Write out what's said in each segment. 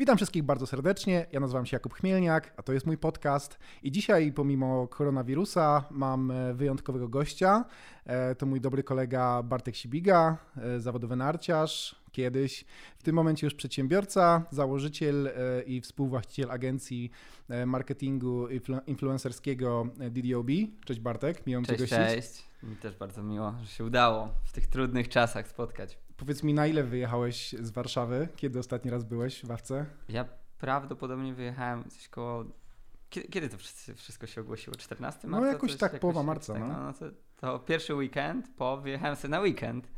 Witam wszystkich bardzo serdecznie. Ja nazywam się Jakub Chmielniak, a to jest mój podcast. I dzisiaj, pomimo koronawirusa, mam e, wyjątkowego gościa. E, to mój dobry kolega Bartek Sibiga, e, zawodowy narciarz, kiedyś. W tym momencie już przedsiębiorca, założyciel i współwłaściciel agencji marketingu influencerskiego DDOB. Cześć Bartek, miło Cię gościć. Cześć, mi też bardzo miło, że się udało w tych trudnych czasach spotkać. Powiedz mi, na ile wyjechałeś z Warszawy? Kiedy ostatni raz byłeś w Awce? Ja prawdopodobnie wyjechałem coś koło... Kiedy, to wszystko się ogłosiło? 14 marca? No jakoś tak, jakoś, połowa marca. Tak, no. no, no to, to, pierwszy weekend, po wyjechałem sobie na weekend.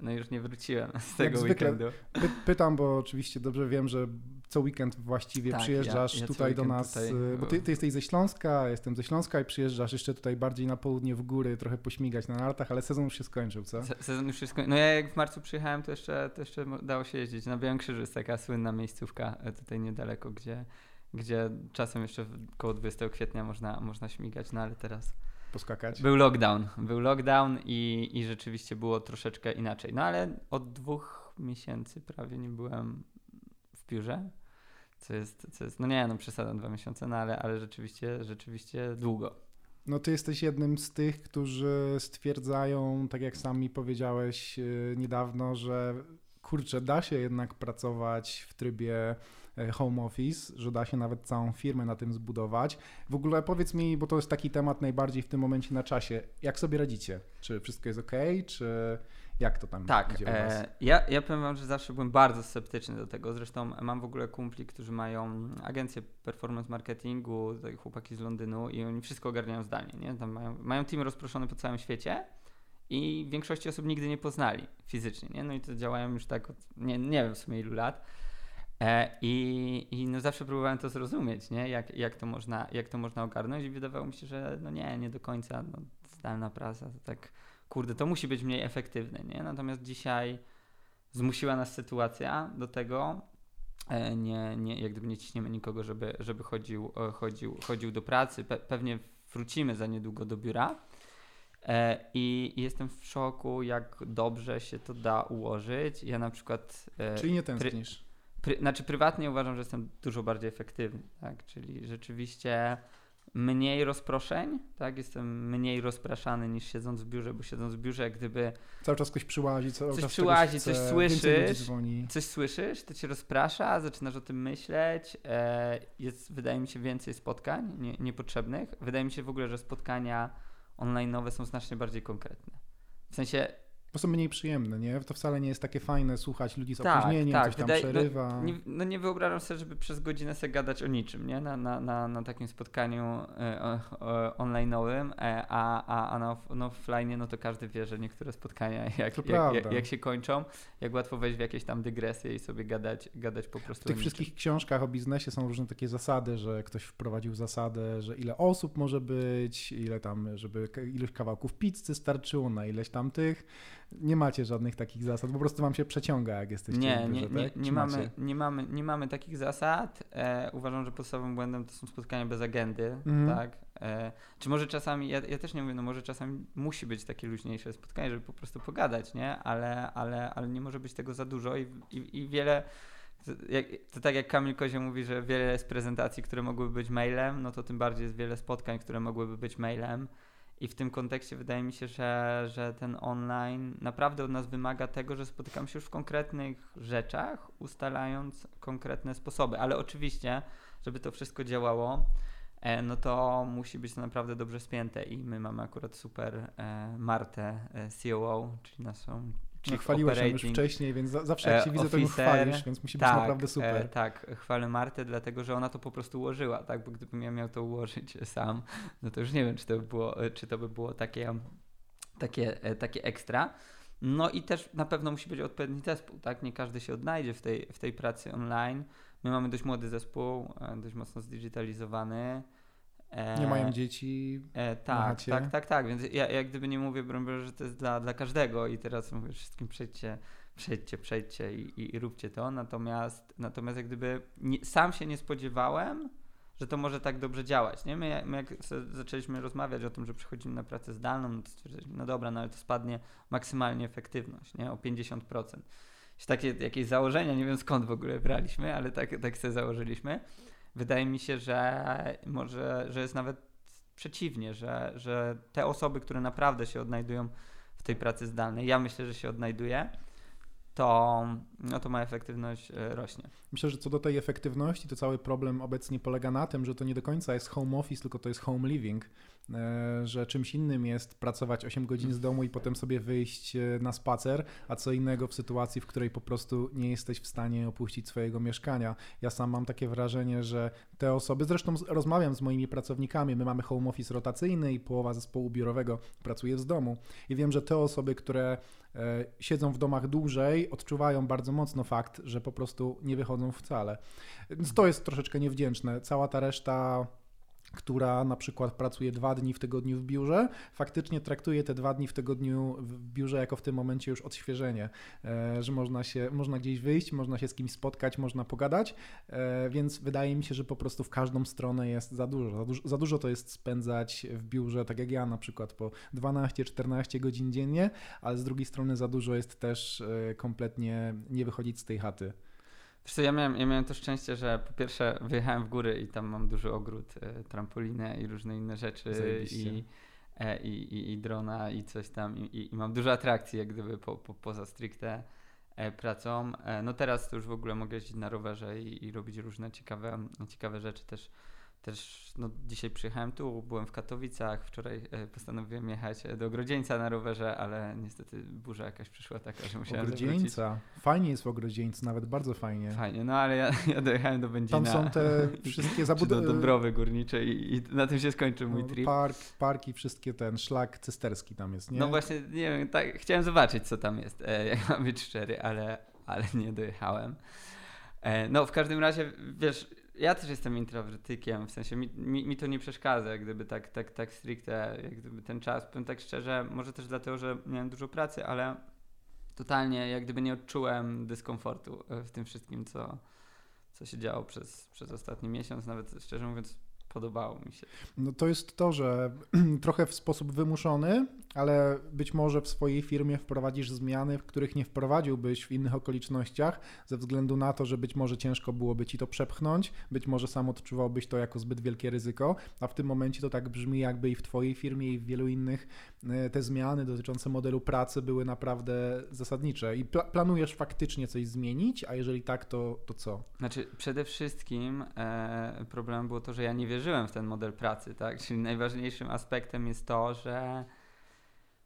No już nie wróciłem z tego Jak weekendu. Py pytam, bo oczywiście dobrze wiem, że co weekend właściwie tak, przyjeżdżasz ja, ja tutaj do nas, tutaj... Y, bo ty, ty, jesteś ze Śląska, jestem ze Śląska i przyjeżdżasz jeszcze tutaj bardziej na południe w góry, trochę pośmigać na nartach, ale sezon już się skończył, co? Se sezon już się skończył. No ja jak w marcu przyjechałem, to jeszcze, to jeszcze dało się jeździć. Na Białym Krzyżu jest taka słynna miejscówka e, tutaj niedaleko, gdzie, gdzie czasem jeszcze około 20 kwietnia można, można śmigać, no ale teraz poskakać. Był lockdown, był lockdown i, i rzeczywiście było troszeczkę inaczej. No ale od dwóch miesięcy prawie nie byłem w biurze co jest, co jest no nie, no przesadzam dwa miesiące, no ale, ale rzeczywiście, rzeczywiście długo. No ty jesteś jednym z tych, którzy stwierdzają, tak jak sami powiedziałeś yy, niedawno, że kurczę, da się jednak pracować w trybie e, home office, że da się nawet całą firmę na tym zbudować. W ogóle powiedz mi, bo to jest taki temat najbardziej w tym momencie na czasie, jak sobie radzicie? Czy wszystko jest ok, czy jak to tam tak, idzie u was? E, ja, ja powiem wam, że zawsze byłem bardzo sceptyczny do tego. Zresztą mam w ogóle kumpli, którzy mają agencję performance marketingu, chłopaki z Londynu i oni wszystko ogarniają zdalnie. Nie? Tam mają, mają team rozproszony po całym świecie i większości osób nigdy nie poznali fizycznie. Nie? No i to działają już tak od, nie, nie wiem w sumie ilu lat. E, I, I no zawsze próbowałem to zrozumieć, nie? Jak, jak, to można, jak to można ogarnąć i wydawało mi się, że no nie, nie do końca no, zdalna praca to tak kurde, to musi być mniej efektywne, nie? Natomiast dzisiaj zmusiła nas sytuacja do tego, e, nie, nie, jak gdyby nie ciśniemy nikogo, żeby, żeby chodził, e, chodził, chodził do pracy. Pe pewnie wrócimy za niedługo do biura. E, I, jestem w szoku, jak dobrze się to da ułożyć. Ja na przykład. Czyli nie tęsknisz? Pry, znaczy, prywatnie uważam, że jestem dużo bardziej efektywny, tak? Czyli rzeczywiście mniej rozproszeń, tak? Jestem mniej rozpraszany niż siedząc w biurze, bo siedząc w biurze, jak gdyby... Cały czas ktoś przyłazi, cały coś czas przyłazi, chce, coś słyszysz, coś słyszysz, to cię rozprasza, zaczynasz o tym myśleć, e, jest, wydaje mi się, więcej spotkań nie, niepotrzebnych. Wydaje mi się w ogóle, że spotkania online'owe są znacznie bardziej konkretne. W sensie bo są mniej przyjemne, nie? To wcale nie jest takie fajne słuchać ludzi z tak, opóźnieniem, tak. coś tam Wydaje, przerywa. No nie, no nie wyobrażam sobie, żeby przez godzinę sobie gadać o niczym, nie? Na, na, na, na takim spotkaniu e, online'owym, e, a, a, a na, na offline no to każdy wie, że niektóre spotkania jak, jak, jak, jak, się kończą, jak łatwo wejść w jakieś tam dygresje i sobie gadać, gadać po prostu W tych wszystkich książkach o biznesie są różne takie zasady, że ktoś wprowadził zasadę, że ile osób może być, ile tam, żeby ilość kawałków pizzy starczyło, na ileś tam tych nie macie żadnych takich zasad, po prostu wam się przeciąga, jak jesteście nie, w biurze, nie, tak? nie, nie mamy, nie, mamy, nie mamy takich zasad. E, uważam, że podstawowym błędem to są spotkania bez agendy, mhm. tak? E, czy może czasami, ja, ja, też nie mówię, no może czasami musi być takie luźniejsze spotkanie, żeby po prostu pogadać, nie? Ale, ale, ale nie może być tego za dużo i, i, i wiele... To tak jak Kamil Kozio mówi, że wiele jest prezentacji, które mogłyby być mailem, no to tym bardziej jest wiele spotkań, które mogłyby być mailem. I w tym kontekście wydaje mi się, że, że ten online naprawdę od nas wymaga tego, że spotykam się już w konkretnych rzeczach, ustalając konkretne sposoby. Ale oczywiście, żeby to wszystko działało, e, no to musi być to naprawdę dobrze spięte. I my mamy akurat super e, Martę, e, COO, czyli naszą no, chwaliłeś ją już wcześniej, więc zawsze jak się widzę, to ją chwalisz, więc musi być tak, naprawdę super. E, tak, chwalę Martę, dlatego że ona to po prostu ułożyła, tak? Bo gdybym ja miał to ułożyć sam, no to już nie wiem, czy to by było, czy to by było takie, takie, e, takie ekstra. No i też na pewno musi być odpowiedni zespół, tak? Nie każdy się odnajdzie w tej, w tej pracy online. My mamy dość młody zespół, e, dość mocno zdigitalizowany. E, nie mają dzieci. E, tak, tak, tak, tak. Więc ja jak gdyby nie mówię, że to jest dla, dla każdego i teraz mówię wszystkim przejdźcie, przejdźcie, przejdźcie i, i, róbcie to. Natomiast, natomiast jak gdyby nie, sam się nie spodziewałem, że to może tak dobrze działać. Nie? My, my jak zaczęliśmy rozmawiać o tym, że przechodzimy na pracę zdalną, no to stwierdziliśmy, no dobra, no ale to spadnie maksymalnie efektywność, nie? O 50%. takie jakieś założenia, nie wiem skąd w ogóle braliśmy, ale tak, tak sobie założyliśmy. Wydaje mi się, że może, że jest nawet przeciwnie, że, że te osoby, które naprawdę się odnajdują w tej pracy zdalnej, ja myślę, że się odnajduje, to, no to ma efektywność e, rośnie. Myślę, że co do tej efektywności, to cały problem obecnie polega na tym, że to nie do końca jest home office, tylko to jest home living. E, że czymś innym jest pracować 8 godzin z domu i potem sobie wyjść e, na spacer, a co innego w sytuacji, w której po prostu nie jesteś w stanie opuścić swojego mieszkania. Ja sam mam takie wrażenie, że te osoby, zresztą rozmawiam z moimi pracownikami, my mamy home office rotacyjny i połowa zespołu biurowego pracuje z domu i wiem, że te osoby, które e, siedzą w domach dłużej, odczuwają bardzo mocno fakt, że po prostu nie wychodzą wcale. Więc to jest troszeczkę niewdzięczne. Cała ta reszta która na przykład pracuje dwa dni w tygodniu w biurze, faktycznie traktuje te dwa dni w tygodniu w biurze jako w tym momencie już odświeżenie, e, że można się, można gdzieś wyjść, można się z kimś spotkać, można pogadać, e, więc wydaje mi się, że po prostu w każdą stronę jest za dużo. Za dużo, za dużo to jest spędzać w biurze, tak jak ja na przykład po 12-14 godzin dziennie, ale z drugiej strony za dużo jest też e, kompletnie nie wychodzić z tej chaty. Wiesz co, ja miałem, ja miałem to szczęście, że po pierwsze wyjechałem w góry i tam mam duży ogród, e, trampolinę i różne inne rzeczy i, e, i, i, i, drona i coś tam i, i, mam dużo atrakcji jak gdyby po, po, poza stricte e, pracą. E, no teraz to już w ogóle mogę jeździć na rowerze i, i robić różne ciekawe, ciekawe rzeczy też też no, dzisiaj przyjechałem tu, byłem w Katowicach, wczoraj e, postanowiłem jechać e, do Ogrodzieńca na rowerze, ale niestety burza jakaś przyszła taka, że musiałem Ogrodzieńca. Zawrócić. Fajnie jest w Ogrodzieńcu, nawet bardzo fajnie. Fajnie, no ale ja, ja dojechałem do Będzina. Tam są te wszystkie zabudowy. do Dąbrowy Górniczej i, i, na tym się skończył mój no, trip. Park, parki, wszystkie ten szlak cysterski tam jest, nie? No właśnie, nie wiem, tak, chciałem zobaczyć co tam jest, e, jak mam być szczery, ale, ale nie dojechałem. No w każdym razie, wiesz ja też jestem introwertykiem, w sensie mi, mi, mi, to nie przeszkadza, jak gdyby tak, tak, tak stricte, jak gdyby ten czas, powiem tak szczerze, może też dlatego, że miałem dużo pracy, ale totalnie jak gdyby nie odczułem dyskomfortu w tym wszystkim, co, co się działo przez, przez ostatni miesiąc, nawet szczerze mówiąc podobało mi się. No to jest to, że trochę w sposób wymuszony, ale być może w swojej firmie wprowadzisz zmiany, których nie wprowadziłbyś w innych okolicznościach, ze względu na to, że być może ciężko byłoby ci to przepchnąć, być może sam odczuwałbyś to jako zbyt wielkie ryzyko, a w tym momencie to tak brzmi, jakby i w Twojej firmie, i w wielu innych e, te zmiany dotyczące modelu pracy były naprawdę zasadnicze. I pla planujesz faktycznie coś zmienić, a jeżeli tak, to, to co? Znaczy, przede wszystkim e, problemem było to, że ja nie wierzyłem w ten model pracy, tak? Czyli najważniejszym aspektem jest to, że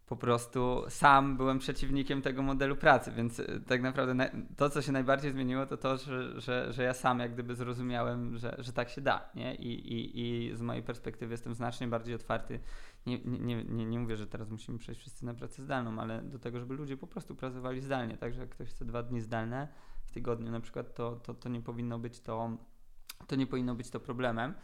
po prostu sam byłem przeciwnikiem tego modelu pracy, więc e, tak naprawdę to, co się najbardziej zmieniło, to to, że, że, że ja sam jak gdyby zrozumiałem, że, że tak się da, nie? I, i, I z mojej perspektywy jestem znacznie bardziej otwarty. Nie, nie, nie, nie mówię, że teraz musimy przejść wszyscy na pracę zdalną, ale do tego, żeby ludzie po prostu pracowali zdalnie, także jak ktoś chce dwa dni zdalne w tygodniu na przykład, to, to, to nie powinno być to, to nie powinno być to problemem.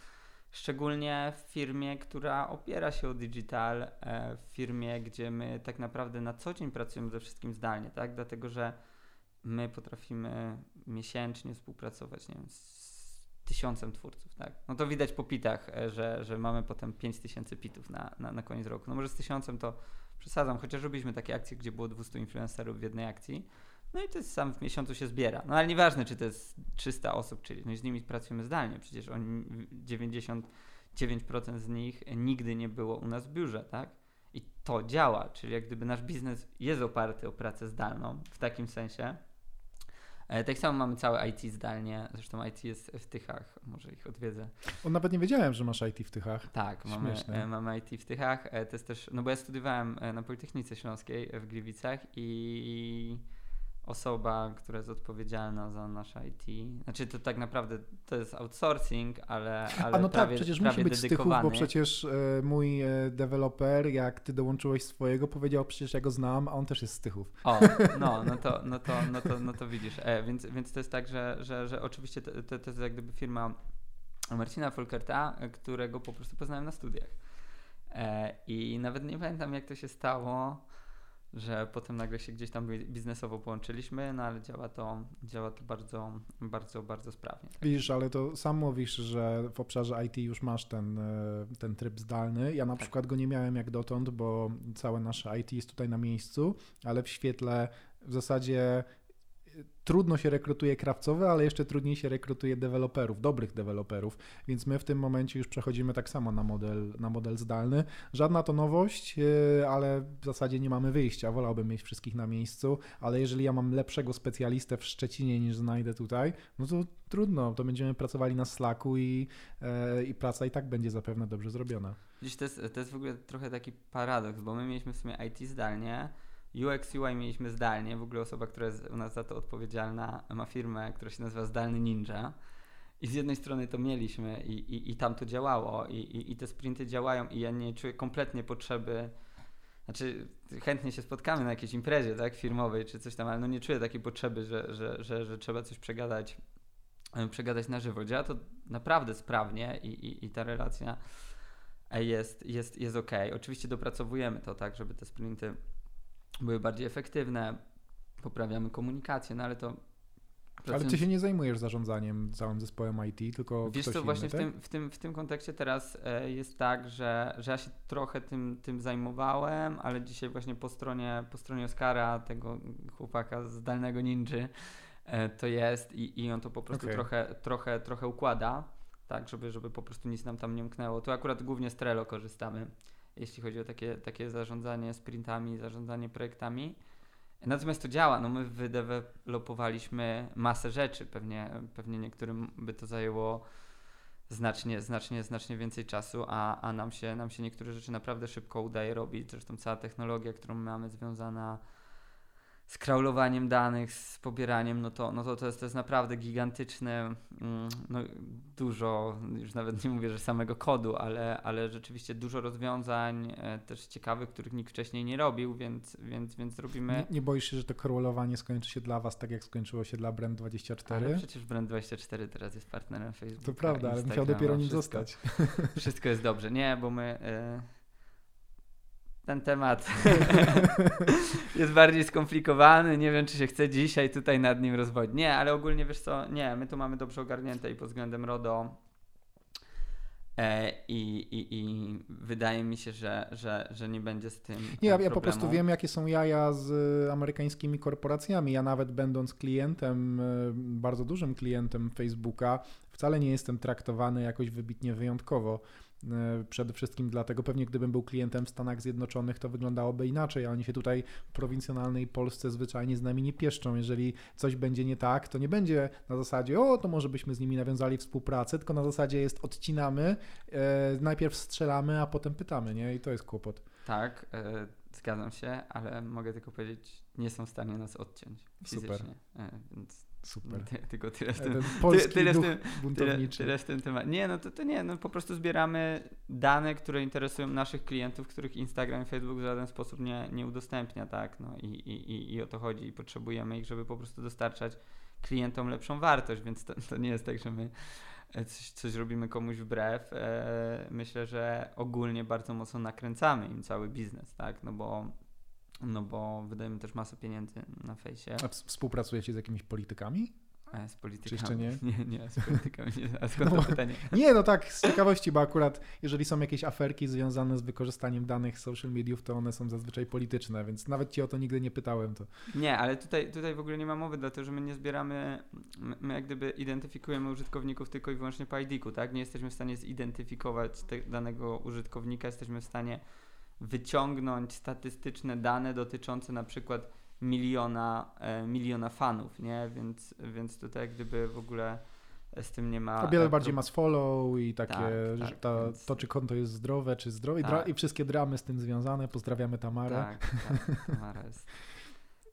Szczególnie w firmie, która opiera się o digital, e, w firmie, gdzie my tak naprawdę na co dzień pracujemy ze wszystkim zdalnie, tak? Dlatego, że my potrafimy miesięcznie współpracować, nie wiem, z tysiącem twórców, tak? No to widać po pitach, e, że, że mamy potem 5000 pitów na, na, na koniec roku. No może z tysiącem to przesadzam, chociaż robiliśmy takie akcje, gdzie było 200 influencerów w jednej akcji, no i to jest sam w miesiącu się zbiera. No ale nieważne, czy to jest 300 osób, czyli no z nimi pracujemy zdalnie. Przecież oni, 99% z nich nigdy nie było u nas w biurze, tak? I to działa, czyli jak gdyby nasz biznes jest oparty o pracę zdalną w takim sensie. E, tak samo mamy całe IT zdalnie, zresztą IT jest w Tychach, może ich odwiedzę. O, nawet nie wiedziałem, że masz IT w Tychach. Tak, mamy, e, mamy IT w Tychach. E, to jest też, no bo ja studiowałem na Politechnice Śląskiej w Gliwicach i osoba, która jest odpowiedzialna za nasze IT. Znaczy to tak naprawdę to jest outsourcing, ale, ale A no tak, prawie, tak, przecież musi być stychów, bo przecież e, mój e, deweloper, jak ty dołączyłeś swojego, powiedział przecież ja go znam, a on też jest z Tychów. O, no, no to, no to, no to, no to widzisz. E, więc, więc to jest tak, że, że, że oczywiście to, to, to jest jak gdyby firma Marcina Folkerta, którego po prostu poznałem na studiach. E, I nawet nie pamiętam jak to się stało, że potem nagle się gdzieś tam biznesowo połączyliśmy, no ale działa to, działa to bardzo, bardzo, bardzo sprawnie. Tak. Widzisz, ale to sam mówisz, że w obszarze IT już masz ten, e, ten tryb zdalny. Ja na tak. przykład go nie miałem jak dotąd, bo całe nasze IT jest tutaj na miejscu, ale w świetle w zasadzie trudno się rekrutuje krawcowe, ale jeszcze trudniej się rekrutuje deweloperów, dobrych deweloperów, więc my w tym momencie już przechodzimy tak samo na model, na model zdalny. Żadna to nowość, e, ale w zasadzie nie mamy wyjścia. Wolałbym mieć wszystkich na miejscu, ale jeżeli ja mam lepszego specjalistę w Szczecinie niż znajdę tutaj, no to trudno, to będziemy pracowali na Slacku i, e, i praca i tak będzie zapewne dobrze zrobiona. To jest, to jest w ogóle trochę taki paradoks, bo my mieliśmy w sumie IT zdalnie, UX, UI mieliśmy zdalnie. W ogóle osoba, która jest u nas za to odpowiedzialna, ma firmę, która się nazywa Zdalny Ninja. I z jednej strony to mieliśmy i, i, i tam to działało i, i, i te sprinty działają i ja nie czuję kompletnie potrzeby znaczy, chętnie się spotkamy na jakiejś imprezie, tak, firmowej czy coś tam, ale no nie czuję takiej potrzeby, że, że, że, że trzeba coś przegadać, przegadać na żywo. Działa to naprawdę sprawnie i, i, i ta relacja jest, jest, jest ok. Oczywiście dopracowujemy to tak, żeby te sprinty były bardziej efektywne, poprawiamy komunikację, no ale to. Ale ty się nie zajmujesz zarządzaniem całym zespołem IT, tylko. Wiesz ktoś co, właśnie tak? w, tym, w, tym, w tym kontekście teraz e, jest tak, że, że ja się trochę tym, tym zajmowałem, ale dzisiaj właśnie po stronie, po stronie Oscara, tego chłopaka z zdalnego ninja, e, to jest i, i on to po prostu okay. trochę, trochę, trochę układa, tak, żeby, żeby po prostu nic nam tam nie umknęło. Tu akurat głównie z Trello korzystamy jeśli chodzi o takie, takie zarządzanie sprintami, zarządzanie projektami. Natomiast to działa. No my wydewelopowaliśmy masę rzeczy. Pewnie, pewnie niektórym by to zajęło znacznie, znacznie, znacznie więcej czasu, a, a nam, się, nam się niektóre rzeczy naprawdę szybko udaje robić. Zresztą cała technologia, którą mamy związana z crawlowaniem danych, z pobieraniem, no to, no to, to, jest, to jest naprawdę gigantyczne, mm, no dużo, już nawet nie mówię, że samego kodu, ale, ale rzeczywiście dużo rozwiązań e, też ciekawych, których nikt wcześniej nie robił, więc, więc, więc robimy... Nie, nie boisz się, że to crawlowanie skończy się dla Was tak, jak skończyło się dla Brand24? Ale przecież Brand24 teraz jest partnerem Facebooka, To prawda, ale musiał dopiero nim wszystko, zostać. Wszystko jest dobrze. Nie, bo my... Y ten temat jest bardziej skomplikowany. Nie wiem, czy się chce dzisiaj tutaj nad nim rozwodzić. Nie, ale ogólnie wiesz co, nie, my to mamy dobrze ogarnięte i pod względem RODO. E, i, i, I wydaje mi się, że, że, że nie będzie z tym. Nie, ja, ja po prostu wiem, jakie są jaja z amerykańskimi korporacjami. Ja nawet będąc klientem, e, bardzo dużym klientem Facebooka, wcale nie jestem traktowany jakoś wybitnie wyjątkowo. E, przede wszystkim dlatego pewnie gdybym był klientem w Stanach Zjednoczonych, to wyglądałoby inaczej, a oni się tutaj w prowincjonalnej Polsce zwyczajnie z nami nie pieszczą. Jeżeli coś będzie nie tak, to nie będzie na zasadzie, o, to może byśmy z nimi nawiązali współpracę, tylko na zasadzie jest odcinamy, e, najpierw strzelamy, a potem pytamy, nie? I to jest kłopot. Tak, e, zgadzam się, ale mogę tylko powiedzieć, nie są w stanie nas odciąć fizycznie. Super. E, więc Super. Ty, tylko tyle w tym, ty, tyle, duch tym. Tyle, tyle w tym temacie. Nie, no to, to nie, no po prostu zbieramy dane, które interesują naszych klientów, których Instagram i Facebook w żaden sposób nie, nie udostępnia, tak, no i, i, i o to chodzi i potrzebujemy ich, żeby po prostu dostarczać klientom lepszą wartość, więc to, to nie jest tak, że my e, coś, coś robimy komuś wbrew. E, myślę, że ogólnie bardzo mocno nakręcamy im cały biznes, tak, no bo no bo wydajemy też masę pieniędzy na fejsie. A współpracujecie z jakimiś politykami? A, z politykami. Czy jeszcze nie? Nie, nie, z politykami nie. A skąd no, to pytanie? Nie, no tak, z ciekawości, bo akurat jeżeli są jakieś aferki związane z wykorzystaniem danych social mediów, to one są zazwyczaj polityczne, więc nawet ci o to nigdy nie pytałem. To... Nie, ale tutaj, tutaj w ogóle nie ma mowy, dlatego że my nie zbieramy, my jak gdyby identyfikujemy użytkowników tylko i wyłącznie po ID-ku, tak? Nie jesteśmy w stanie zidentyfikować danego użytkownika, jesteśmy w stanie wyciągnąć statystyczne dane dotyczące na przykład miliona, e, miliona fanów, nie? Więc, więc tutaj gdyby w ogóle z tym nie ma... O wiele bardziej ma follow i takie, tak, tak, ta, więc... to czy konto jest zdrowe, czy zdrowe tak. i wszystkie dramy z tym związane. Pozdrawiamy Tamarę. Tak, tak Tamara jest...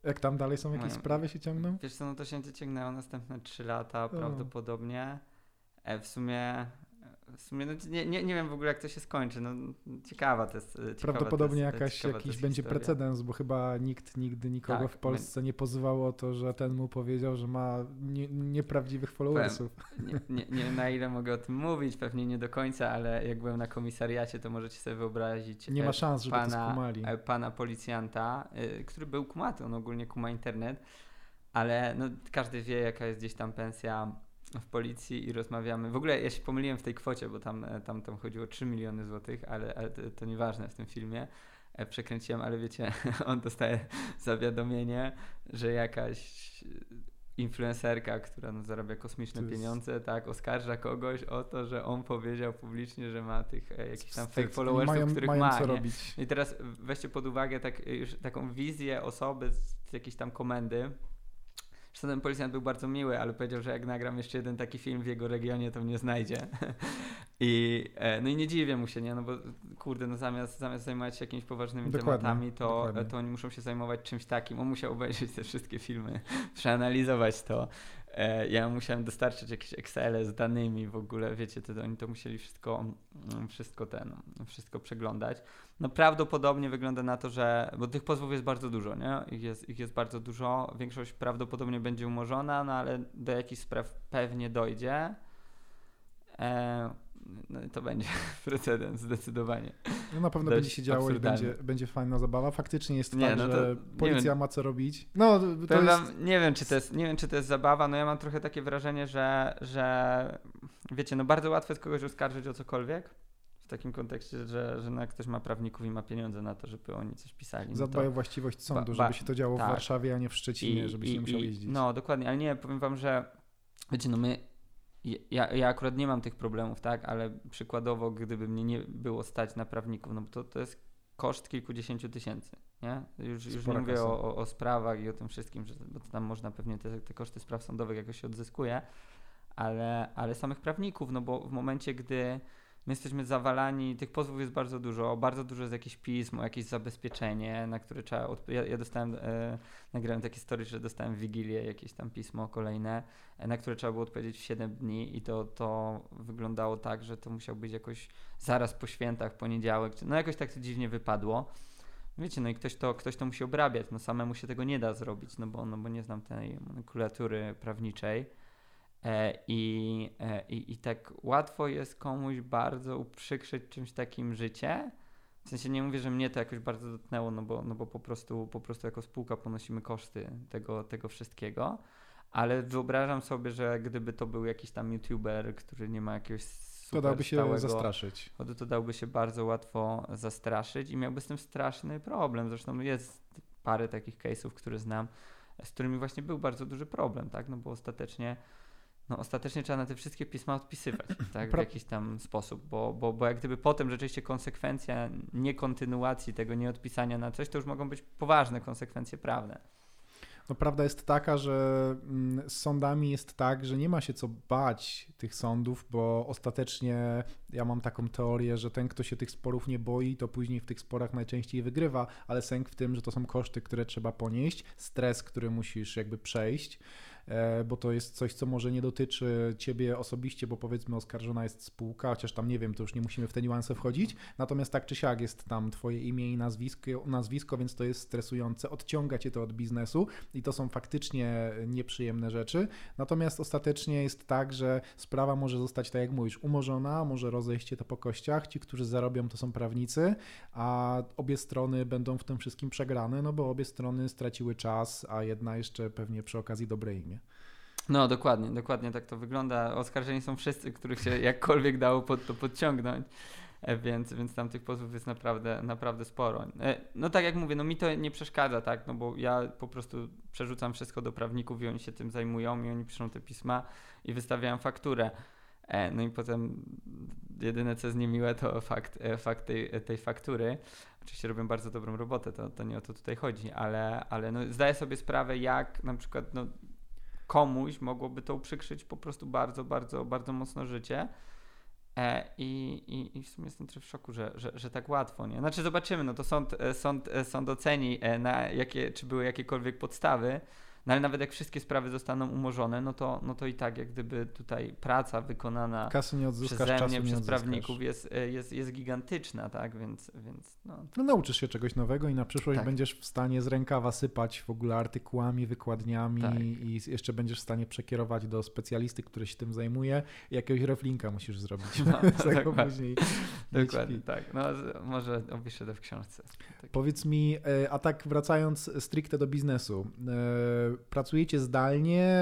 Jak tam dalej są jakieś sprawy się ciągną? Wiesz co, no to się ciągnęło następne 3 lata o. prawdopodobnie. E, w sumie w sumie no, nie, nie, nie wiem w ogóle jak to się skończy. No, ciekawa to jest. Ciekawa Prawdopodobnie jest, jakaś, jakiś będzie historia. precedens, bo chyba nikt nigdy nikogo tak, w Polsce my... nie pozywał o to, że ten mu powiedział, że ma nie, nieprawdziwych followersów. Nie, nie, nie na ile mogę o tym mówić, pewnie nie do końca, ale jak byłem na komisariacie, to możecie sobie wyobrazić. Nie ma e, szans, żeby pana, to skumali. E, pana policjanta, e, który był kumaty, on ogólnie kuma internet, ale no, każdy wie, jaka jest gdzieś tam pensja w policji i rozmawiamy. W ogóle ja się pomyliłem w tej kwocie, bo tam, e, tam, tam chodziło o 3 miliony złotych, ale, ale to, to nieważne w tym filmie. e, przekręciłem, ale wiecie, on dostaje zawiadomienie, że jakaś influencerka, która no, zarabia kosmiczne jest... pieniądze, tak, oskarża kogoś o to, że on powiedział publicznie, że ma tych e, jakichś tam fake followersów, mają, których mają ma. Co robić. I teraz weźcie pod uwagę tak, już taką wizję osoby z jakiejś tam komendy, Ten policjant był bardzo miły, ale powiedział, że jak nagram jeszcze jeden taki film w jego regionie, to mnie znajdzie. I, e, no i nie dziwię mu się, nie? No bo kurde, no zamiast, zamiast zajmować się jakimiś poważnymi dokładnie, tematami, to, to oni muszą się zajmować czymś takim. On musiał obejrzeć te wszystkie filmy, przeanalizować to. E, ja musiałem dostarczyć jakieś Excel z danymi w ogóle, wiecie, to, oni to musieli wszystko, mm, wszystko ten, wszystko przeglądać. No prawdopodobnie wygląda na to, że, bo tych pozwów jest bardzo dużo, nie? Ich jest, ich jest bardzo dużo, większość prawdopodobnie będzie umorzona, no ale do jakichś spraw pewnie dojdzie. E, no to będzie precedens zdecydowanie. No na pewno Dość będzie się działo i będzie, będzie fajna zabawa. Faktycznie jest nie, tak, no że policja ma co robić. No, to jest... nie, wiem, czy to jest, nie wiem, czy to jest zabawa. No ja mam trochę takie wrażenie, że, że wiecie, no bardzo łatwo jest kogoś oskarżyć o cokolwiek. W takim kontekście, że, że no jak ktoś ma prawników i ma pieniądze na to, żeby oni coś pisali. No Zadbaj o właściwość sądu, ba, ba, żeby się to działo tak. w Warszawie, a nie w Szczecinie, I, żebyś i, nie musiał jeździć. No, dokładnie, ale nie, powiem wam, że wiecie, no my ja, ja akurat nie mam tych problemów, tak, ale przykładowo, gdyby mnie nie było stać na prawników, no to, to jest koszt kilkudziesięciu tysięcy, nie? Już, już nie mówię o, o, sprawach i o tym wszystkim, że, bo tam można pewnie te, te koszty spraw sądowych jakoś odzyskuje, ale, ale samych prawników, no bo w momencie, gdy My jesteśmy zawalani, tych pozwów jest bardzo dużo, bardzo dużo jest jakichś pism, jakieś zabezpieczenie, na które trzeba. Ja, ja, dostałem, e, nagrałem takie story, że dostałem w Wigilię jakieś tam pismo kolejne, e, na które trzeba było odpowiedzieć w 7 dni, i to, to wyglądało tak, że to musiał być jakoś zaraz po świętach, poniedziałek, no jakoś tak to dziwnie wypadło. Wiecie, no i ktoś to, ktoś to musi obrabiać, no samemu się tego nie da zrobić, no bo, no bo nie znam tej nomenklatury prawniczej. E, I, e, i, I tak łatwo jest komuś bardzo uprzykrzyć czymś takim życie. W sensie nie mówię, że mnie to jakoś bardzo dotknęło, no bo, no bo po, prostu, po prostu jako spółka ponosimy koszty tego, tego wszystkiego. Ale wyobrażam sobie, że gdyby to był jakiś tam youtuber, który nie ma jakiegoś to dałby się stałego, zastraszyć. To, to dałby się bardzo łatwo zastraszyć i miałby z tym straszny problem. Zresztą jest parę takich case'ów, które znam, z którymi właśnie był bardzo duży problem, tak? No bo ostatecznie no ostatecznie trzeba na te wszystkie pisma odpisywać, tak, w jakiś tam sposób, bo, bo, bo jak gdyby potem rzeczywiście konsekwencja niekontynuacji tego nieodpisania na coś, to już mogą być poważne konsekwencje prawne. No prawda jest taka, że mm, z sądami jest tak, że nie ma się co bać tych sądów, bo ostatecznie ja mam taką teorię, że ten, kto się tych sporów nie boi, to później w tych sporach najczęściej wygrywa, ale sęk w tym, że to są koszty, które trzeba ponieść, stres, który musisz jakby przejść. E, bo to jest coś, co może nie dotyczy ciebie osobiście, bo powiedzmy oskarżona jest spółka, chociaż tam nie wiem, to już nie musimy w te niuanse wchodzić, natomiast tak czy siak jest tam twoje imię i nazwisko, nazwisko więc to jest stresujące, odciąga cię to od biznesu i to są faktycznie nieprzyjemne rzeczy, natomiast ostatecznie jest tak, że sprawa może zostać, tak jak mówisz, umorzona, może rozejść się to po kościach, ci, którzy zarobią to są prawnicy, a obie strony będą w tym wszystkim przegrane, no bo obie strony straciły czas, a jedna jeszcze pewnie przy okazji dobre imię. No, dokładnie, dokładnie tak to wygląda. Oskarżeni są wszyscy, których się jakkolwiek dało pod to podciągnąć. E, więc, więc tam tych pozwów jest naprawdę, naprawdę sporo. E, no tak jak mówię, no mi to nie przeszkadza, tak, no bo ja po prostu przerzucam wszystko do prawników i oni się tym zajmują i oni piszą te pisma i wystawiają fakturę. E, no i potem jedyne co jest niemiłe to fakt, fakt tej, tej faktury. Oczywiście robią bardzo dobrą robotę, to, to nie o to tutaj chodzi, ale, ale no zdaję sobie sprawę jak na przykład no, komuś mogłoby to uprzykrzyć po prostu bardzo, bardzo, bardzo mocno życie. E, i, i, I w sumie jestem trochę w szoku, że, że, że tak łatwo, nie? Znaczy zobaczymy, no to sąd, e, sąd, e, sąd oceni, na jakie, czy były jakiekolwiek podstawy, no ale nawet jak wszystkie sprawy zostaną umorzone, no to, no to i tak jak gdyby tutaj praca wykonana Kasy nie przeze mnie, przez prawników jest, e, jest, jest gigantyczna, tak, więc, więc no. no. nauczysz się czegoś nowego i na przyszłość tak. będziesz w stanie z rękawa sypać w ogóle artykułami, wykładniami tak. i jeszcze będziesz w stanie przekierować do specjalisty, który się tym zajmuje i jakiegoś reflinka musisz zrobić. No, tak, później Dokładnie, tak. No może opiszę to w książce. Tak. Powiedz mi, e, a tak wracając stricte do biznesu, e, pracujecie zdalnie,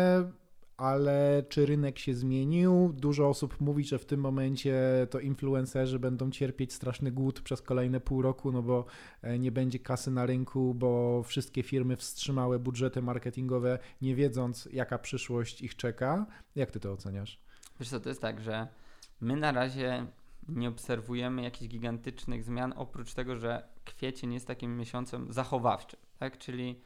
ale czy rynek się zmienił? Dużo osób mówi, że w tym momencie to influencerzy będą cierpieć straszny głód przez kolejne pół roku, no bo e, nie będzie kasy na rynku, bo wszystkie firmy wstrzymały budżety marketingowe, nie wiedząc, jaka przyszłość ich czeka. Jak ty to oceniasz? Wiesz co, to jest tak, że my na razie nie obserwujemy jakichś gigantycznych zmian, oprócz tego, że kwiecień jest takim miesiącem zachowawczym, tak? Czyli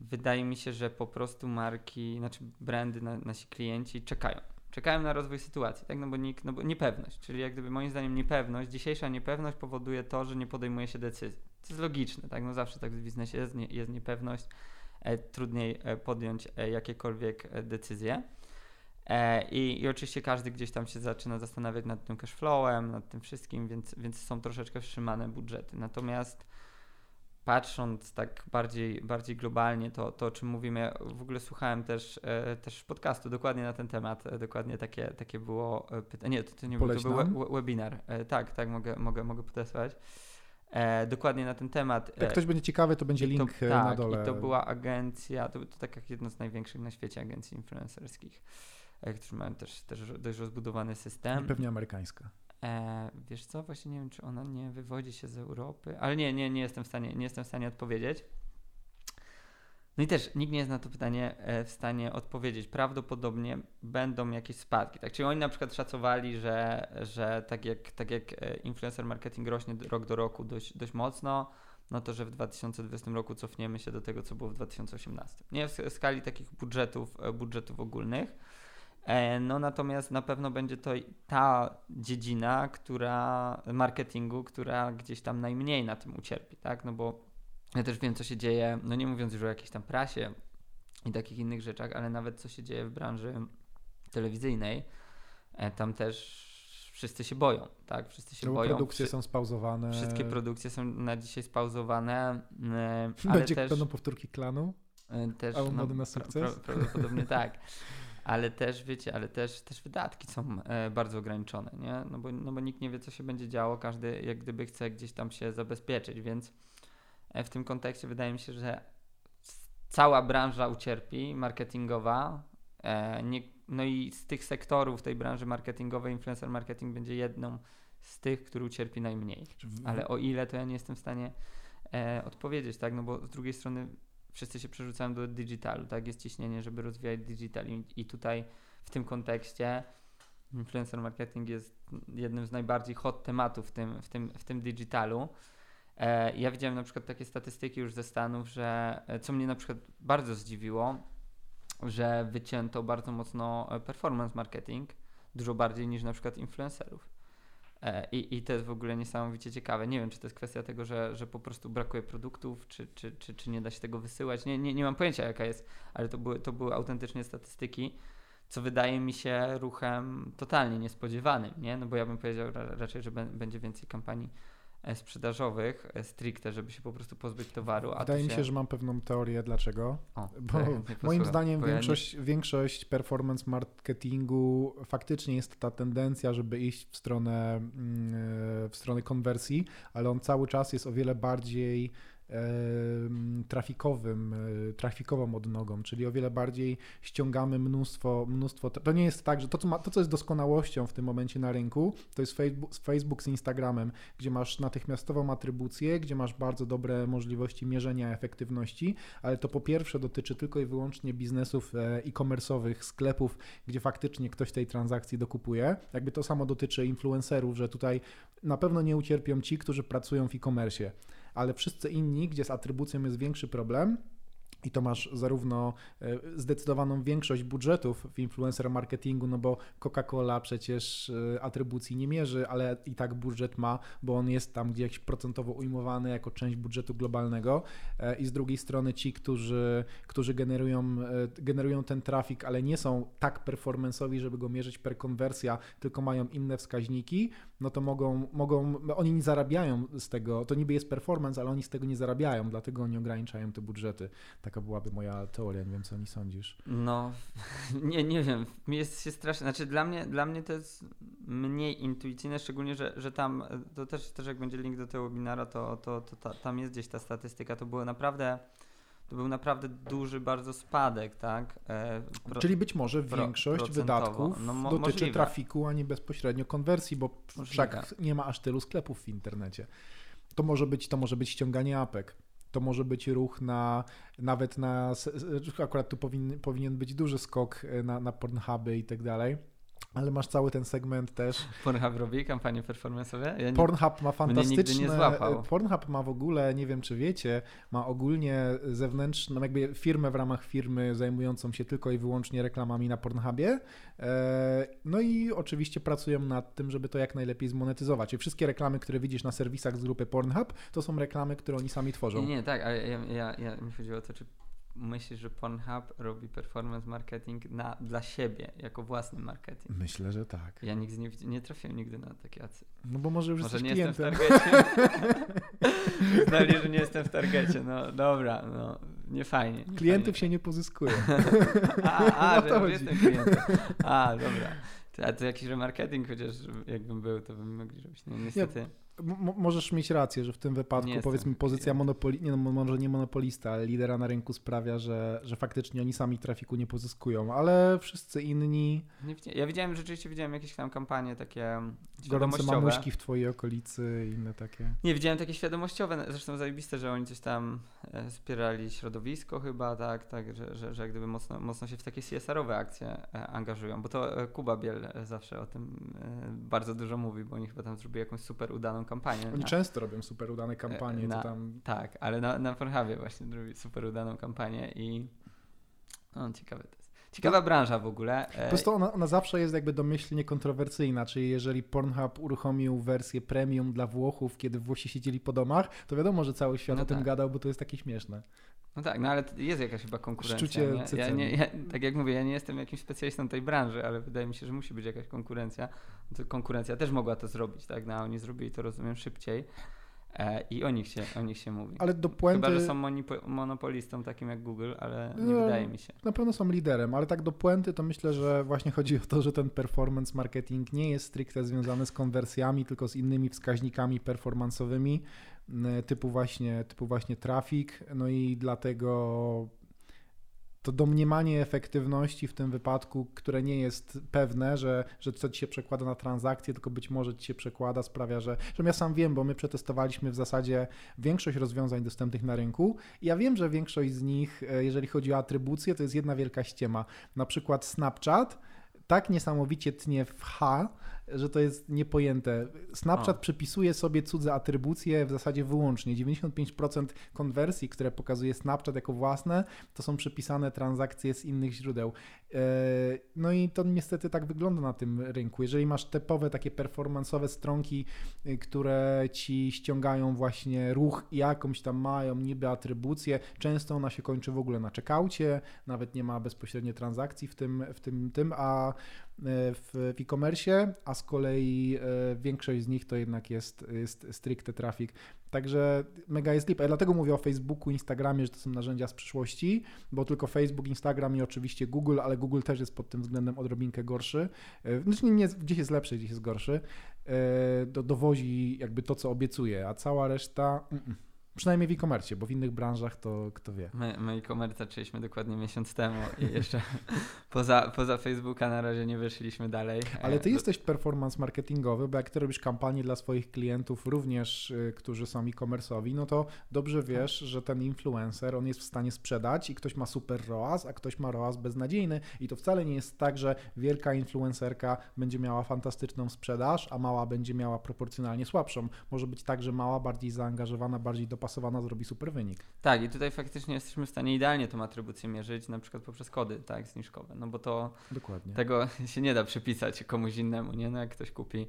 wydaje mi się, że po prostu marki, znaczy brandy, na, nasi klienci czekają. Czekają na rozwój sytuacji, tak? No bo, nikt, no bo niepewność, czyli jak gdyby moim zdaniem niepewność, dzisiejsza niepewność powoduje to, że nie podejmuje się decyzji. To jest logiczne, tak? No zawsze tak w biznesie jest, nie, jest niepewność, e, trudniej e, podjąć e, jakiekolwiek e, decyzje. E, I, I oczywiście każdy gdzieś tam się zaczyna zastanawiać nad tym cashflowem, nad tym wszystkim, więc, więc są troszeczkę wstrzymane budżety. Natomiast patrząc tak bardziej, bardziej globalnie, to, to o czym mówimy, ja w ogóle słuchałem też, e, też podcastu dokładnie na ten temat, e, dokładnie takie, takie było e, pytanie, nie, to, to nie był, to był we, we, webinar, tak, tak, mogę, mogę, mogę podesłać. E, dokładnie na ten temat. Jak ktoś będzie ciekawy, to będzie link to, tak, na dole. I to była agencja, to, to tak jak jedno z największych na świecie agencji influencerskich, którzy mają też, też dość rozbudowany system. Pewnie amerykańska. E, wiesz co, właśnie nie wiem, czy ona nie wywodzi się z Europy, ale nie, nie, nie jestem w stanie, nie jestem w stanie odpowiedzieć. No i też nikt nie jest na to pytanie e, w stanie odpowiedzieć. Prawdopodobnie będą jakieś spadki. Tak? Czyli oni na przykład szacowali, że, że tak, jak, tak jak e, influencer marketing rośnie rok do roku dość, dość mocno, no to że w 2020 roku cofniemy się do tego, co było w 2018. Nie w skali takich budżetów, e, budżetów ogólnych. No natomiast na pewno będzie to ta dziedzina, która marketingu, która gdzieś tam najmniej na tym ucierpi, tak? No bo ja też wiem, co się dzieje, no nie mówiąc już o jakiejś tam prasie i takich innych rzeczach, ale nawet co się dzieje w branży telewizyjnej, e, tam też wszyscy się boją, tak? Wszyscy się bo boją. produkcje są spauzowane. Wszystkie produkcje są na dzisiaj spauzowane, e, ale Będzie, też... Powtórki klanu? e, też A no, mody na pra- sukces? pra- prawdopodobnie tak. Ale też, wiecie, ale też, też wydatki są e, bardzo ograniczone, nie? No bo, no bo nikt nie wie, co się będzie działo, każdy jak gdyby chce gdzieś tam się zabezpieczyć, więc e, w tym kontekście wydaje mi się, że cała branża ucierpi, marketingowa, e, nie, no i z tych sektorów tej branży marketingowej influencer marketing będzie jedną z tych, który ucierpi najmniej. Ale o ile, to ja nie jestem w stanie e, odpowiedzieć, tak? No bo z drugiej strony wszyscy się przerzucają do digitalu, tak? Jest ciśnienie, żeby rozwijać digital i, i tutaj w tym kontekście influencer marketing jest jednym z najbardziej hot tematów w tym, w tym, w tym digitalu. E, ja widziałem na przykład takie statystyki już ze Stanów, że e, co mnie na przykład bardzo zdziwiło, że wycięto bardzo mocno e, performance marketing, dużo bardziej niż na przykład influencerów. E, I, I to jest w ogóle niesamowicie ciekawe. Nie wiem, czy to jest kwestia tego, że, że po prostu brakuje produktów, czy, czy, czy, czy nie da się tego wysyłać. Nie, nie, nie mam pojęcia, jaka jest, ale to były, to były autentycznie statystyki, co wydaje mi się ruchem totalnie niespodziewanym, nie? No bo ja bym powiedział ra, raczej, że bę- będzie więcej kampanii sprzedażowych, e, stricte, żeby się po prostu pozbyć towaru. A Wydaje mi się, że mam pewną teorię dlaczego. O, Bo ja moim zdaniem bo ja nie- większość, większość performance marketingu faktycznie jest ta tendencja, żeby iść w stronę, mm, w stronę konwersji, ale on cały czas jest o wiele bardziej trafikowym, e, trafikową odnogą, czyli o wiele bardziej ściągamy mnóstwo, mnóstwo. To nie jest tak, że to co, ma, to, co jest doskonałością w tym momencie na rynku, to jest Facebook, Facebook z Instagramem, gdzie masz natychmiastową atrybucję, gdzie masz bardzo dobre możliwości mierzenia efektywności, ale to po pierwsze dotyczy tylko i wyłącznie biznesów e, e-commerce'owych, sklepów, gdzie faktycznie ktoś tej transakcji dokupuje. Jakby to samo dotyczy influencerów, że tutaj na pewno nie ucierpią ci, którzy pracują w e-commerce, ale wszyscy inni, gdzie z atrybucją jest większy problem, i to masz zarówno e, zdecydowaną większość budżetów w influencer marketingu, no bo Coca-Cola przecież e, atrybucji nie mierzy, ale i tak budżet ma, bo on jest tam gdzieś procentowo ujmowany jako część budżetu globalnego. E, I z drugiej strony ci, którzy, którzy generują, generują ten trafik, ale nie są tak performanceowi, żeby go mierzyć per konwersja, tylko mają inne wskaźniki, no to mogą, mogą, oni nie zarabiają z tego, to niby jest performance, ale oni z tego nie zarabiają, dlatego oni ograniczają te budżety. Taka byłaby moja teoria, nie wiem co o niej sądzisz. No, nie, nie wiem. Jest się strasznie. Znaczy, dla mnie, dla mnie to jest mniej intuicyjne, szczególnie, że, że tam to też, też jak będzie link do tego webinara, to, to, to ta, tam jest gdzieś ta statystyka. To było naprawdę to był naprawdę duży bardzo spadek, tak? E, pro, Czyli być może większość wydatków no, mo- dotyczy możliwe. trafiku, a nie bezpośrednio konwersji, bo możliwe. wszak nie ma aż tylu sklepów w internecie. To może być, to może być ściąganie apek to może być ruch na nawet na, akurat tu powinien, powinien być duży skok na, na Pornhuby i tak dalej ale masz cały ten segment też. Pornhub robi kampanie performance'owe? Ja Pornhub ma fantastyczne. Pornhub ma w ogóle, nie wiem czy wiecie, ma ogólnie zewnętrzną, jakby firmę w ramach firmy zajmującą się tylko i wyłącznie reklamami na Pornhubie. E, no i oczywiście pracują nad tym, żeby to jak najlepiej zmonetyzować. I wszystkie reklamy, które widzisz na serwisach z grupy Pornhub, to są reklamy, które oni sami tworzą. Nie, nie tak, ale ja, ja, ja mi chodziło o to, czy myślisz, że Pornhub robi performance marketing na, dla siebie, jako własny marketing? Myślę, że tak. Ja nigdy nie, nie trafiłem nigdy na takie acy. No bo może już może nie klientem. jestem w targecie. Znali, że nie jestem w targecie. No dobra, no nie fajnie. Nie Klientów fajnie. się nie pozyskuje. a, a że już jestem klientem. A, dobra. A to jakiś remarketing, chociaż jakbym był, to bym mogli robić. No niestety. Możesz mieć rację, że w tym wypadku nie powiedzmy pozycja monopoli, nie, no, może nie monopolista, ale lidera na rynku sprawia, że, że faktycznie oni sami trafiku nie pozyskują, ale wszyscy inni... ja widziałem, rzeczywiście widziałem jakieś tam kampanie takie Gorące mamuśki w twojej okolicy i inne takie. Nie, widziałem takie świadomościowe, zresztą zajebiste, że oni coś tam e, wspierali środowisko chyba, tak, tak że, że, że jak gdyby mocno, mocno się w takie CSR-owe akcje e, angażują, bo to e, Kuba Biel zawsze o tym bardzo dużo mówi, bo oni chyba tam zrobili jakąś super udaną kampanię. Oni na, często robią super udane kampanie. Na, tam... Tak, ale na, na Pornhubie właśnie robi super udaną kampanię i no, ciekawe to jest. Ciekawa branża w ogóle. Po prostu ona, ona, zawsze jest jakby domyślnie kontrowersyjna, czyli jeżeli Pornhub uruchomił wersję premium dla Włochów, kiedy Włosi siedzieli po domach, to wiadomo, że cały świat no o tym tak. gadał, bo to jest takie śmieszne. No tak, no ale jest jakaś chyba konkurencja. Nie? Ja nie, ja, tak jak mówię, ja nie jestem jakimś specjalistą tej branży, ale wydaje mi się, że musi być jakaś konkurencja. Konkurencja też mogła to zrobić, tak? No, oni zrobili to, rozumiem, szybciej. E, I o nich, się, o nich się mówi. Ale do puenty... Chyba, że są monopolistą takim jak Google, ale nie no, wydaje mi się. Na pewno są liderem, ale tak do puenty to myślę, że właśnie chodzi o to, że ten performance marketing nie jest stricte związany z konwersjami, tylko z innymi wskaźnikami performanceowymi, typu właśnie, typu właśnie trafik, no i dlatego to domniemanie efektywności w tym wypadku, które nie jest pewne, że, że co ci się przekłada na transakcję, tylko być może ci się przekłada, sprawia, że, ja sam wiem, bo my przetestowaliśmy w zasadzie większość rozwiązań dostępnych na rynku ja wiem, że większość z nich, e, jeżeli chodzi o atrybucję, to jest jedna wielka ściema. Na przykład Snapchat tak niesamowicie tnie w H, że to jest niepojęte. Snapchat o. przypisuje sobie cudze atrybucje w zasadzie wyłącznie. 95% konwersji, które pokazuje Snapchat jako własne, to są przypisane transakcje z innych źródeł. E, no i to niestety tak wygląda na tym rynku. Jeżeli masz typowe takie performanceowe stronki, y, które ci ściągają właśnie ruch i jakąś tam mają niby atrybucję, często ona się kończy w ogóle na checkoutie, nawet nie ma bezpośrednio transakcji w tym, w tym, tym a E, w e-commerce, a z kolei e, większość z nich to jednak jest, jest stricte traffic. Także mega jest lipa. Ja dlatego mówię o Facebooku, Instagramie, że to są narzędzia z przyszłości, bo tylko Facebook, Instagram i oczywiście Google, ale Google też jest pod tym względem odrobinkę gorszy. E, znaczy nie, gdzieś jest lepszy, gdzieś jest gorszy. Do, dowozi jakby to, co obiecuje, a cała reszta... Mm -mm. Przynajmniej w e-commerce, bo w innych branżach to kto wie. My, my e-commerce zaczęliśmy dokładnie miesiąc temu i jeszcze poza, poza Facebooka na razie nie wyszliśmy dalej. Ale ty e, jesteś performance marketingowy, bo jak ty robisz kampanię dla swoich klientów, również y, którzy są e-commerce'owi, no to dobrze tak. wiesz, że ten influencer, on jest w stanie sprzedać i ktoś ma super ROAS, a ktoś ma ROAS beznadziejny i to wcale nie jest tak, że wielka influencerka będzie miała fantastyczną sprzedaż, a mała będzie miała proporcjonalnie słabszą. Może być tak, że mała bardziej zaangażowana, bardziej dopasowana dopasowana zrobi super wynik. Tak, i tutaj faktycznie jesteśmy w stanie idealnie tą atrybucję mierzyć, na przykład poprzez kody tak, zniżkowe, no bo to Dokładnie. tego się nie da przypisać komuś innemu, nie? No jak ktoś kupi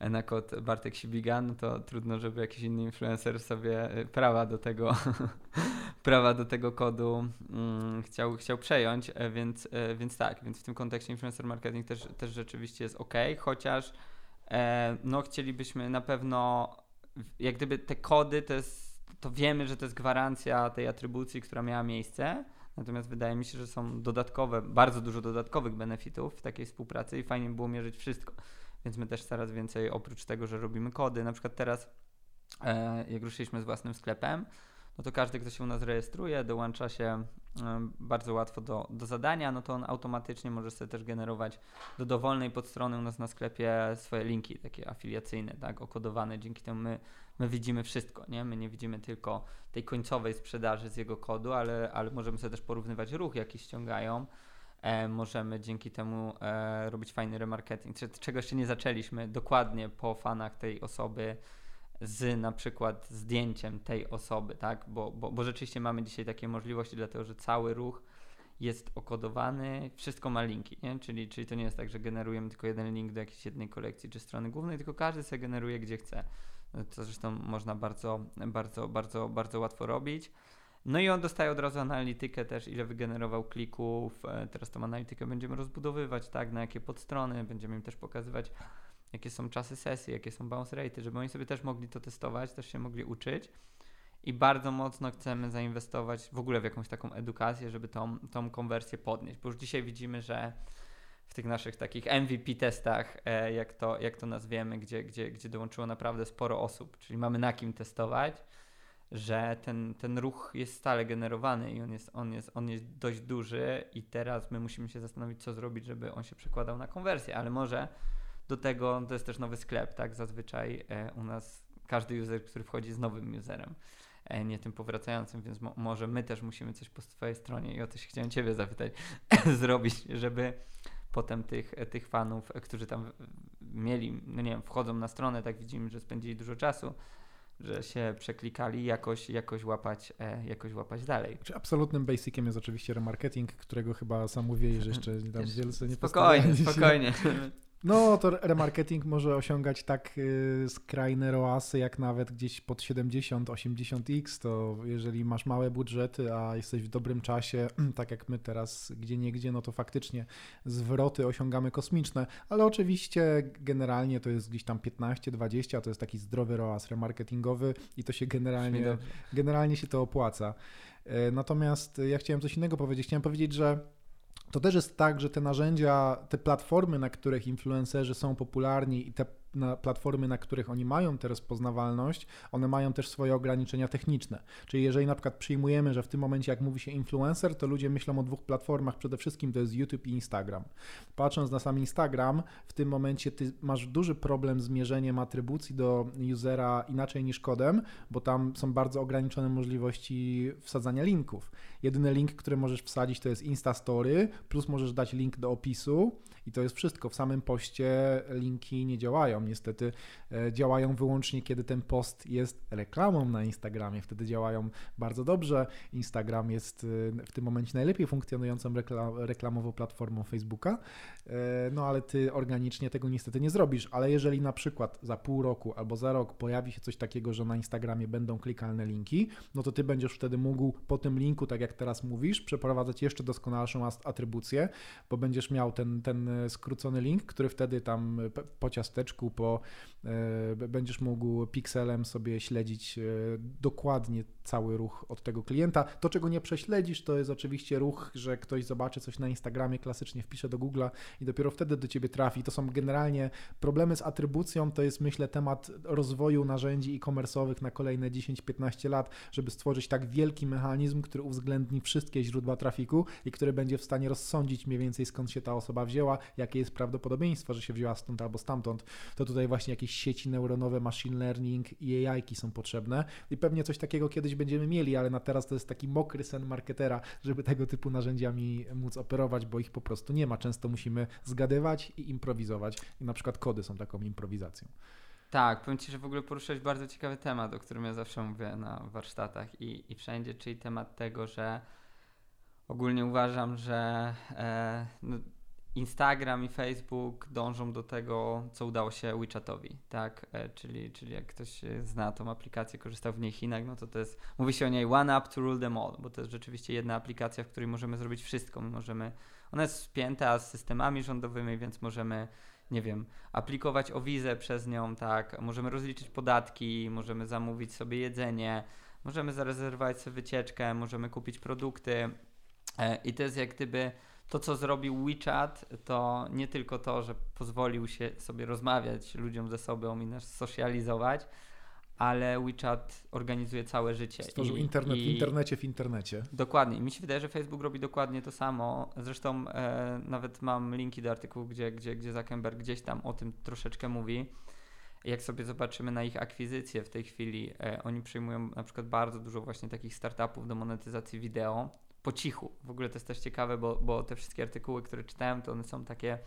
na kod Bartek Sibiga, no to trudno, żeby jakiś inny influencer sobie y, prawa do tego prawa do tego kodu mm, chciał, chciał przejąć, e, więc, e, więc tak, więc w tym kontekście influencer marketing też, też rzeczywiście jest ok, chociaż e, no chcielibyśmy na pewno jak gdyby te kody to jest to wiemy, że to jest gwarancja tej atrybucji, która miała miejsce. Natomiast wydaje mi się, że są dodatkowe, bardzo dużo dodatkowych benefitów w takiej współpracy i fajnie było mierzyć wszystko. Więc my też coraz więcej, oprócz tego, że robimy kody, na przykład teraz, e, jak ruszyliśmy z własnym sklepem, no to każdy, kto się u nas rejestruje, dołącza się bardzo łatwo do, do zadania, no to on automatycznie może sobie też generować do dowolnej podstrony u nas na sklepie swoje linki takie afiliacyjne, tak, okodowane. Dzięki temu my, my widzimy wszystko, nie? My nie widzimy tylko tej końcowej sprzedaży z jego kodu, ale, ale możemy sobie też porównywać ruch, jaki ściągają. E, możemy dzięki temu e, robić fajny remarketing, czego jeszcze nie zaczęliśmy dokładnie po fanach tej osoby z na przykład zdjęciem tej osoby, tak? Bo, bo, bo rzeczywiście mamy dzisiaj takie możliwości, dlatego że cały ruch jest okodowany, wszystko ma linki, nie? Czyli, czyli to nie jest tak, że generujemy tylko jeden link do jakiejś jednej kolekcji czy strony głównej, tylko każdy sobie generuje gdzie chce. To zresztą można bardzo, bardzo, bardzo, bardzo łatwo robić. No i on dostaje od razu analitykę też, ile wygenerował klików. E, teraz tą analitykę będziemy rozbudowywać, tak, na jakie podstrony, będziemy im też pokazywać jakie są czasy sesji, jakie są bounce rate, żeby oni sobie też mogli to testować, też się mogli uczyć. I bardzo mocno chcemy zainwestować w ogóle w jakąś taką edukację, żeby tą, tą konwersję podnieść. Bo już dzisiaj widzimy, że w tych naszych takich MVP testach, e, jak to, jak to nazwiemy, gdzie, gdzie, gdzie dołączyło naprawdę sporo osób, czyli mamy na kim testować, że ten, ten ruch jest stale generowany i on jest, on, jest, on jest dość duży. I teraz my musimy się zastanowić, co zrobić, żeby on się przekładał na konwersję, ale może do tego to jest też nowy sklep, tak? Zazwyczaj e, u nas każdy user, który wchodzi z nowym userem, e, nie tym powracającym, więc mo może my też musimy coś po swojej stronie. I o to się chciałem Ciebie zapytać, zrobić, żeby potem tych, tych fanów, e, którzy tam mieli, no nie wiem, wchodzą na stronę, tak widzimy, że spędzili dużo czasu, że się przeklikali, jakoś, jakoś, łapać, e, jakoś łapać dalej. Czy absolutnym basiciem jest oczywiście remarketing, którego chyba sam mówię, że jeszcze tam wiele nie Spokojnie, spokojnie. No, to remarketing może osiągać tak y, skrajne roasy, jak nawet gdzieś pod 70-80x, to jeżeli masz małe budżety, a jesteś w dobrym czasie, tak jak my teraz gdzie niegdzie, no to faktycznie zwroty osiągamy kosmiczne, ale oczywiście generalnie to jest gdzieś tam 15-20, to jest taki zdrowy roas remarketingowy i to się generalnie, generalnie się to opłaca. E, natomiast ja chciałem coś innego powiedzieć. Chciałem powiedzieć, że to też jest tak, że te narzędzia, te platformy, na których influencerzy są popularni i te na platformy, na których oni mają tę rozpoznawalność, one mają też swoje ograniczenia techniczne. Czyli jeżeli na przykład przyjmujemy, że w tym momencie jak mówi się influencer, to ludzie myślą o dwóch platformach, przede wszystkim to jest YouTube i Instagram. Patrząc na sam Instagram, w tym momencie ty masz duży problem z mierzeniem atrybucji do usera inaczej niż kodem, bo tam są bardzo ograniczone możliwości wsadzania linków. Jedyny link, który możesz wsadzić to jest Insta Story, plus możesz dać link do opisu i to jest wszystko. W samym poście linki nie działają. Niestety e, działają wyłącznie, kiedy ten post jest reklamą na Instagramie. Wtedy działają bardzo dobrze. Instagram jest e, w tym momencie najlepiej funkcjonującą reklamową platformą Facebooka. E, no ale ty organicznie tego niestety nie zrobisz. Ale jeżeli na przykład za pół roku albo za rok pojawi się coś takiego, że na Instagramie będą klikalne linki, no to ty będziesz wtedy mógł po tym linku, tak jak teraz mówisz, przeprowadzać jeszcze doskonalszą atrybucję, bo będziesz miał ten, ten skrócony link, który wtedy tam po ciasteczku, po e, będziesz mógł pikselem sobie śledzić e, dokładnie cały ruch od tego klienta. To, czego nie prześledzisz, to jest oczywiście ruch, że ktoś zobaczy coś na Instagramie, klasycznie wpisze do Google'a i dopiero wtedy do ciebie trafi. To są generalnie problemy z atrybucją, to jest myślę temat rozwoju narzędzi e-commerce'owych na kolejne 10-15 lat, żeby stworzyć tak wielki mechanizm, który uwzględni wszystkie źródła trafiku i który będzie w stanie rozsądzić mniej więcej skąd się ta osoba wzięła, jakie jest prawdopodobieństwo, że się wzięła stąd albo stamtąd. To tutaj właśnie jakieś sieci neuronowe, machine learning i AI są potrzebne i pewnie coś takiego kiedyś będziemy mieli, ale na teraz to jest taki mokry sen marketera, żeby tego typu narzędziami móc operować, bo ich po prostu nie ma. Często musimy zgadywać i improwizować. I na przykład kody są taką improwizacją. Tak, powiem Ci, że w ogóle poruszyłeś bardzo ciekawy temat, o którym ja zawsze mówię na warsztatach i, i wszędzie, czyli temat tego, że ogólnie uważam, że e, no, Instagram i Facebook dążą do tego, co udało się WeChatowi, tak? E, czyli, czyli jak ktoś zna tą aplikację, korzystał w niej Chinach, no to to jest, mówi się o niej one app to rule them all, bo to jest rzeczywiście jedna aplikacja, w której możemy zrobić wszystko. My możemy, ona jest spięta z systemami rządowymi, więc możemy, nie wiem, aplikować o wizę przez nią, tak? Możemy rozliczyć podatki, możemy zamówić sobie jedzenie, możemy zarezerwować sobie wycieczkę, możemy kupić produkty e, i to jest jak gdyby to, co zrobił WeChat, to nie tylko to, że pozwolił się sobie rozmawiać ludziom ze sobą i nas socjalizować, ale WeChat organizuje całe życie. Stworzył I, internet i, w internecie w internecie. Dokładnie. Mi się wydaje, że Facebook robi dokładnie to samo. Zresztą e, nawet mam linki do artykułu, gdzie, gdzie, gdzie Zuckerberg gdzieś tam o tym troszeczkę mówi. Jak sobie zobaczymy na ich akwizycje w tej chwili, e, oni przyjmują na przykład bardzo dużo właśnie takich startupów do monetyzacji wideo po cichu. W ogóle to jest też ciekawe, bo, bo te wszystkie artykuły, które czytałem, to one są takie.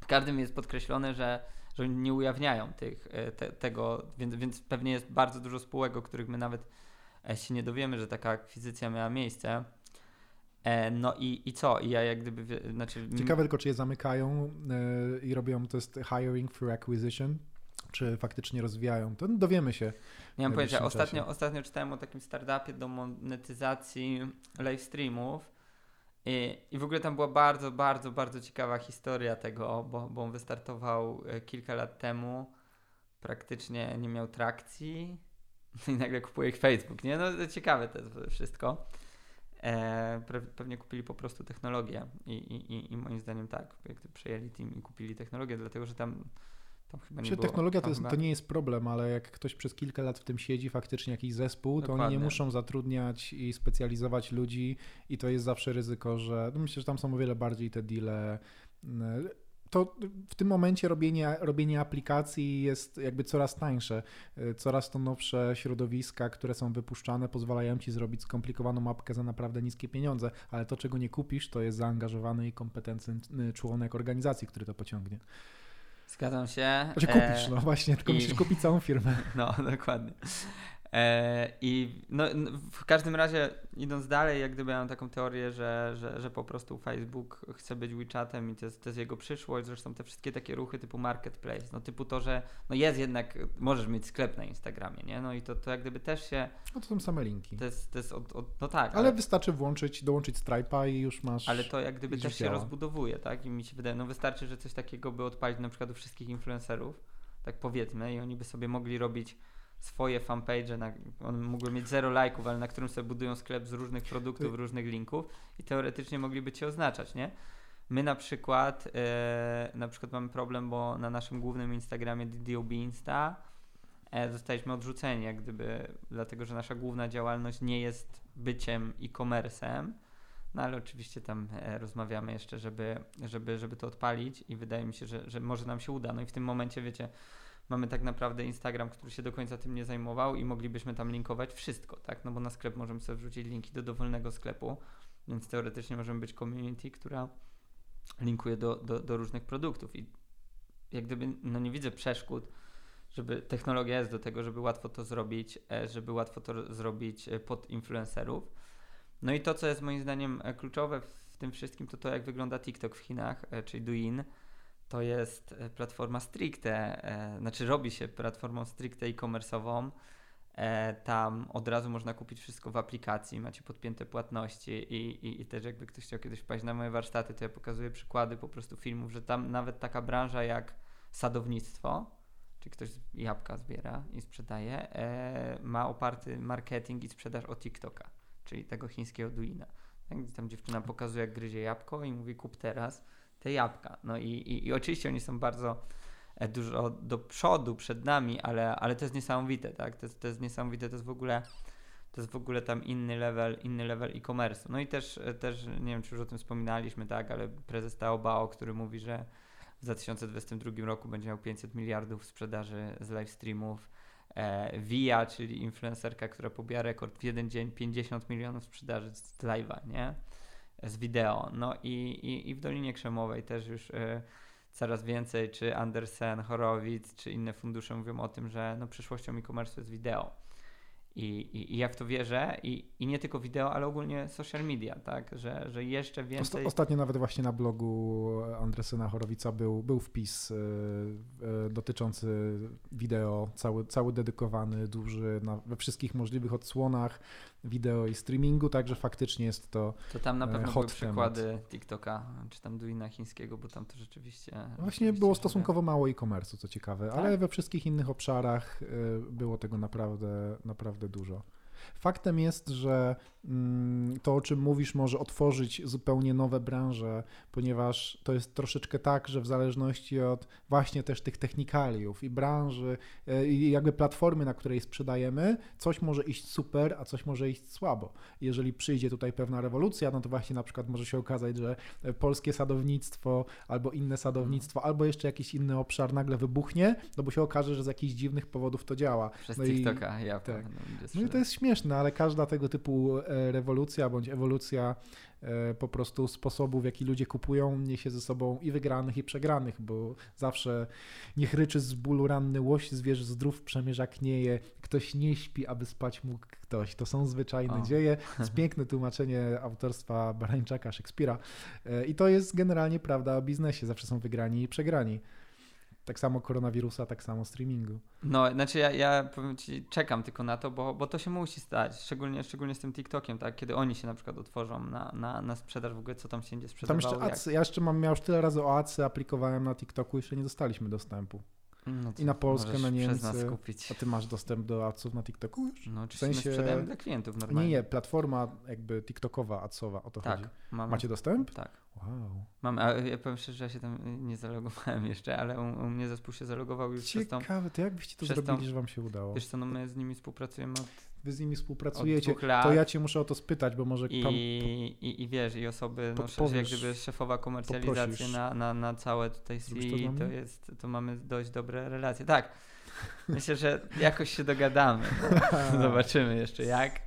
W każdym jest podkreślone, że że nie ujawniają tych, e, te, tego, więc, więc pewnie jest bardzo dużo spółek, o których my nawet e, się nie dowiemy, że taka akwizycja miała miejsce. E, no i, i co? I ja jak gdyby, znaczy... Ciekawe tylko, czy je zamykają i robią, to jest hiring through acquisition, czy faktycznie rozwijają, to dowiemy się. Nie mam pojęcia. Ostatnio, ostatnio czytałem o takim startupie do monetyzacji live streamów, i, I w ogóle tam była bardzo, bardzo, bardzo ciekawa historia tego, bo, bo on wystartował e, kilka lat temu, praktycznie nie miał trakcji i nagle kupuje ich Facebook, nie? No ciekawe to jest wszystko. E, pewnie kupili po prostu technologię i, i, i moim zdaniem tak, jak przejęli team i kupili technologię, dlatego że tam tam chyba nie technologia to, jest, to, nie jest problem, ale jak ktoś przez kilka lat w tym siedzi, faktycznie jakiś zespół, Dokładnie. to oni nie muszą zatrudniać i specjalizować ludzi i to jest zawsze ryzyko, że no myślę, że tam są o wiele bardziej te deale. Mm, to w tym momencie robienie, robienie aplikacji jest jakby coraz tańsze. Coraz to nowsze środowiska, które są wypuszczane, pozwalają ci zrobić skomplikowaną mapkę za naprawdę niskie pieniądze, ale to, czego nie kupisz, to jest zaangażowany i kompetentny członek organizacji, który to pociągnie. Zgadzam się. Znaczy kupisz, e, no właśnie, tylko i... musisz kupić całą firmę. No, dokładnie. E, I no, w każdym razie, idąc dalej, jak gdyby mam taką teorię, że, że, że po prostu Facebook chce być WeChatem i to jest, to jest jego przyszłość. Zresztą te wszystkie takie ruchy typu marketplace, no typu to, że no jest jednak, możesz mieć sklep na Instagramie, nie? No i to, to jak gdyby też się... No to są same linki. To jest, to jest od, od, no tak. Ale, ale, wystarczy włączyć, dołączyć Stripe'a i już masz... Ale to jak gdyby też się rozbudowuje, tak? I mi się wydaje, no wystarczy, że coś takiego by odpalić na przykład u wszystkich influencerów, tak powiedzmy, i oni by sobie mogli robić swoje fanpage, na, on mógłby mieć zero lajków, ale na którym sobie budują sklep z różnych produktów, różnych linków i teoretycznie mogliby cię oznaczać, nie? My na przykład, e, na przykład mamy problem, bo na naszym głównym Instagramie DDOB Insta e, zostaliśmy odrzuceni, jak gdyby, dlatego że nasza główna działalność nie jest byciem e-commerce'em, no ale oczywiście tam e, rozmawiamy jeszcze, żeby, żeby, żeby to odpalić i wydaje mi się, że, że może nam się uda. No i w tym momencie, wiecie, mamy tak naprawdę Instagram, który się do końca tym nie zajmował i moglibyśmy tam linkować wszystko, tak? No bo na sklep możemy sobie wrzucić linki do dowolnego sklepu, więc teoretycznie możemy być community, która linkuje do, do, do różnych produktów i jak gdyby, no nie widzę przeszkód, żeby technologia jest do tego, żeby łatwo to zrobić, e, żeby łatwo to zrobić e, pod influencerów. No i to, co jest moim zdaniem e, kluczowe w tym wszystkim, to to, jak wygląda TikTok w Chinach, czyli Douyin to jest e, platforma stricte, e, znaczy robi się platformą stricte e-commerce'ową. E, tam od razu można kupić wszystko w aplikacji, macie podpięte płatności i, i, i też jakby ktoś chciał kiedyś wpaść na moje warsztaty, to ja pokazuję przykłady po prostu filmów, że tam nawet taka branża jak sadownictwo, czy ktoś jabłka zbiera i sprzedaje, e, ma oparty marketing i sprzedaż o TikToka, czyli tego chińskiego Duina. Tak, tam dziewczyna pokazuje, jak gryzie jabłko i mówi kup teraz te jabłka. No i, i, i oczywiście oni są bardzo e, dużo do przodu przed nami, ale, ale to jest niesamowite, tak? To jest, to jest niesamowite, to jest w ogóle to jest w ogóle tam inny level, inny level e-commerce. No i też, e, też, nie wiem, czy już o tym wspominaliśmy, tak, ale prezes Taobao, który mówi, że w 2022 roku będzie miał 500 miliardów sprzedaży z live streamów. E, Via, czyli influencerka, która pobija rekord w jeden dzień 50 milionów sprzedaży z live'a, nie? Z wideo. No i, i, i w Dolinie Krzemowej też już y, coraz więcej, czy Andersen, Horowitz, czy inne fundusze mówią o tym, że no, przyszłością e-commerce jest wideo. I, i, I ja w to wierzę I, i nie tylko wideo, ale ogólnie social media, tak, że, że jeszcze więcej... Ostatnio nawet właśnie na blogu Andresena Horowica był, był wpis y, y, dotyczący wideo, cały, cały dedykowany, duży, na, we wszystkich możliwych odsłonach wideo i streamingu, także faktycznie jest to To tam na e, pewno były przykłady temat. TikToka, czy tam Duina chińskiego, bo tam to rzeczywiście... Właśnie rzeczywiście było stosunkowo mało e-commerce'u, co ciekawe, tak? ale we wszystkich innych obszarach y, było tego naprawdę, naprawdę dużo. Faktem jest, że to, o czym mówisz, może otworzyć zupełnie nowe branże, ponieważ to jest troszeczkę tak, że w zależności od właśnie też tych technikaliów i branży e, i jakby platformy, na której sprzedajemy, coś może iść super, a coś może iść słabo. Jeżeli przyjdzie tutaj pewna rewolucja, no to właśnie na przykład może się okazać, że polskie sadownictwo albo inne sadownictwo, albo jeszcze jakiś inny obszar nagle wybuchnie, no bo się okaże, że z jakichś dziwnych powodów to działa. Przez no TikToka, i, ja tak. No i to jest śmieszne, ale każda tego typu e, rewolucja bądź ewolucja e, po prostu sposobu, w jaki ludzie kupują, niesie ze sobą i wygranych, i przegranych, bo zawsze niech ryczy z bólu ranny łoś, zwierz zdrów przemierza knieje, ktoś nie śpi, aby spać mógł ktoś. To są zwyczajne o. dzieje. To jest piękne tłumaczenie autorstwa Barańczaka, Szekspira. E, I to jest generalnie prawda o biznesie. Zawsze są wygrani i przegrani. Tak samo koronawirusa, tak samo streamingu. No, znaczy ja, ja powiem ci, czekam tylko na to, bo, bo to się musi stać, szczególnie, szczególnie z tym TikTokiem, tak, kiedy oni się na przykład otworzą na, na, na sprzedaż w ogóle, co tam się będzie sprzedawało. Tam jeszcze ja jeszcze mam, ja już tyle razy o ACY aplikowałem na TikToku, jeszcze nie dostaliśmy dostępu. No I na Polskę, na Niemcy. A ty masz dostęp do adsów na TikToku już? No oczywiście w sensie... sprzedajemy dla klientów normalnie. Nie, nie, platforma jakby TikTokowa, adsowa, o to tak, chodzi. Mamy, Macie dostęp? Tak. Wow. Mam, a ja powiem szczerze, że ja się tam nie zalogowałem jeszcze, ale u, u mnie zespół się zalogował już Ciekawe, przez Ciekawe, to jak byście to zrobili, tą, że wam się udało? Wiesz co, no my z nimi współpracujemy od Wy z nimi współpracujecie, to ja cię muszę o to spytać, bo może I, tam... I, i wiesz, i osoby, no, jak gdyby szefowa komercjalizacji na, na, na całe tutaj CE, to, to, jest, to mamy dość dobre relacje. Tak, myślę, że jakoś się dogadamy. No. Zobaczymy jeszcze jak.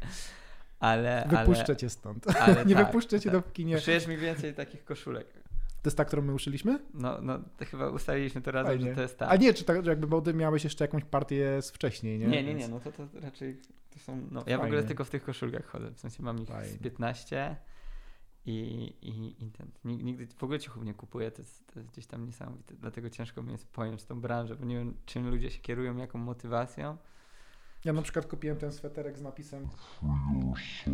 Ale, wypuszczę ale, cię stąd. Ale nie tak, wypuszczę cię tak. dopóki nie. Przyjedź mi więcej takich koszulek. To jest ta, którą my uszyliśmy? No, no chyba ustaliliśmy to razem, Fajnie. że to jest ta. A nie, czy tak, jakby bo ty miałeś jeszcze jakąś partię z wcześniej, nie? Nie, nie, nie, no to, to raczej to są. No, ja w ogóle tylko w tych koszulkach chodzę. W sensie mam ich Fajnie. z 15 i, i, i ten, nigdy w ogóle ciuchów nie kupuję, to jest, to jest gdzieś tam niesamowite. Dlatego ciężko mi jest pojąć tą branżę, bo nie wiem, czym ludzie się kierują, jaką motywacją. Ja na przykład kupiłem ten sweterek z napisem e,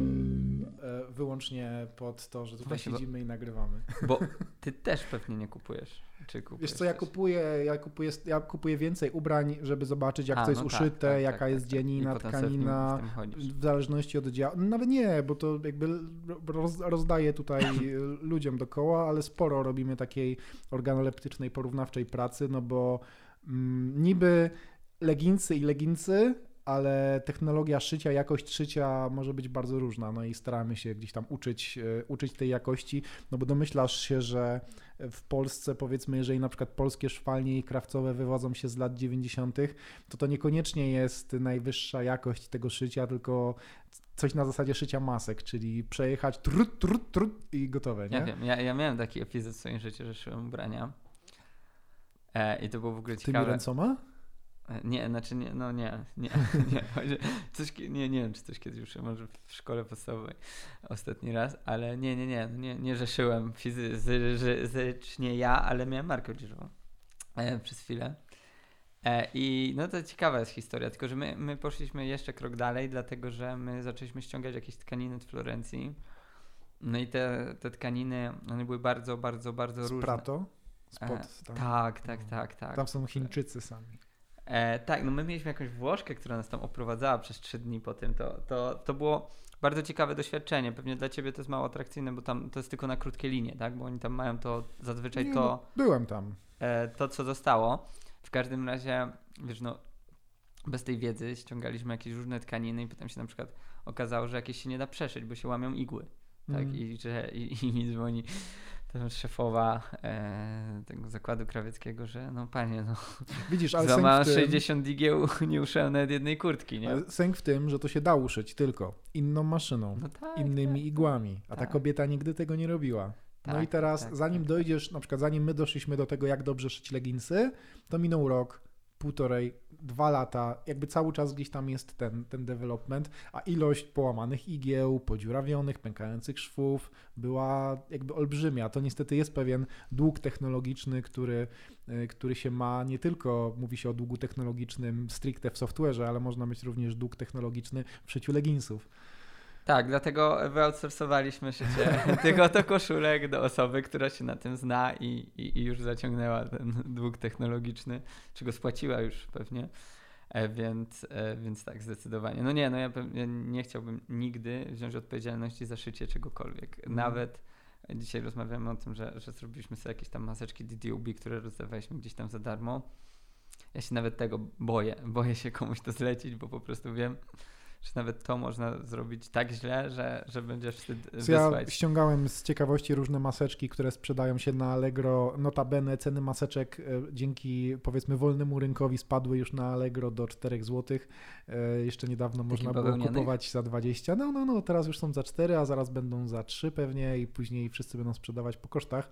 wyłącznie pod to, że tutaj siedzimy bo, i nagrywamy. Bo ty też pewnie nie kupujesz. Czy kupujesz Wiesz co, ja kupuję, ja kupuję, ja kupuję więcej ubrań, żeby zobaczyć jak A, to jest no tak, uszyte, tak, tak, jaka tak, jest tak, dzianina, tkanina, w, w zależności od działu. Nawet nie, bo to jakby roz, rozdaję tutaj ludziom dookoła, ale sporo robimy takiej organoleptycznej, porównawczej pracy, no bo mm, niby leginsy i leginsy ale technologia szycia, jakość szycia może być bardzo różna, no i staramy się gdzieś tam uczyć, e, uczyć tej jakości, no bo domyślasz się, że w Polsce powiedzmy, jeżeli na przykład polskie szwalnie i krawcowe wywodzą się z lat 90., to to niekoniecznie jest najwyższa jakość tego szycia, tylko coś na zasadzie szycia masek, czyli przejechać trut, trut, trut i gotowe, nie? Ja wiem, ja, ja miałem taki epizod w swoim życiu, że szyłem ubrania e, i to było w ogóle ciekawe. Tymi ręcoma? Nie, znaczy nie, no nie, nie, nie, coś, nie, nie wiem, czy coś kiedyś już, może w szkole podstawowej ostatni raz, ale nie, nie, nie, nie, nie rzeszyłem fizycznie ja, ale miałem markę odzieżową e, przez chwilę. E, I no to ciekawa jest historia, tylko że my, my poszliśmy jeszcze krok dalej, dlatego że my zaczęliśmy ściągać jakieś tkaniny od Florencji. No i te, te tkaniny, one były bardzo, bardzo, bardzo różne. Prato? Spod, e, tak, tak, tak, tak. Tam są Chińczycy sami. E, tak, no my mieliśmy jakąś Włoszkę, która nas tam oprowadzała przez trzy dni po tym. To, to, to było bardzo ciekawe doświadczenie. Pewnie dla ciebie to jest mało atrakcyjne, bo tam to jest tylko na krótkie linie, tak? Bo oni tam mają to zazwyczaj Nie, to. No, byłem tam. E, to, co zostało. W każdym razie, wiesz, no, bez tej wiedzy ściągaliśmy jakieś różne tkaniny i potem się na przykład okazało, że jakieś się nie da przeszyć, bo się łamią igły. Tak, mm. i że i, i mi dzwoni szefowa e, tego zakładu krawieckiego, że no panie, no Widzisz, ale złamała 60 digieł, nie uszyłem nawet jednej kurtki, nie? Sęk w tym, że to się da uszyć tylko inną maszyną, no tak, innymi tak, igłami, a tak. ta kobieta nigdy tego nie robiła. no i tak, teraz, tak, zanim tak. dojdziesz, na przykład zanim my doszliśmy do tego, jak dobrze szyć leginsy, to minął rok, półtorej, dwa lata, jakby cały czas gdzieś tam jest ten, ten development, a ilość połamanych igieł, podziurawionych, pękających szwów była jakby olbrzymia. To niestety jest pewien dług technologiczny, który, y, który się ma nie tylko, mówi się o długu technologicznym stricte w software'ze, ale można mieć również dług technologiczny w szyciu leginsów. Tak, dlatego wyoutsourcowaliśmy szycie tych oto koszulek do osoby, która się na tym zna i, i, i, już zaciągnęła ten dług technologiczny, czy go spłaciła już pewnie. E, więc, e, więc tak, zdecydowanie. No nie, no ja, ja nie chciałbym nigdy wziąć odpowiedzialności za szycie czegokolwiek. Mm. Nawet dzisiaj rozmawiamy o tym, że, że zrobiliśmy sobie jakieś tam maseczki DDUB, które rozdawaliśmy gdzieś tam za darmo. Ja się nawet tego boję. Boję się komuś to zlecić, bo po prostu wiem, że nawet to można zrobić tak źle, że, że będziesz wstyd Ja ściągałem z ciekawości różne maseczki, które sprzedają się na Allegro. Notabene ceny maseczek e, dzięki powiedzmy wolnemu rynkowi spadły już na Allegro do 4 zł. E, jeszcze niedawno można było kupować za 20. No, no, no, teraz już są za 4, a zaraz będą za 3 pewnie i później wszyscy będą sprzedawać po kosztach.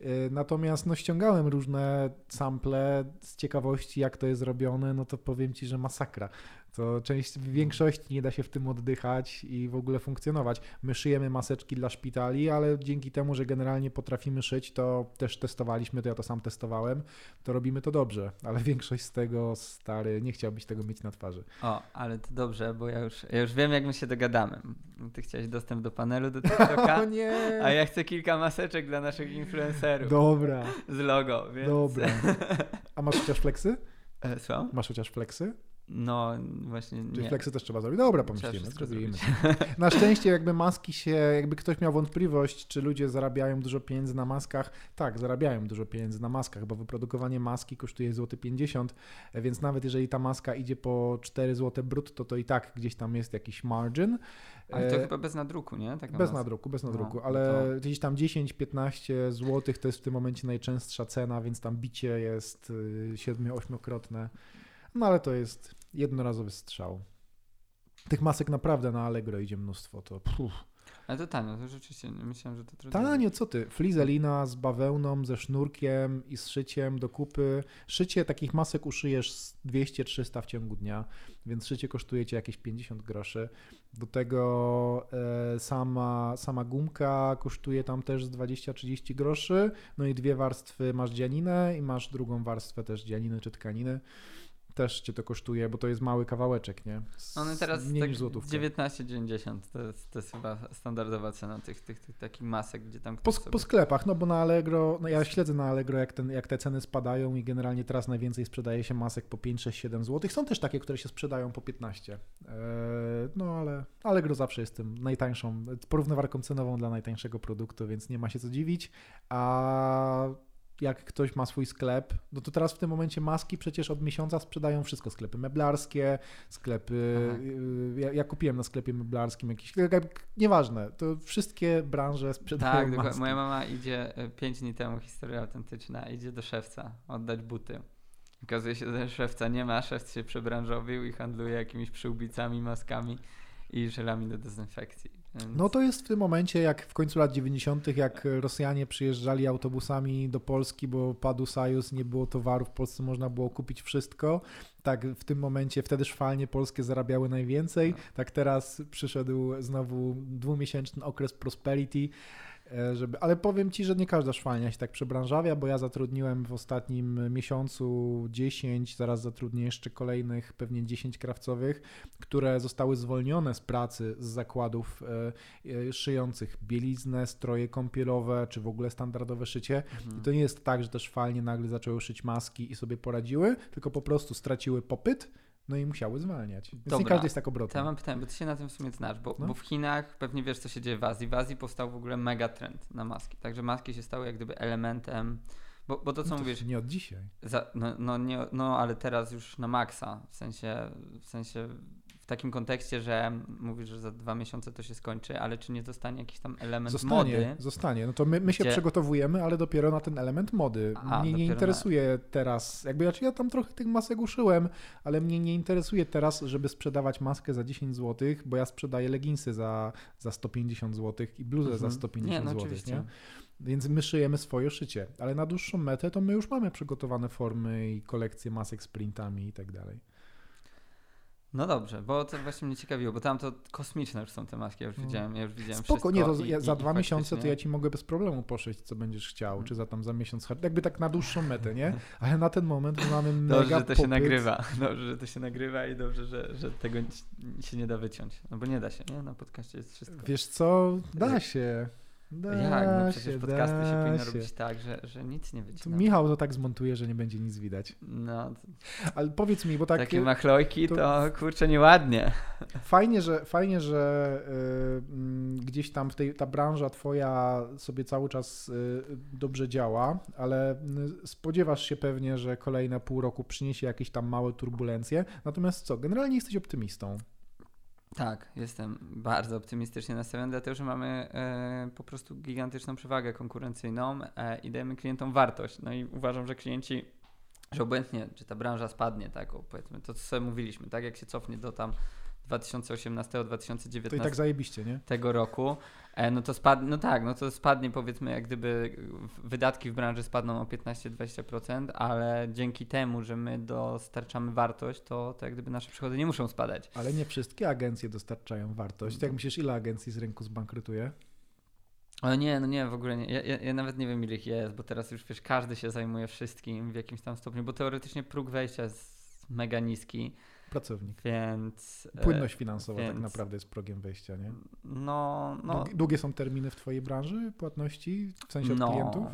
E, natomiast no, ściągałem różne sample z ciekawości, jak to jest robione, no to powiem Ci, że masakra. To część, w większości nie da się w tym oddychać i w ogóle funkcjonować. My szyjemy maseczki dla szpitali, ale dzięki temu, że generalnie potrafimy szyć, to też testowaliśmy, to ja to sam testowałem, to robimy to dobrze, ale większość z tego, stary, nie chciałbyś tego mieć na twarzy. O, ale to dobrze, bo ja już, ja już wiem, jak my się dogadamy. Ty chciałeś dostęp do panelu do TikToka, o nie. a ja chcę kilka maseczek dla naszych influencerów. Dobra. Z logo, więc... Dobra. A masz chociaż fleksy? E, co? Masz chociaż fleksy? No, właśnie Czyli nie. flexy też trzeba zrobić. Dobra, pomyślimy, zrobimy. Na szczęście jakby maski się, jakby ktoś miał wątpliwość, czy ludzie zarabiają dużo pieniędzy na maskach, tak, zarabiają dużo pieniędzy na maskach, bo wyprodukowanie maski kosztuje złoty 50, więc nawet jeżeli ta maska idzie po 4 zł brutto, to i tak gdzieś tam jest jakiś margin. Ale to e, chyba bez nadruku, nie? Tak bez nadruku, bez no, nadruku, no, ale to... gdzieś tam 10-15 zł to jest w tym momencie najczęstsza cena, więc tam bicie jest 7-8-krotne. No ale to jest jednorazowy strzał. Tych masek naprawdę na Allegro idzie mnóstwo, to puf. Ale to tanio, to rzeczywiście myślałem, że to trochę. Tanio, co ty? Flizelina z bawełną, ze sznurkiem i z szyciem do kupy. Szycie takich masek uszyjesz 200-300 w ciągu dnia, więc szycie kosztuje cię jakieś 50 groszy. Do tego e, sama, sama gumka kosztuje tam też z 20-30 groszy. No i dwie warstwy masz dzianinę i masz drugą warstwę też dzianiny czy tkaniny też cię to kosztuje, bo to jest mały kawałeczek, nie? Z, One teraz mniej tak niż złotówka. 19,90 to jest, to jest chyba standardowa cena tych, tych, tych takich masek, gdzie tam po, sobie... po sklepach, no bo na Allegro, no ja śledzę na Allegro, jak, ten, jak te ceny spadają i generalnie teraz najwięcej sprzedaje się masek po 5, 6, 7 zł. Są też takie, które się sprzedają po 15. Eee, no ale Allegro zawsze jest tym najtańszą, porównywarką cenową dla najtańszego produktu, więc nie ma się co dziwić. A jak ktoś ma swój sklep, no to teraz w tym momencie maski przecież od miesiąca sprzedają wszystko. Sklepy meblarskie, sklepy. Y, ja, ja, kupiłem na sklepie meblarskim jakiś. Nieważne, to wszystkie branże sprzedają. Tak, maski. moja mama idzie 5 y, dni temu, historia autentyczna, idzie do szewca oddać buty. Okazuje się, że szewca nie ma, szewc się przebranżowił i handluje jakimiś przyłbicami, maskami i żelami do dezynfekcji. Więc... No to jest w tym momencie, jak w końcu lat 90., jak Rosjanie przyjeżdżali autobusami do Polski, bo padł Sojus, nie było towarów, w Polsce można było kupić wszystko. Tak, w tym momencie wtedy szwalnie polskie zarabiały najwięcej. No. Tak teraz przyszedł znowu dwumiesięczny okres prosperity żeby, ale powiem Ci, że nie każda szwalnia się tak przebranżawia, bo ja zatrudniłem w ostatnim miesiącu 10, zaraz zatrudnię jeszcze kolejnych pewnie 10 krawcowych, które zostały zwolnione z pracy z zakładów e, e, szyjących bieliznę, stroje kąpielowe, czy w ogóle standardowe szycie. Mhm. I to nie jest tak, że te szwalnie nagle zaczęły szyć maski i sobie poradziły, tylko po prostu straciły popyt, no i musiały zwalniać. Więc Dobra, nie każdy jest tak obrotny. Ja mam pytanie, bo ty się na tym w sumie znasz, bo, no. bo w Chinach pewnie wiesz, co się dzieje w Azji. W Azji powstał w ogóle mega trend na maski. Także maski się stały jak gdyby elementem bo, bo to co no to mówisz. Nie od dzisiaj. Za, no, no, nie, no ale teraz już na maksa. W sensie, w sensie w takim kontekście, że mówisz, że za dwa miesiące to się skończy, ale czy nie zostanie jakiś tam element zostanie, mody? Zostanie, No to my, my się gdzie... przygotowujemy, ale dopiero na ten element mody. A, mnie nie interesuje na... teraz, jakby ja tam trochę tych masek uszyłem, ale mnie nie interesuje teraz, żeby sprzedawać maskę za 10 zł, bo ja sprzedaję leginsy za, za 150 zł i bluzę mhm. za 150 nie, no zł. Nie? Więc my szyjemy swoje szycie, ale na dłuższą metę to my już mamy przygotowane formy i kolekcje masek z printami i tak dalej. No dobrze, bo to właśnie mnie ciekawiło, bo tam to kosmiczne już są te maski, ja już mm. widziałem, ja już widziałem Spoko, nie, to ja, za dwa miesiące to ja ci mogę bez problemu poszyć, co będziesz chciał, hmm. czy za tam za miesiąc, jakby tak na dłuższą metę, nie? Ale na ten moment mamy mega Dobrze, że to popyt. się nagrywa, dobrze, że to się nagrywa i dobrze, że, że tego się nie da wyciąć, no bo nie da się, nie? Na podcaście jest wszystko. Wiesz co, da się. Da Jak? No przecież się, podcasty się powinno się. robić tak, że, że nic nie wycina. Michał to tak zmontuje, że nie będzie nic widać. No, Ale powiedz mi, bo tak takie y, machlojki to- to, kurczę nieładnie. fajnie, że, fajnie, że y, mm, gdzieś tam w tej, ta branża twoja sobie cały czas y, dobrze działa, ale spodziewasz się pewnie, że kolejne pół roku przyniesie jakieś tam małe turbulencje. Natomiast co, generalnie jesteś optymistą. Tak, jestem bardzo optymistycznie nastawiony, dlatego że mamy e, po prostu gigantyczną przewagę konkurencyjną e, i dajemy klientom wartość. No i uważam, że klienci, że obojętnie, czy ta branża spadnie, tak, o, powiedzmy, to co sobie mówiliśmy, tak, jak się cofnie do tam 2018-2019 To i tak zajebiście, nie? tego roku, e, no to spadnie, no tak, no to spadnie powiedzmy jak gdyby wydatki w branży spadną o 15-20%, ale dzięki temu, że my dostarczamy wartość, to, to jak gdyby nasze przychody nie muszą spadać. Ale nie wszystkie agencje dostarczają wartość. Jak myślisz, ile agencji z rynku zbankrutuje? O nie, no nie, w ogóle nie. Ja, ja, ja nawet nie wiem ile ich jest, bo teraz już wiesz, każdy się zajmuje wszystkim w jakimś tam stopniu, bo teoretycznie próg wejścia jest mega niski, Pracownik. więc... e, Płynność finansowa tak więc- naprawdę jest progiem wejścia, nie? No, no, Długie, są terminy w twojej branży płatności, w sensie od no, klientów?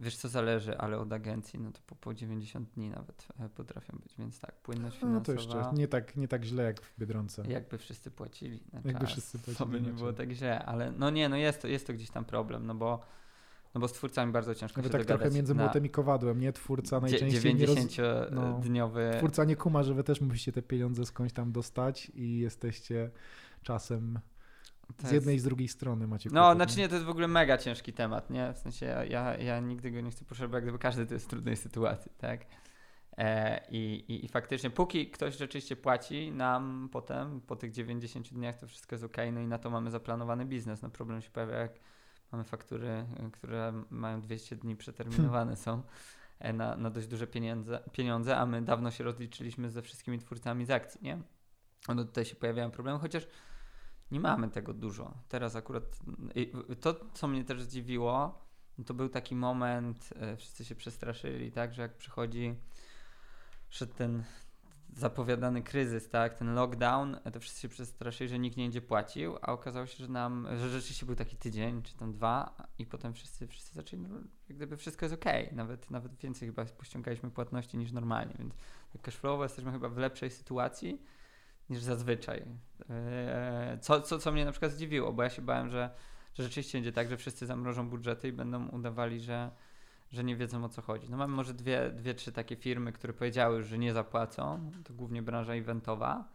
wiesz co zależy, ale od agencji, no to po, po 90 dni nawet e, potrafią być, więc tak, płynność No finansowa, to jeszcze nie tak, nie tak źle jak w Biedronce. jakby wszyscy płacili na Jakby czas, wszyscy to płacili by nie było tak źle, ale no nie, no jest to, jest to gdzieś tam problem, no bo, no bo z twórcami bardzo ciężko Nawet się tak dogadać trochę między młotem i kowadłem, nie? Twórca najczęściej dzie- nie roz... 90-dniowy Twórca nie kuma, że wy też musicie te pieniądze skądś tam dostać i jesteście czasem to z jest- jednej i z drugiej strony macie No, znaczy nie, to jest w ogóle mega ciężki temat, nie? W sensie ja, ja, ja nigdy go nie chcę poszerzać, bo jak gdyby każdy to jest w trudnej sytuacji, tak? E, i, i, I faktycznie, póki ktoś rzeczywiście płaci nam potem, po tych 90 dniach, to wszystko jest ok, no i na to mamy zaplanowany biznes. No problem się pojawia, jak mamy faktury, które mają 200 dni przeterminowane są e, na, na dość duże pieniądze, pieniądze, a my dawno się rozliczyliśmy ze wszystkimi twórcami z akcji, nie? No tutaj się pojawiają problemy, chociaż nie mamy tego dużo. Teraz akurat to, co mnie też zdziwiło, to był taki moment, e, wszyscy się przestraszyli, tak, że jak przychodzi szedł ten zapowiadany kryzys, tak, ten lockdown, to wszyscy się przestraszyli, że nikt nie będzie płacił, a okazało się, że nam, że rzeczywiście był taki tydzień, czy tam dwa i potem wszyscy, wszyscy zaczęli, no, jak gdyby wszystko jest okej, nawet, nawet więcej chyba pościągaliśmy płatności niż normalnie, więc tak cashflowowo jesteśmy chyba w lepszej sytuacji niż zazwyczaj. Eee, Co, co, co mnie na przykład zdziwiło, bo ja się bałem, że, że rzeczywiście będzie tak, że wszyscy zamrożą budżety i będą udawali, że, że nie wiedzą o co chodzi. No mamy może dwie, dwie, trzy takie firmy, które powiedziały, że nie zapłacą. To głównie branża eventowa.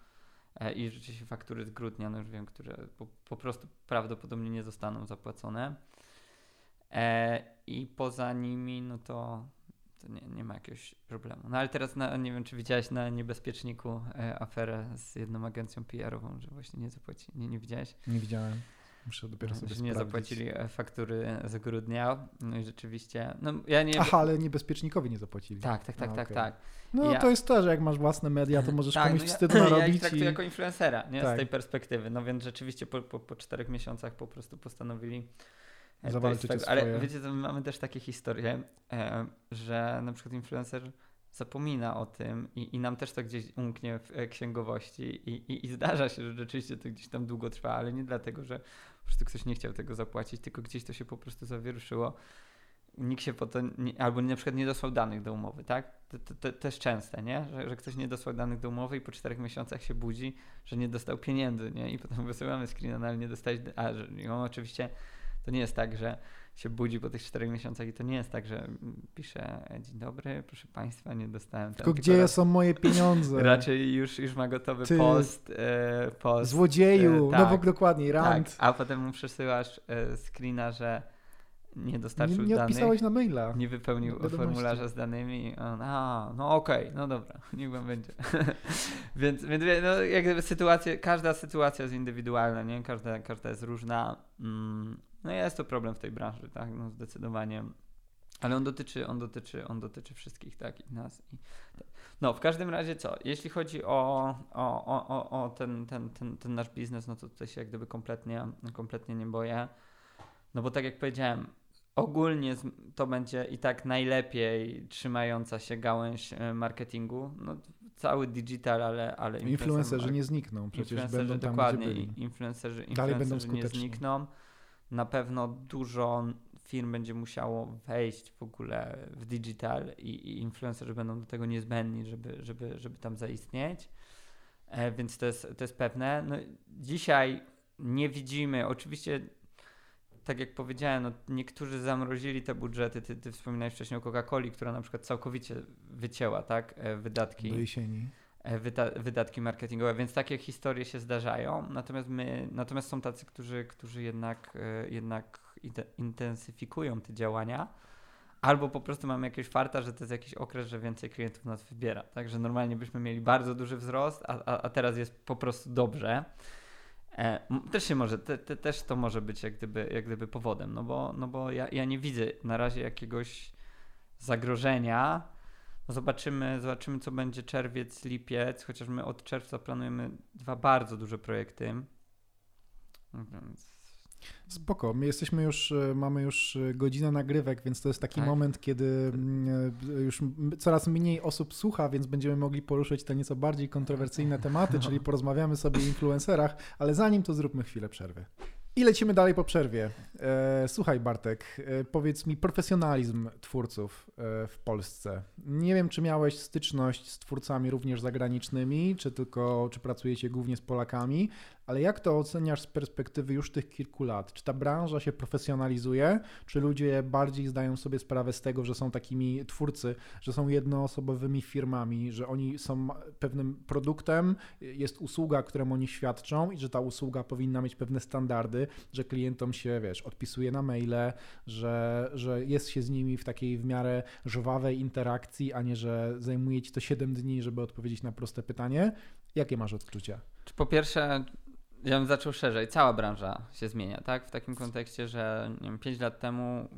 E, I rzeczywiście faktury z grudnia, no już wiem, które po, po prostu prawdopodobnie nie zostaną zapłacone. E, I poza nimi, no to, to nie, nie ma jakiegoś problemu. No ale teraz na, nie wiem, czy widziałeś na niebezpieczniku e, aferę z jedną agencją PR-ową, że właśnie nie zapłaci. Nie, nie widziałeś? Nie widziałem. Muszę dopiero sobie że nie sprawdzić. zapłacili e, faktury z grudnia. No i rzeczywiście. No ja nie. Aha, ale niebezpiecznikowi nie zapłacili. Tak, tak, tak, A, tak, okej. tak. No Ja- to jest to, że jak masz własne media, to możesz tak, komuś no ja, Ja narobić ich traktuję i... jako influencera, nie? Tak. Z tej perspektywy. No więc rzeczywiście po, po, po czterech miesiącach po prostu postanowili e, Zawalczyć tak, Ale wiecie, to my mamy też takie historie, e, że na przykład influencer zapomina o tym i, i nam też to gdzieś umknie w e, księgowości i, i, i zdarza się, że rzeczywiście to gdzieś tam długo trwa, ale nie dlatego, że po prostu ktoś nie chciał tego zapłacić, tylko gdzieś to się po prostu zawieruszyło. Nikt się po to, nie, albo na przykład nie dosłał danych do umowy, tak? To, to, to też częste, nie? Że, że ktoś nie dosłał danych do umowy i po czterech miesiącach się budzi, że nie dostał pieniędzy, nie? I potem wysyłamy screena, no ale nie dostałeś, a że on oczywiście to nie jest tak, że się budzi po tych czterech miesiącach i to nie jest tak, że pisze dzień dobry, proszę państwa, nie dostałem. tam", Tylko gdzie są moje pieniądze? Raczej już, już ma gotowy Ty, post, e, post Złodzieju, e, no tak. bo dokładnie, tak, rant. a potem mu przesyłasz e, screena, że nie nie, dostarczył nie danych, odpisałeś na maila. nie wypełnił wiadomości. formularza z danymi on, a, no okej, no dobra, niech wam będzie. więc, więc no, jak gdyby sytuacje, każda sytuacja jest indywidualna, nie? Każda, każda jest różna. Mm, no jest to problem w tej branży, tak, no zdecydowanie. Ale on dotyczy, on dotyczy, on dotyczy wszystkich, tak, i nas. I, no, w każdym razie co, jeśli chodzi o, o, o, o, ten, ten, ten, ten nasz biznes, no to tutaj się jak gdyby kompletnie, kompletnie nie boję. No bo tak jak powiedziałem, ogólnie to będzie i tak najlepiej trzymająca się gałęź e, marketingu. No, cały digital, ale, ale Influencerzy influencer- nie znikną, przecież influencerzy będą tam, dokładnie, gdzie byli. i influencerzy, Dalej będą influencerzy nie skuteczni. znikną. Na pewno dużo firm będzie musiało wejść w ogóle w digital i, i influencerzy będą do tego niezbędni, żeby, żeby, żeby tam zaistnieć. E, więc to jest, to jest pewne. No, dzisiaj nie widzimy, oczywiście tak jak powiedziałem, no, niektórzy zamrozili te budżety. Ty, ty wspominałeś wcześniej o Coca-Coli, która na przykład całkowicie wycięła tak, e, wydatki. Do jesieni. E, wyda- wydatki marketingowe, więc takie historie się zdarzają. Natomiast my, natomiast są tacy, którzy, którzy jednak, e, jednak intensyfikują te działania. Albo po prostu mamy jakieś farta, że to jest jakiś okres, że więcej klientów nas wybiera. Także normalnie byśmy mieli bardzo duży wzrost, a, a, a teraz jest po prostu dobrze. E, też się może, te, te, też to może być jak gdyby, jak gdyby powodem, no bo, no bo ja, ja nie widzę na razie jakiegoś zagrożenia. No zobaczymy, zobaczymy, co będzie czerwiec, lipiec, chociaż my od czerwca planujemy dwa bardzo duże projekty. Więc Spoko, my jesteśmy już, e, mamy już e, godzinę nagrywek, więc to jest taki tak. moment, kiedy mm, e, już coraz mniej osób słucha, więc będziemy mogli poruszyć te nieco bardziej kontrowersyjne tematy, czyli porozmawiamy sobie o influencerach, ale zanim to zróbmy chwilę przerwy. I lecimy dalej po przerwie. E, słuchaj, Bartek, e, powiedz mi profesjonalizm twórców e, w Polsce. Nie wiem, czy miałeś styczność z twórcami również zagranicznymi, czy tylko, czy pracujecie głównie z Polakami, ale jak to oceniasz z perspektywy już tych kilku lat? Czy ta branża się profesjonalizuje? Czy ludzie bardziej zdają sobie sprawę z tego, że są takimi twórcy, że są jednoosobowymi firmami, że oni są pewnym produktem, jest usługa, którą oni świadczą i że ta usługa powinna mieć pewne standardy, że klientom się, wiesz, odpisuje na maile, że, że jest się z nimi w takiej w miarę żwawej interakcji, a nie, że zajmuje ci to 7 dni, żeby odpowiedzieć na proste pytanie. Jakie masz odczucia? Po pierwsze, ja bym zaczął szerzej. Cała branża się zmienia, tak? W takim kontekście, że nie wiem, 5 lat temu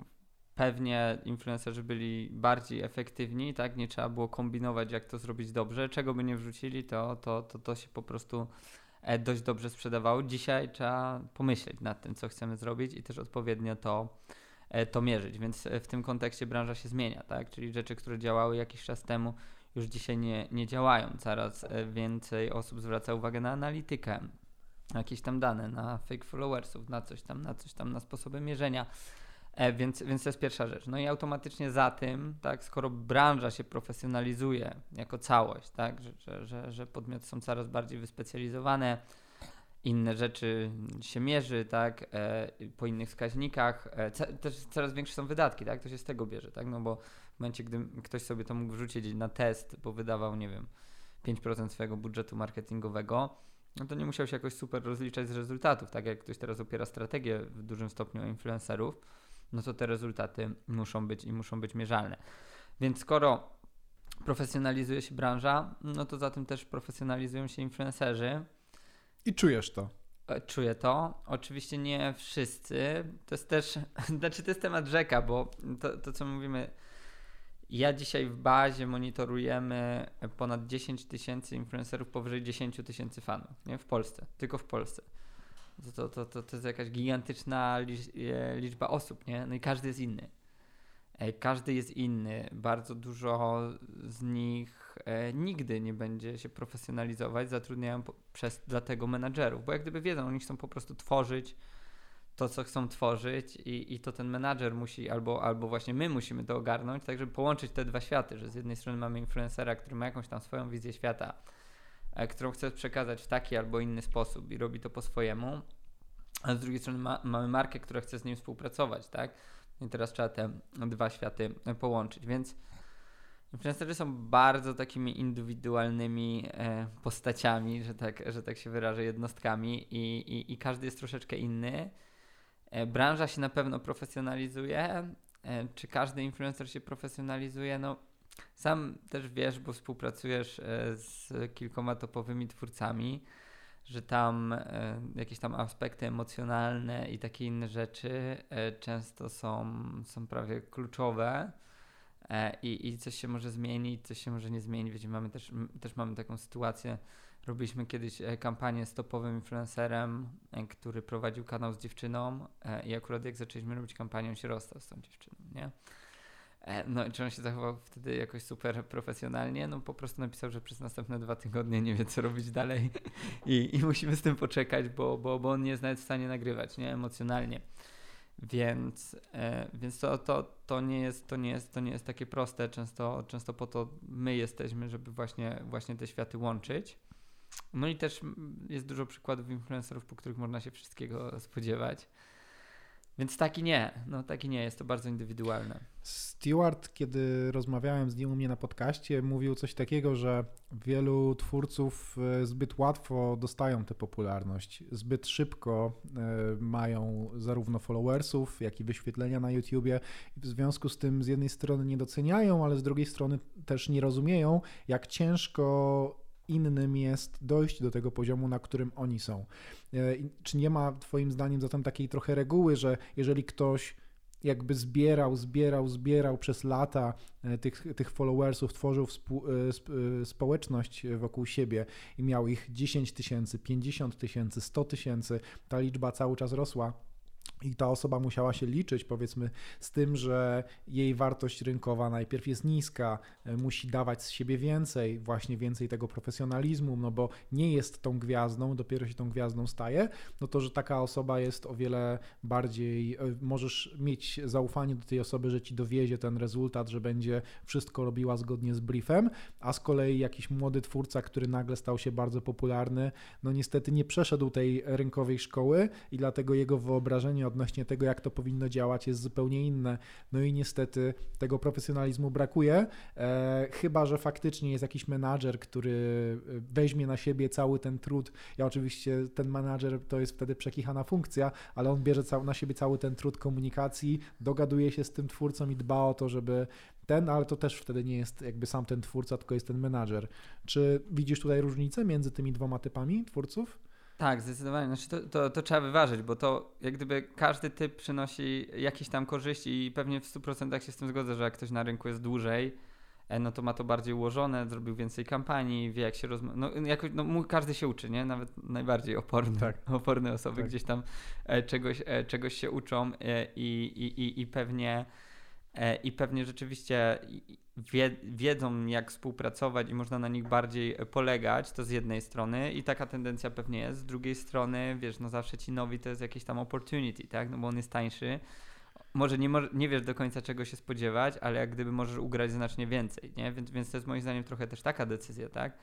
pewnie influencerzy byli bardziej efektywni, tak? Nie trzeba było kombinować, jak to zrobić dobrze. Czego by nie wrzucili, to, to, to, to się po prostu e, dość dobrze sprzedawało. Dzisiaj trzeba pomyśleć nad tym, co chcemy zrobić i też odpowiednio to, e, to mierzyć. Więc e, w tym kontekście branża się zmienia, tak? Czyli rzeczy, które działały jakiś czas temu, już dzisiaj nie, nie działają. Coraz więcej osób zwraca uwagę na analitykę, jakieś tam dane na fake followersów, na coś tam, na coś tam, na sposoby mierzenia. E, więc, więc to jest pierwsza rzecz. No i automatycznie za tym, tak, skoro branża się profesjonalizuje jako całość, tak, że, że, że, że podmioty są coraz bardziej wyspecjalizowane, inne rzeczy się mierzy, tak, e, po innych wskaźnikach, e, też coraz większe są wydatki, tak, to się z tego bierze, tak, no bo w momencie, gdy ktoś sobie to mógł wrzucić na test, bo wydawał, nie wiem, 5% swojego budżetu marketingowego, no to nie musiał się jakoś super rozliczać z rezultatów. Tak jak ktoś teraz opiera strategię w dużym stopniu influencerów, no to te rezultaty muszą być i muszą być mierzalne. Więc skoro profesjonalizuje się branża, no to za tym też profesjonalizują się influencerzy. I czujesz to. E, czuję to. Oczywiście nie wszyscy. To jest też, znaczy to jest temat rzeka, bo to, to co mówimy, ja dzisiaj w bazie monitorujemy ponad 10 tysięcy influencerów powyżej 10 tysięcy fanów, nie? W Polsce, tylko w Polsce. To, to, to, to jest jakaś gigantyczna e, liczba osób, nie? No i każdy jest inny. E, każdy jest inny. Bardzo dużo z nich e, nigdy nie będzie się profesjonalizować. Zatrudniają przez dlatego menadżerów, bo jak gdyby wiedzą, oni chcą po prostu tworzyć to, co chcą tworzyć i, i to ten menadżer musi, albo, albo właśnie my musimy to ogarnąć, tak żeby połączyć te dwa światy, że z jednej strony mamy influencera, który ma jakąś tam swoją wizję świata, e, którą chce przekazać w taki albo inny sposób i robi to po swojemu, a z drugiej strony ma, mamy markę, która chce z nim współpracować, tak? I teraz trzeba te dwa światy połączyć, więc influencerzy są bardzo takimi indywidualnymi e, postaciami, że tak, że tak się wyrażę, jednostkami i, i, i każdy jest troszeczkę inny. E, branża się na pewno profesjonalizuje. E, czy każdy influencer się profesjonalizuje? No, sam też wiesz, bo współpracujesz e, z kilkoma topowymi twórcami, że tam jakieś tam aspekty emocjonalne i takie inne rzeczy często są, są prawie kluczowe. I, I coś się może zmienić, coś się może nie zmienić. Wiecie, mamy też, też mamy taką sytuację, Robiliśmy kiedyś e, kampanię z topowym influencerem, e, który prowadził kanał z dziewczyną e, i akurat jak zaczęliśmy robić kampanię, on się rozstał z tą dziewczyną, nie? No i czy on się zachował wtedy jakoś super profesjonalnie? No po prostu napisał, że przez następne dwa tygodnie nie wie, co robić dalej i, i musimy z tym poczekać, bo, bo, bo on nie jest nawet w stanie nagrywać, nie? Emocjonalnie. Więc, e, więc to, to, to, nie jest, to, nie jest, to nie jest takie proste. Często, często po to my jesteśmy, żeby właśnie, właśnie te światy łączyć. No i też jest dużo przykładów influencerów, po których można się wszystkiego spodziewać. Więc taki nie, no taki nie, jest to bardzo indywidualne. Stewart, kiedy rozmawiałem z nim u mnie na podcaście, mówił coś takiego, że wielu twórców e, zbyt łatwo dostają tę popularność, zbyt szybko e, mają zarówno followersów, jak i wyświetlenia na YouTubie. W związku z tym z jednej strony nie doceniają, ale z drugiej strony też nie rozumieją, jak ciężko innym jest dojść do tego poziomu, na którym oni są. E, czy nie ma Twoim zdaniem zatem takiej trochę reguły, że jeżeli ktoś jakby zbierał, zbierał, zbierał przez lata e, tych, tych followersów, tworzył e, społeczność wokół siebie i miał ich 10 tysięcy, 50 tysięcy, 100 tysięcy, ta liczba cały czas rosła i ta osoba musiała się liczyć, powiedzmy, z tym, że jej wartość rynkowa najpierw jest niska, e, musi dawać z siebie więcej, właśnie więcej tego profesjonalizmu, no bo nie jest tą gwiazdą, dopiero się tą gwiazdą staje, no to, że taka osoba jest o wiele bardziej, e, możesz mieć zaufanie do tej osoby, że ci dowiezie ten rezultat, że będzie wszystko robiła zgodnie z briefem, a z kolei jakiś młody twórca, który nagle stał się bardzo popularny, no niestety nie przeszedł tej rynkowej szkoły i dlatego jego wyobrażenie odnośnie tego, jak to powinno działać, jest zupełnie inne. No i niestety tego profesjonalizmu brakuje, e, chyba że faktycznie jest jakiś menadżer, który e, weźmie na siebie cały ten trud. Ja oczywiście ten menadżer to jest wtedy przekichana funkcja, ale on bierze na siebie cały ten trud komunikacji, dogaduje się z tym twórcą i dba o to, żeby ten, ale to też wtedy nie jest jakby sam ten twórca, tylko jest ten menadżer. Czy widzisz tutaj różnicę między tymi dwoma typami twórców? Tak, zdecydowanie. Znaczy to, to, to, trzeba wyważyć, bo to jak gdyby każdy typ przynosi jakieś tam korzyści i pewnie w 100% się z tym zgodzę, że jak ktoś na rynku jest dłużej, e, no to ma to bardziej ułożone, zrobił więcej kampanii, wie jak się rozmawia. No, jakoś, no każdy się uczy, nie? Nawet najbardziej oporne, tak. oporne osoby tak. gdzieś tam e, czegoś, e, czegoś się uczą e, i, i, i, i pewnie i pewnie rzeczywiście wie, wiedzą, jak współpracować i można na nich bardziej e, polegać, to z jednej strony i taka tendencja pewnie jest, z drugiej strony, wiesz, no zawsze ci nowi to jest jakieś tam opportunity, tak, no bo on jest tańszy, może nie, nie wiesz do końca czego się spodziewać, ale jak gdyby możesz ugrać znacznie więcej, nie, więc, więc to jest moim zdaniem trochę też taka decyzja, tak,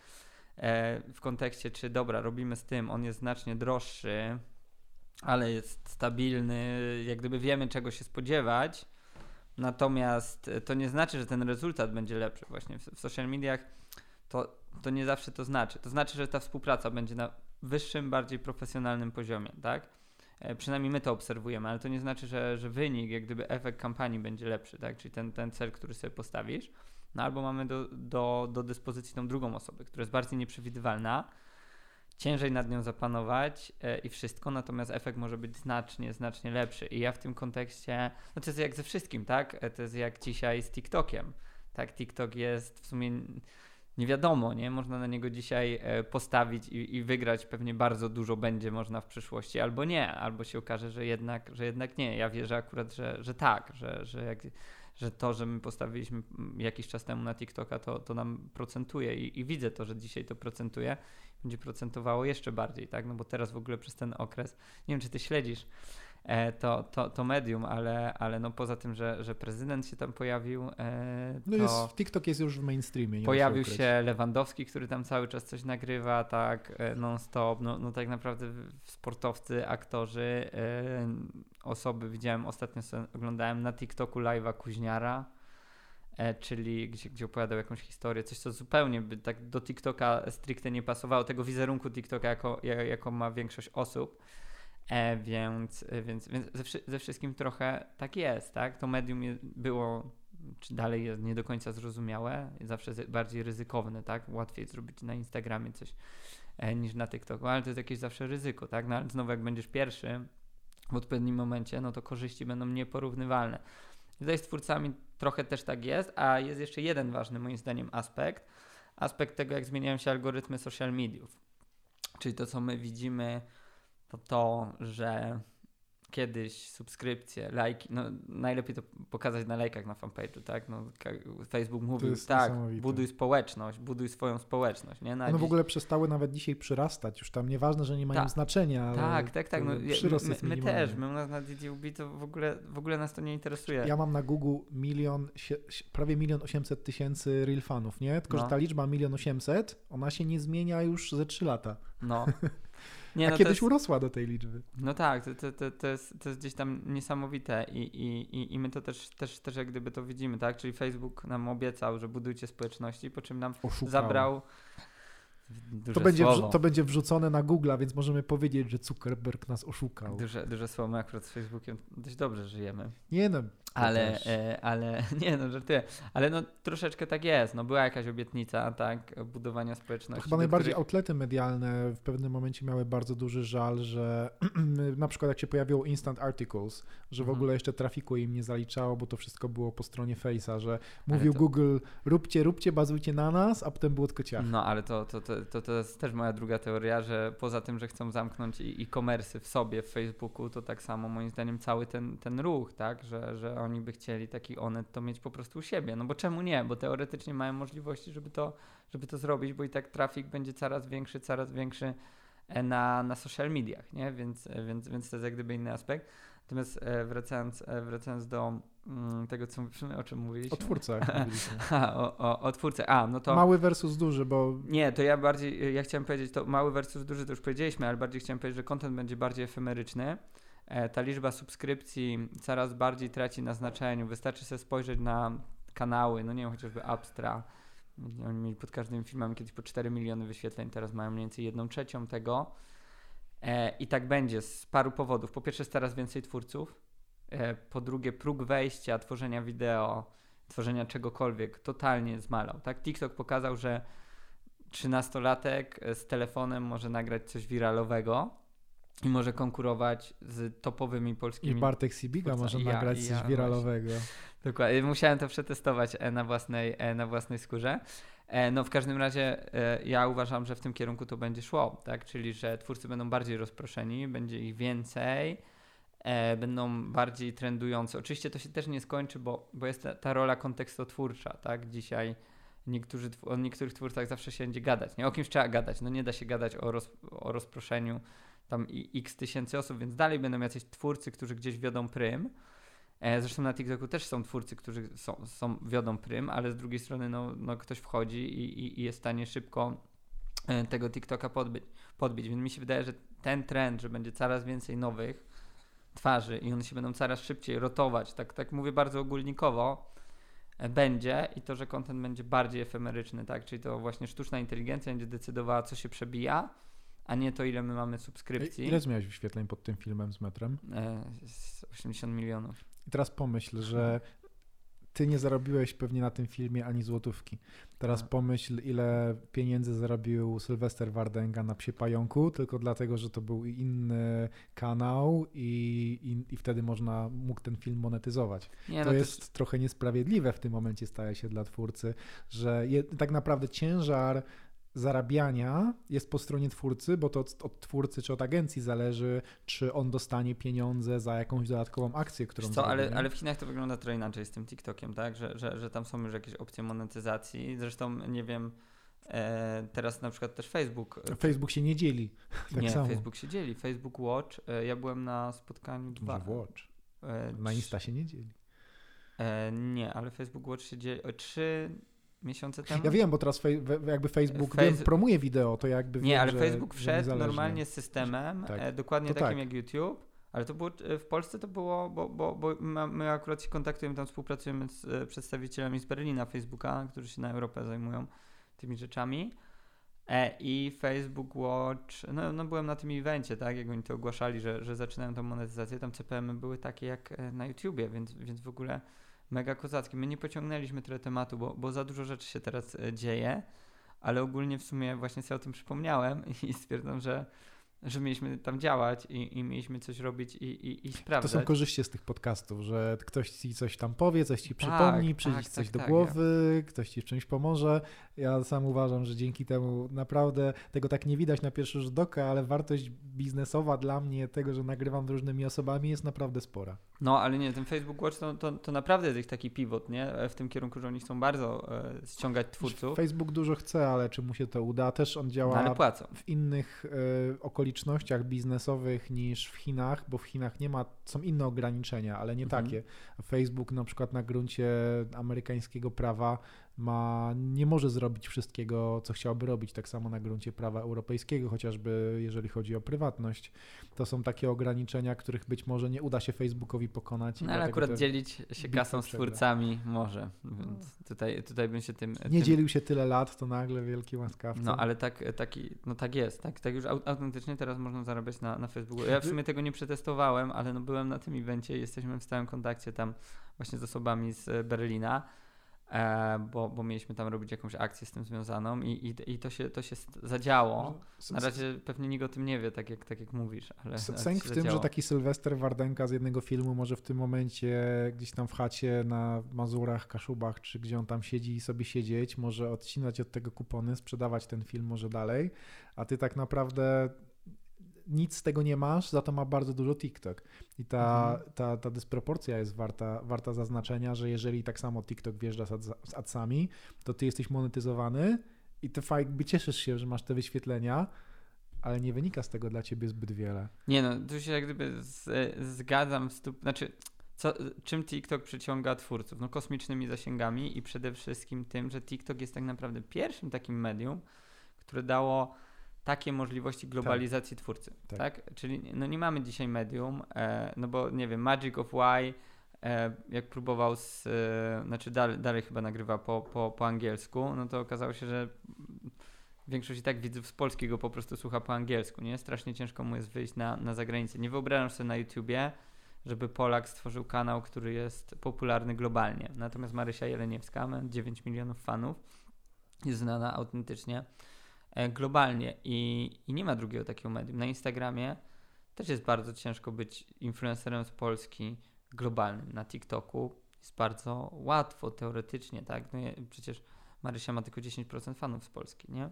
e, w kontekście, czy dobra, robimy z tym, on jest znacznie droższy, ale jest stabilny, jak gdyby wiemy czego się spodziewać, Natomiast e, to nie znaczy, że ten rezultat będzie lepszy. Właśnie w, w social mediach to, to nie zawsze to znaczy. To znaczy, że ta współpraca będzie na wyższym, bardziej profesjonalnym poziomie, tak? E, przynajmniej my to obserwujemy, ale to nie znaczy, że, że wynik, jak gdyby efekt kampanii będzie lepszy, tak? Czyli ten, ten cel, który sobie postawisz. No albo mamy do, do, do dyspozycji tą drugą osobę, która jest bardziej nieprzewidywalna, ciężej nad nią zapanować e, i wszystko, natomiast efekt może być znacznie, znacznie lepszy. I ja w tym kontekście, no to jest jak ze wszystkim, tak? E, to jest jak dzisiaj z TikTokiem. Tak, TikTok jest w sumie nie wiadomo, nie? Można na niego dzisiaj e, postawić i, i, wygrać pewnie bardzo dużo będzie można w przyszłości, albo nie, albo się okaże, że jednak, że jednak nie. Ja wierzę akurat, że, że tak, że, że, jak, że to, że my postawiliśmy jakiś czas temu na TikToka, to, to nam procentuje i, i widzę to, że dzisiaj to procentuje będzie procentowało jeszcze bardziej, tak? No bo teraz w ogóle przez ten okres, nie wiem czy ty śledzisz to, to, to medium, ale, ale no poza tym, że, że prezydent się tam pojawił, e, no jest, TikTok jest już w mainstreamie. pojawił się Lewandowski, który tam cały czas coś nagrywa, tak, e, non-stop, no, no tak naprawdę sportowcy, aktorzy, e, osoby, widziałem ostatnio, oglądałem na TikToku live'a Kuźniara, E, czyli gdzie, gdzie opowiadał jakąś historię, coś co zupełnie by tak do TikToka stricte nie pasowało, tego wizerunku TikToka, jako, jako ma większość osób. E, więc, więc, więc ze, ze, wszystkim trochę tak jest, tak? To medium było, czy dalej jest nie do końca zrozumiałe, zawsze bardziej ryzykowne, tak? Łatwiej zrobić na Instagramie coś e, niż na TikToku, ale to jest jakieś zawsze ryzyko, tak? No ale znowu jak będziesz pierwszy w odpowiednim momencie, no to korzyści będą nieporównywalne. Tutaj z twórcami trochę też tak jest, a jest jeszcze jeden ważny moim zdaniem aspekt. Aspekt tego, jak zmieniają się algorytmy social mediów. Czyli to, co my widzimy, to to, że kiedyś subskrypcje, lajki, no najlepiej to pokazać na lajkach na fanpage'u, tak? No, Facebook mówił, tak, buduj społeczność, buduj swoją społeczność, nie? Na One w ogóle przestały nawet dzisiaj przyrastać, już tam nieważne, że nie mają Ta, znaczenia. Tak, tak, tak. No, my, my też, my u nas na DDUB to w ogóle, w ogóle nas to nie interesuje. Ja mam na Google milion, prawie milion osiemset tysięcy real fanów, nie? Tylko, no. że ta liczba milion osiemset, ona się nie zmienia już ze trzy lata. No. Nie, no A kiedyś jest, urosła do tej liczby. No tak, to, to, to, jest, to jest gdzieś tam niesamowite i, i, i my to też, też, też jak gdyby to widzimy, tak? Czyli Facebook nam obiecał, że budujcie społeczności, po czym nam Oszukał. zabrał to będzie, to będzie wrzucone na Google, więc możemy powiedzieć, że Zuckerberg nas oszukał. Duże, duże słowo, my akurat z Facebookiem dość dobrze żyjemy. Nie no. Ale, e, ale, nie no, żartuję. Ale no troszeczkę tak jest. No była jakaś obietnica, tak, budowania społeczności. To chyba najbardziej których... outlety medialne w pewnym momencie miały bardzo duży żal, że na przykład jak się pojawiło Instant Articles, że w mhm. ogóle jeszcze trafiku im nie zaliczało, bo to wszystko było po stronie Face'a, że mówił to... Google, róbcie, róbcie, bazujcie na nas, a potem było tylko ciach. No ale to, to, to, to, to jest też moja druga teoria, że poza tym, że chcą zamknąć e-commerce w sobie w Facebooku, to tak samo moim zdaniem cały ten, ten ruch, tak, że, że oni by chcieli taki onet to mieć po prostu u siebie. No bo czemu nie? Bo teoretycznie mają możliwości, żeby to, żeby to zrobić, bo i tak trafik będzie coraz większy, coraz większy e, na, na social mediach, nie? Więc, e, więc, więc to jest jak gdyby inny aspekt. Natomiast e, wracając, wracając do mm, tego, co, o czym mówiliśmy. O twórcach. o, o, o twórcach. A, no to... Mały versus duży, bo... Nie, to ja bardziej, ja chciałem powiedzieć, to mały versus duży to już powiedzieliśmy, ale bardziej chciałem powiedzieć, że content będzie bardziej efemeryczny. E, ta liczba subskrypcji coraz bardziej traci na znaczeniu. Wystarczy sobie spojrzeć na kanały, no nie wiem, chociażby Abstra. Oni mieli pod każdym filmem kiedyś po 4 miliony wyświetleń, teraz mają mniej więcej 1 trzecią tego. E, I tak będzie z paru powodów. Po pierwsze, jest coraz więcej twórców. E, po drugie, próg wejścia, tworzenia wideo, tworzenia czegokolwiek totalnie zmalał. Tak? TikTok pokazał, że 13-latek z telefonem może nagrać coś wiralowego i może konkurować z topowymi polskimi. I Bartek Sibiga może ja, nagrać coś ja, wiralowego. Właśnie. Dokładnie. Musiałem to przetestować e, na własnej, e, na własnej skórze. E, no w każdym razie ja uważam, że w tym kierunku to będzie szło, tak? Czyli, że twórcy będą bardziej rozproszeni, będzie ich więcej, będą bardziej trendujący. Oczywiście to się też nie skończy, bo, bo jest ta, ta rola kontekstotwórcza, tak? Dzisiaj niektórzy, o niektórych twórcach zawsze się będzie gadać. Nie? O kimś trzeba gadać. No nie da się gadać o, roz, o rozproszeniu tam x tysięcy osób, więc dalej będą jacyś twórcy, którzy gdzieś wiodą prym. E, zresztą na TikToku też są twórcy, którzy są, są wiodą prym, ale z drugiej strony no, no ktoś wchodzi i, i, i jest w stanie szybko e, tego TikToka podbić, podbić. Więc mi się wydaje, że ten trend, że będzie coraz więcej nowych twarzy i one się będą coraz szybciej rotować, tak, tak mówię bardzo ogólnikowo, e, będzie i to, że kontent będzie bardziej efemeryczny, tak? Czyli to właśnie sztuczna inteligencja będzie decydowała, co się przebija, a nie to, ile my mamy subskrypcji. Ile miałeś wyświetleń pod tym filmem z metrem? E, 80 milionów. I teraz pomyśl, że ty nie zarobiłeś pewnie na tym filmie ani złotówki. Teraz no. pomyśl, ile pieniędzy zarobił Sylwester Wardenga na Psie Pająku, tylko dlatego, że to był inny kanał i, i, i wtedy można, mógł ten film monetyzować. Nie, to no jest trochę niesprawiedliwe w tym momencie staje się dla twórcy, że je, tak naprawdę ciężar zarabiania jest po stronie twórcy, bo to od, od, twórcy czy od agencji zależy, czy on dostanie pieniądze za jakąś dodatkową akcję, którą co, ale, ale w Chinach to wygląda trochę inaczej z tym TikTokiem, tak? Że, że, że tam są już jakieś opcje monetyzacji. Zresztą nie wiem, e, teraz na przykład też Facebook. E, Facebook się nie dzieli. Tak nie, samo. Facebook się dzieli. Facebook Watch. E, ja byłem na spotkaniu dwa. Watch. E, na Insta się nie dzieli. E, nie, ale Facebook Watch się dzieli. Trzy miesiące temu. Ja wiem, bo teraz fej, jakby Facebook Face... wiem, promuje wideo, to jakby Nie, wiem, ale Facebook wszedł normalnie z systemem, tak. e, dokładnie to takim tak. jak YouTube. Ale to było e, w Polsce to było, bo, bo, bo my akurat się kontaktujemy, tam współpracujemy z e, przedstawicielami z Berlina Facebooka, którzy się na Europę zajmują tymi rzeczami. E, I Facebook Watch, no, no byłem na tym evencie, tak, jak oni to ogłaszali, że, że zaczynają tą monetyzację, tam CPM były takie jak na YouTubie, więc, więc w ogóle mega kozackie. My nie pociągnęliśmy tyle tematu, bo, bo za dużo rzeczy się teraz e, dzieje, ale ogólnie w sumie właśnie sobie o tym przypomniałem i stwierdzam, że, że mieliśmy tam działać i, i mieliśmy coś robić i, i, i sprawdzać. To są korzyści z tych podcastów, że ktoś ci coś tam powie, coś ci przypomni, tak, przyjdzie tak, coś tak, do tak, głowy, ja. ktoś ci w czymś pomoże. Ja sam uważam, że dzięki temu naprawdę tego tak nie widać na pierwszy rzut oka, ale wartość biznesowa dla mnie tego, że nagrywam z różnymi osobami jest naprawdę spora. No, ale nie, ten Facebook Watch to, to, to naprawdę jest taki pivot, nie? W tym kierunku, że oni chcą bardzo e, ściągać twórców. Facebook dużo chce, ale czy mu się to uda? Też on działa no, w innych e, okolicznościach biznesowych niż w Chinach, bo w Chinach nie ma, są inne ograniczenia, ale nie mhm. takie. Facebook na przykład na gruncie amerykańskiego prawa ma, nie może zrobić wszystkiego, co chciałby robić, tak samo na gruncie prawa europejskiego, chociażby jeżeli chodzi o prywatność. To są takie ograniczenia, których być może nie uda się Facebookowi pokonać. No, ale akurat dzielić się kasą z twórcami może, więc tutaj, tutaj bym się tym... Nie tym... dzielił się tyle lat, to nagle wielki łaskawca. No, ale tak, taki, no tak jest, tak, tak już autentycznie teraz można zarabiać na, na Facebooku. Ja w sumie tego nie przetestowałem, ale no byłem na tym evencie, jesteśmy w stałym kontakcie tam właśnie z osobami z Berlina E, bo, bo mieliśmy tam robić jakąś akcję z tym związaną i, i, i to, się, to się zadziało. Na razie pewnie nikt o tym nie wie, tak jak, tak jak mówisz. Ale, Sęk w tym, że taki Sylwester Wardenka z jednego filmu może w tym momencie gdzieś tam w chacie na Mazurach, Kaszubach, czy gdzie on tam siedzi i sobie siedzieć, może odcinać od tego kupony, sprzedawać ten film może dalej, a ty tak naprawdę nic z tego nie masz, za to ma bardzo dużo TikTok. I ta, mhm. ta, ta dysproporcja jest warta, warta zaznaczenia, że jeżeli tak samo TikTok wjeżdża z, ad, z adsami, to ty jesteś monetyzowany i to jakby cieszysz się, że masz te wyświetlenia, ale nie wynika z tego dla ciebie zbyt wiele. Nie no, tu się jak gdyby z, zgadzam w stup... Znaczy, co, czym TikTok przyciąga twórców? No kosmicznymi zasięgami i przede wszystkim tym, że TikTok jest tak naprawdę pierwszym takim medium, które dało takie możliwości globalizacji tak. twórcy, tak. tak. Czyli no nie mamy dzisiaj medium, e, no bo nie wiem, Magic of Y, e, jak próbował z, e, znaczy dalej, dalej chyba nagrywa po, po, po angielsku, no to okazało się, że większość i tak widzów z Polski go po prostu słucha po angielsku, nie? Strasznie ciężko mu jest wyjść na, na zagranicę. Nie wyobrażam sobie na YouTubie, żeby Polak stworzył kanał, który jest popularny globalnie. Natomiast Marysia Jeleniewska ma 9 milionów fanów, jest znana autentycznie globalnie i, i nie ma drugiego takiego medium. Na Instagramie też jest bardzo ciężko być influencerem z Polski globalnym. Na TikToku jest bardzo łatwo teoretycznie, tak? No, przecież Marysia ma tylko 10% fanów z Polski, nie?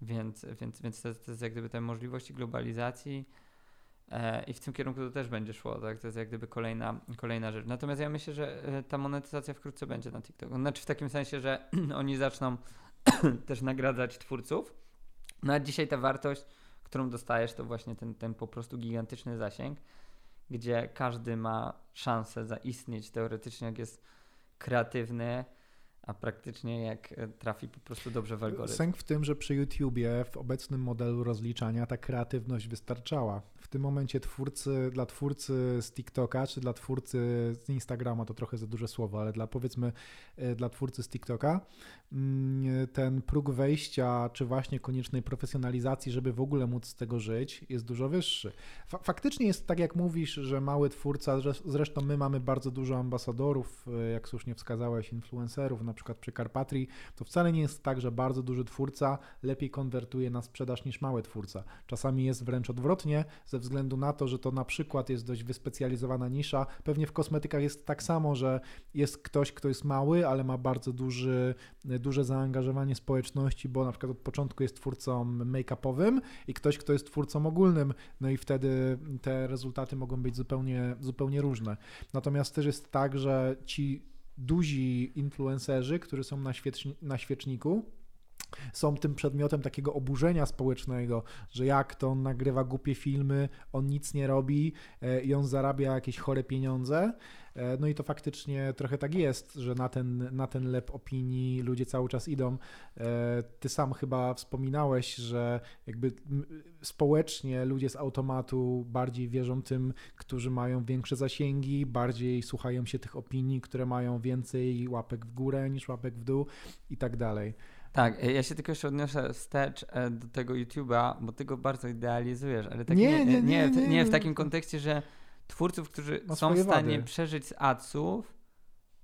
Więc, więc, więc to, to jest jak gdyby te możliwości globalizacji e, i w tym kierunku to też będzie szło, tak? To jest jak gdyby kolejna, kolejna rzecz. Natomiast ja myślę, że e, ta monetyzacja wkrótce będzie na TikToku. Znaczy w takim sensie, że oni zaczną też nagradzać twórców, no a dzisiaj ta wartość, którą dostajesz, to właśnie ten, ten po prostu gigantyczny zasięg, gdzie każdy ma szansę zaistnieć. Teoretycznie, jak jest kreatywny, a praktycznie jak e, trafi po prostu dobrze w algorytm. Sęk w tym, że przy YouTubie w obecnym modelu rozliczania ta kreatywność wystarczała. W tym momencie twórcy, dla twórcy z TikToka, czy dla twórcy z Instagrama, to trochę za duże słowo, ale dla powiedzmy e, dla twórcy z TikToka, mm, ten próg wejścia, czy właśnie koniecznej profesjonalizacji, żeby w ogóle móc z tego żyć, jest dużo wyższy. Faktycznie jest tak, jak mówisz, że mały twórca, zresztą my mamy bardzo dużo ambasadorów, e, jak słusznie wskazałeś, influencerów, na przykład przy Carpatrii, to wcale nie jest tak, że bardzo duży twórca lepiej konwertuje na sprzedaż niż mały twórca. Czasami jest wręcz odwrotnie, ze względu na to, że to na przykład jest dość wyspecjalizowana nisza. Pewnie w kosmetykach jest tak samo, że jest ktoś, kto jest mały, ale ma bardzo duży, duże zaangażowanie społeczności, bo na przykład od początku jest twórcą make-upowym i ktoś, kto jest twórcą ogólnym, no i wtedy te rezultaty mogą być zupełnie, zupełnie różne. Natomiast też jest tak, że ci duzi influencerzy, którzy są na, świeczni, na świeczniku, są tym przedmiotem takiego oburzenia społecznego, że jak to on nagrywa głupie filmy, on nic nie robi e, i on zarabia jakieś chore pieniądze. E, no i to faktycznie trochę tak jest, że na ten, na ten lep opinii ludzie cały czas idą. E, ty sam chyba wspominałeś, że jakby społecznie ludzie z automatu bardziej wierzą tym, którzy mają większe zasięgi, bardziej słuchają się tych opinii, które mają więcej łapek w górę niż łapek w dół i tak dalej. Tak, ja się tylko jeszcze odniosę wstecz e, do tego YouTube'a, bo ty go bardzo idealizujesz, ale tak nie, nie, nie, nie, nie w takim kontekście, że twórców, którzy są w stanie wady. przeżyć z adsów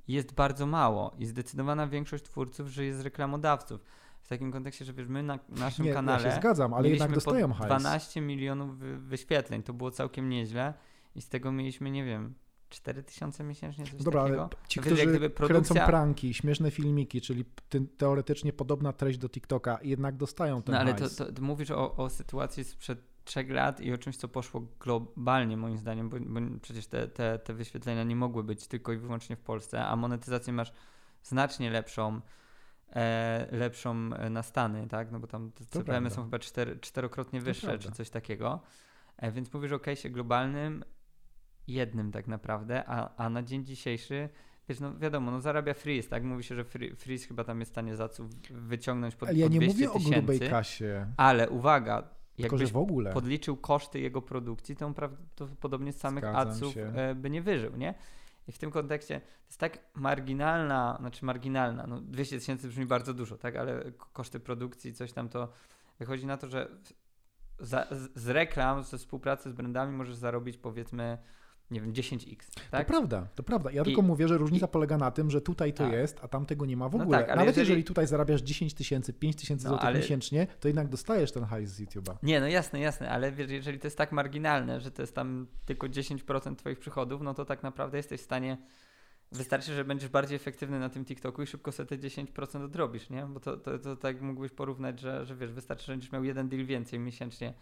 jest bardzo mało i zdecydowana większość twórców żyje z reklamodawców. w takim kontekście, że wiesz, my na naszym Nie, kanale ja się zgadzam, ale jednak dostają hajs. 12 milionów wy- wyświetleń, to było całkiem nieźle i z tego mieliśmy, nie wiem, 4 tysiące miesięcznie, coś Dobra, ale takiego. ci, Wiesz, jak którzy kręcą produkcja- pranki, śmieszne filmiki, czyli ty, teoretycznie podobna treść do TikToka, jednak dostają ten No ale to, to, to mówisz o, o sytuacji sprzed trzech lat i o czymś, co poszło globalnie moim zdaniem, bo, bo przecież te, te, te wyświetlenia nie mogły być tylko i wyłącznie w Polsce, a monetyzację masz znacznie lepszą, e, lepszą e, na Stany, tak? No bo tam te CPM-y prawda. są chyba cztery, czterokrotnie wyższe, czy coś takiego. E, więc mówisz o case'ie globalnym, jednym tak naprawdę, a, a na dzień dzisiejszy Wiesz, no wiadomo, no zarabia Freeze, tak? Mówi się, że Free- Freeze chyba tam jest w stanie za co wyciągnąć pod, Ale ja pod nie 200 mówię o grubej kasie, Ale uwaga, tylko jakbyś w ogóle. podliczył koszty jego produkcji, to on prawdopodobnie z samych Zgadzam adsów się. e, by nie wyżył, nie? I w tym kontekście to jest tak marginalna, znaczy marginalna, no 200 tysięcy brzmi bardzo dużo, tak? Ale koszty produkcji, coś tam to wychodzi na to, że za, z, z reklam, ze współpracy z brandami możesz zarobić powiedzmy, nie wiem, 10x, tak? To prawda, to prawda. Ja I- tylko mówię, że różnica polega na tym, że tutaj to Tak. jest, a tam tego nie ma w No ogóle. tak, ale Nawet jeżeli... jeżeli- tutaj zarabiasz 10 tysięcy, 5 tysięcy No, złotych ale- miesięcznie, to jednak dostajesz ten hajs z YouTube'a. Nie, no jasne, jasne, ale wiesz, jeżeli to jest tak marginalne, że to jest tam tylko 10% twoich przychodów, no to tak naprawdę jesteś w stanie, wystarczy, że będziesz bardziej efektywny na tym TikToku i szybko sobie te 10% odrobisz, nie? Bo to, to, to tak mógłbyś porównać, że, że wiesz, wystarczy, że będziesz miał jeden deal więcej miesięcznie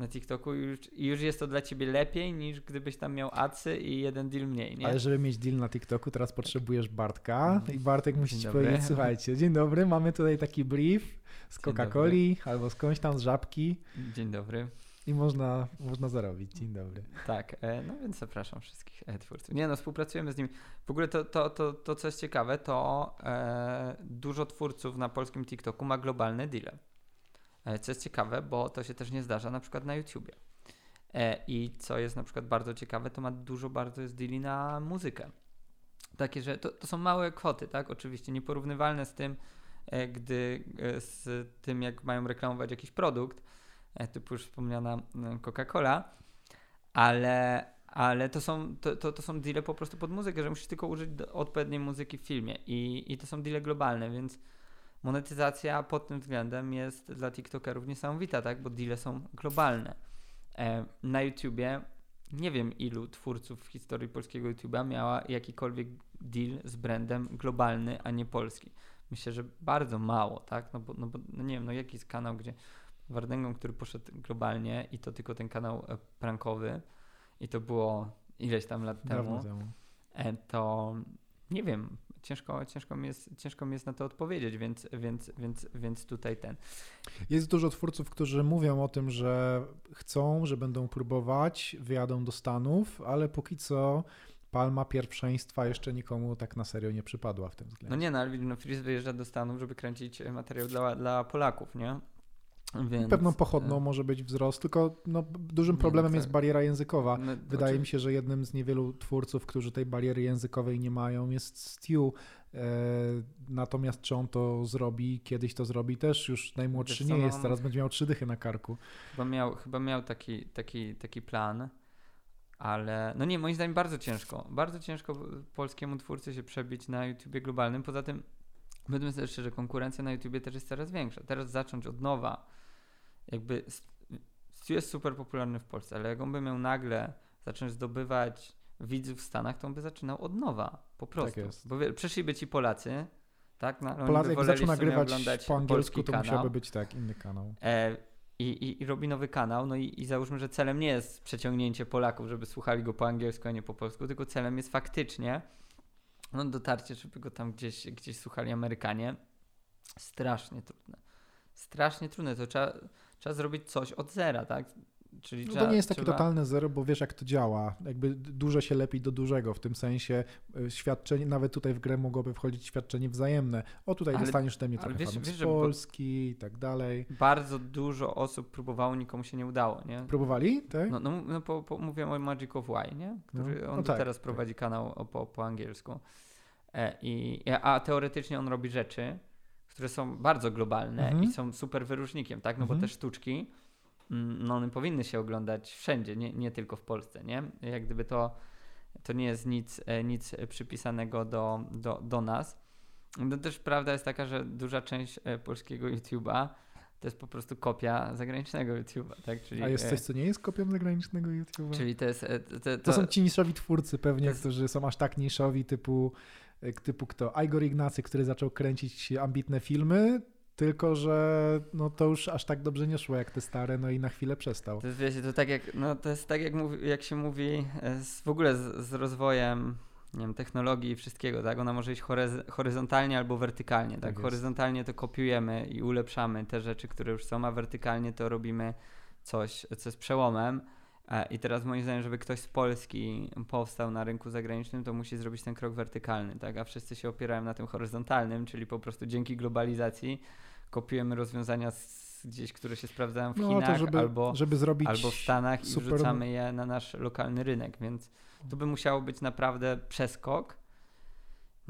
na TikToku i już, już jest to dla ciebie lepiej niż gdybyś tam miał adsy i jeden deal mniej, nie? Ale żeby mieć deal na TikToku, teraz potrzebujesz Bartka i Bartek musi Dzień ci dobry. powiedzieć, słuchajcie, dzień dobry, mamy tutaj taki brief z Coca-Coli albo skądś tam z Żabki Dzień dobry. i można, można zarobić. Dzień dobry. Tak, e, no więc zapraszam wszystkich e, twórców. Nie no, współpracujemy z nimi. W ogóle to, to, to, to co jest ciekawe, to e, dużo twórców na polskim TikToku ma globalne deale. E, co jest ciekawe, bo to się też nie zdarza na przykład na YouTubie. E, I co jest na przykład bardzo ciekawe, to ma dużo bardzo jest deali na muzykę. Takie, że to, to są małe kwoty, tak? Oczywiście nieporównywalne z tym, e, gdy z tym, jak mają reklamować jakiś produkt, typu już wspomniana Coca-Cola, ale, ale to, są, to, to, to są deale po prostu pod muzykę, że musisz tylko użyć odpowiedniej muzyki w filmie i, i to są deale globalne, więc monetyzacja pod tym względem jest dla TikTokerów niesamowita, tak? Bo deale są globalne. E, na YouTubie nie wiem ilu twórców w historii polskiego YouTube'a miała jakikolwiek deal z brandem globalny, a nie polski. Myślę, że bardzo mało, tak? No bo, no bo no nie wiem, no jaki jest kanał, gdzie Wardęgą, który poszedł globalnie i to tylko ten kanał e, prankowy i to było ileś tam lat temu, Dawno temu. e, to nie wiem, ciężko, ciężko, mi jest, ciężko mi jest na to odpowiedzieć, więc, więc, więc, więc tutaj ten. Jest dużo twórców, którzy mówią o tym, że chcą, że będą próbować, wyjadą do Stanów, ale póki co palma pierwszeństwa jeszcze nikomu tak na serio nie przypadła w tym No względzie. nie, no ale no, Freeze wyjeżdża do Stanów, żeby kręcić materiał dla, dla Polaków, nie? Więc, Pewną pochodną e, może być wzrost, tylko no, dużym problemem no jest tak. bariera językowa. no, Wydaje oczy- mi się, że jednym z niewielu twórców, którzy tej bariery językowej nie mają, jest Stu. E, natomiast czy on to zrobi, kiedyś to zrobi, też już najmłodszy nie no jest, on- teraz będzie miał trzy dychy na karku. Chyba miał, chyba miał taki, taki, taki plan, ale no nie, moim zdaniem bardzo ciężko. Bardzo ciężko polskiemu twórcy się przebić na YouTubie globalnym. Poza tym, powiedzmy sobie szczerze, konkurencja na YouTubie też jest coraz większa. Teraz zacząć od nowa, jakby Stu jest super popularny w Polsce, ale jak on by miał nagle zacząć zdobywać widzów w Stanach, to on by zaczynał od nowa, po prostu. jest. Bo wie, przyszliby ci Polacy, tak? No, Polacy jak zaczął nagrywać po angielsku, to kanał. musiałby być tak, inny kanał. E, i, i, I robi nowy kanał, no i, i załóżmy, że celem nie jest przeciągnięcie Polaków, żeby słuchali go po angielsku, a nie po polsku, tylko celem jest faktycznie no, dotarcie, żeby go tam gdzieś, gdzieś słuchali Amerykanie. Strasznie trudne. Strasznie trudne. To trzeba, trzeba zrobić coś od zera, tak? Czyli No trzeba, to nie jest takie trzeba... totalne zero, bo wiesz jak to działa. Jakby duże się lepi do dużego, w tym sensie y, świadczenie, nawet tutaj w grę mogłoby wchodzić świadczenie wzajemne. O tutaj Ale- dostaniesz ode mnie trochę wiesz- wiesz, z Polski i tak dalej. Bardzo dużo osób próbowało, nikomu się nie udało, nie? Próbowali? Tak? No, no, no po, po, mówię o Magic of Y, nie? Który No, on no tak, teraz tak. prowadzi kanał po, po angielsku. E, i, a teoretycznie on robi rzeczy, które są bardzo globalne Mhm. i są super wyróżnikiem, tak? No Mhm. bo te sztuczki, mm, no one powinny się oglądać wszędzie, nie, nie tylko w Polsce, nie? Jak gdyby to, to nie jest nic, e, nic przypisanego do, do, do nas. No też prawda jest taka, że duża część e, polskiego YouTube'a to jest po prostu kopia zagranicznego YouTube'a, tak? Czyli, A jest coś, co nie jest kopią zagranicznego YouTube'a? Czyli to jest... To, to, to są ci niszowi twórcy pewnie, jest... którzy są aż tak niszowi, typu, typu kto? Igor Ignacy, który zaczął kręcić ambitne filmy, tylko, że no to już aż tak dobrze nie szło jak te stare, no i na chwilę przestał. To jest, wiecie, to tak jak, no to jest tak jak, mówi, jak się mówi e, z, w ogóle z, z rozwojem nie wiem, technologii i wszystkiego, tak? Ona może iść horyzontalnie albo wertykalnie, tak? tak horyzontalnie to kopiujemy i ulepszamy te rzeczy, które już są, a wertykalnie to robimy coś, co jest przełomem. E, I teraz moim zdaniem, żeby ktoś z Polski powstał na rynku zagranicznym, to musi zrobić ten krok wertykalny, tak? A wszyscy się opierają na tym horyzontalnym, czyli po prostu dzięki globalizacji kopiujemy rozwiązania gdzieś, które się sprawdzają w no, Chinach żeby, albo, żeby albo w Stanach super... i wrzucamy je na nasz lokalny rynek, więc to by musiało być naprawdę przeskok.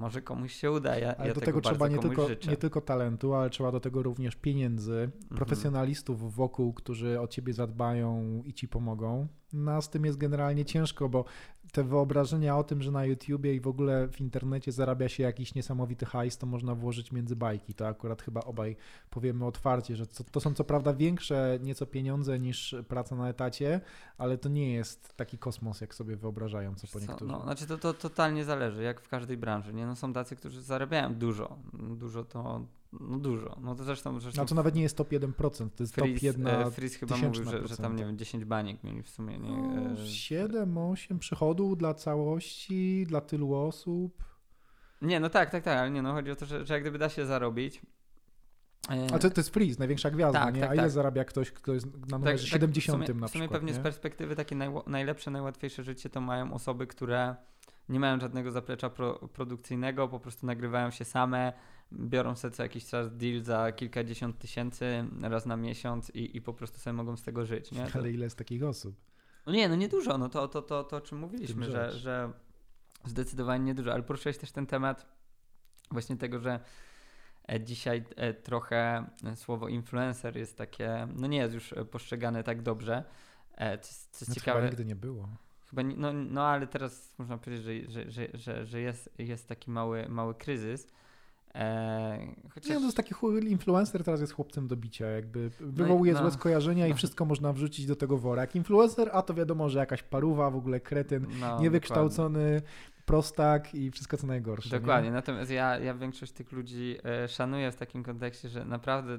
Może komuś się uda. Ja, ale ja do tego, tego trzeba nie tylko, nie tylko talentu, ale trzeba do tego również pieniędzy, mhm. profesjonalistów wokół, którzy o ciebie zadbają i ci pomogą. No, z tym jest generalnie ciężko, bo te wyobrażenia o tym, że na YouTubie i w ogóle w internecie zarabia się jakiś niesamowity hajs, to można włożyć między bajki. To akurat chyba obaj powiemy otwarcie, że to, to są co prawda większe nieco pieniądze niż praca na etacie, ale to nie jest taki kosmos, jak sobie wyobrażają, co po niektórych. No, znaczy to, to totalnie zależy, jak w każdej branży. Nie? No, są tacy, którzy zarabiają dużo. Dużo to no dużo. No to zresztą, zresztą... No to nawet nie jest top 1%, to jest Freeze, top 1 e, Freeze chyba mówił, że, że tam, nie wiem, 10 baniek mieli w sumie. Nie? No, 7, e, 8 przychodów dla całości, dla tylu osób. Nie, no tak, tak, tak, ale nie, no chodzi o to, że, że jak gdyby da się zarobić, e, a to, to jest Freeze, największa gwiazda, tak, nie? Tak, A ile tak. zarabia ktoś, kto jest na numerze tak, 70 tak, w sumie, na przykład? W sumie pewnie nie? z perspektywy takiej naj, najlepsze, najłatwiejsze życie to mają osoby, które nie mają żadnego zaplecza pro, produkcyjnego, po prostu nagrywają się same, biorą sobie co jakiś czas deal za kilkadziesiąt tysięcy raz na miesiąc i, i po prostu sobie mogą z tego żyć. Nie? Ale ile jest takich osób? No nie, no niedużo, no to, to, to, to o czym mówiliśmy, że, że zdecydowanie niedużo, ale poruszyłeś też ten temat właśnie tego, że e, dzisiaj e, trochę słowo influencer jest takie, no nie jest już postrzegane tak dobrze. E, co, co no ciekawe. Nigdy nie było. Chyba, no, no ale teraz można powiedzieć, że, że, że, że, jest, jest taki mały, mały kryzys. Eee, chociaż... Nie, to jest taki influencer teraz jest chłopcem do bicia, jakby wywołuje no, złe skojarzenia no. i wszystko można wrzucić do tego wora. Jak influencer, a to wiadomo, że jakaś paruwa, w ogóle kretyn, no, niewykształcony, dokładnie. prostak i wszystko co najgorsze. Dokładnie, nie? natomiast ja, ja większość tych ludzi e, szanuję w takim kontekście, że naprawdę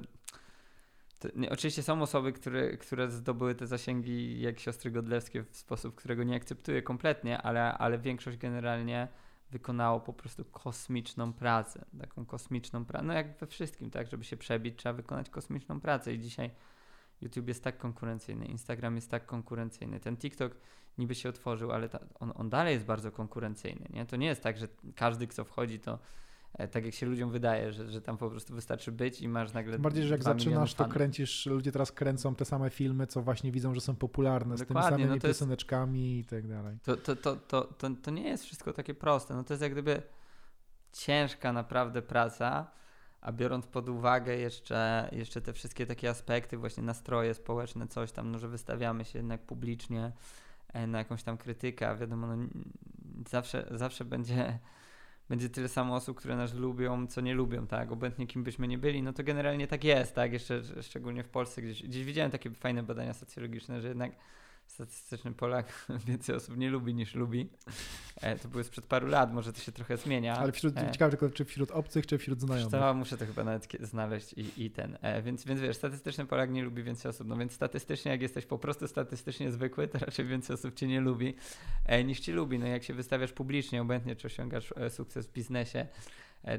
nie, oczywiście są osoby, które, które zdobyły te zasięgi jak siostry Godlewskie w sposób, którego nie akceptuję kompletnie, ale, ale większość generalnie wykonało po prostu kosmiczną pracę, taką kosmiczną pracę, no jak we wszystkim, tak, żeby się przebić, trzeba wykonać kosmiczną pracę i dzisiaj YouTube jest tak konkurencyjny, Instagram jest tak konkurencyjny, ten TikTok niby się otworzył, ale ta, on, on dalej jest bardzo konkurencyjny, nie? To nie jest tak, że każdy, kto wchodzi, to tak jak się ludziom wydaje, że, że tam po prostu wystarczy być i masz nagle. Bardziej, że jak zaczynasz, to kręcisz, ludzie teraz kręcą te same filmy, co właśnie widzą, że są popularne, Dokładnie, z tymi samymi no pioseneczkami i tak dalej. To, to, to, to, to, to nie jest wszystko takie proste. No to jest jak gdyby ciężka naprawdę praca, a biorąc pod uwagę jeszcze, jeszcze te wszystkie takie aspekty, właśnie nastroje społeczne, coś tam, no, że wystawiamy się jednak publicznie e, na jakąś tam krytykę, a wiadomo, no, zawsze, zawsze będzie będzie tyle samo osób, które nas lubią, co nie lubią, tak? Obojętnie kim byśmy nie byli, no to generalnie tak jest, tak? Jeszcze szczególnie w Polsce, gdzieś, gdzieś widziałem takie fajne badania socjologiczne, że jednak statystyczny Polak więcej osób nie lubi niż lubi. E, to były sprzed paru lat, może to się trochę zmienia. Ale wśród, e, ciekawe tylko, czy wśród obcych, czy wśród znajomych. To muszę to chyba nawet znaleźć i, i ten. E, więc, więc wiesz, statystyczny Polak nie lubi więcej osób. No więc statystycznie, jak jesteś po prostu statystycznie zwykły, to raczej więcej osób cię nie lubi niż ci lubi. No jak się wystawiasz publicznie, obojętnie czy osiągasz sukces w biznesie,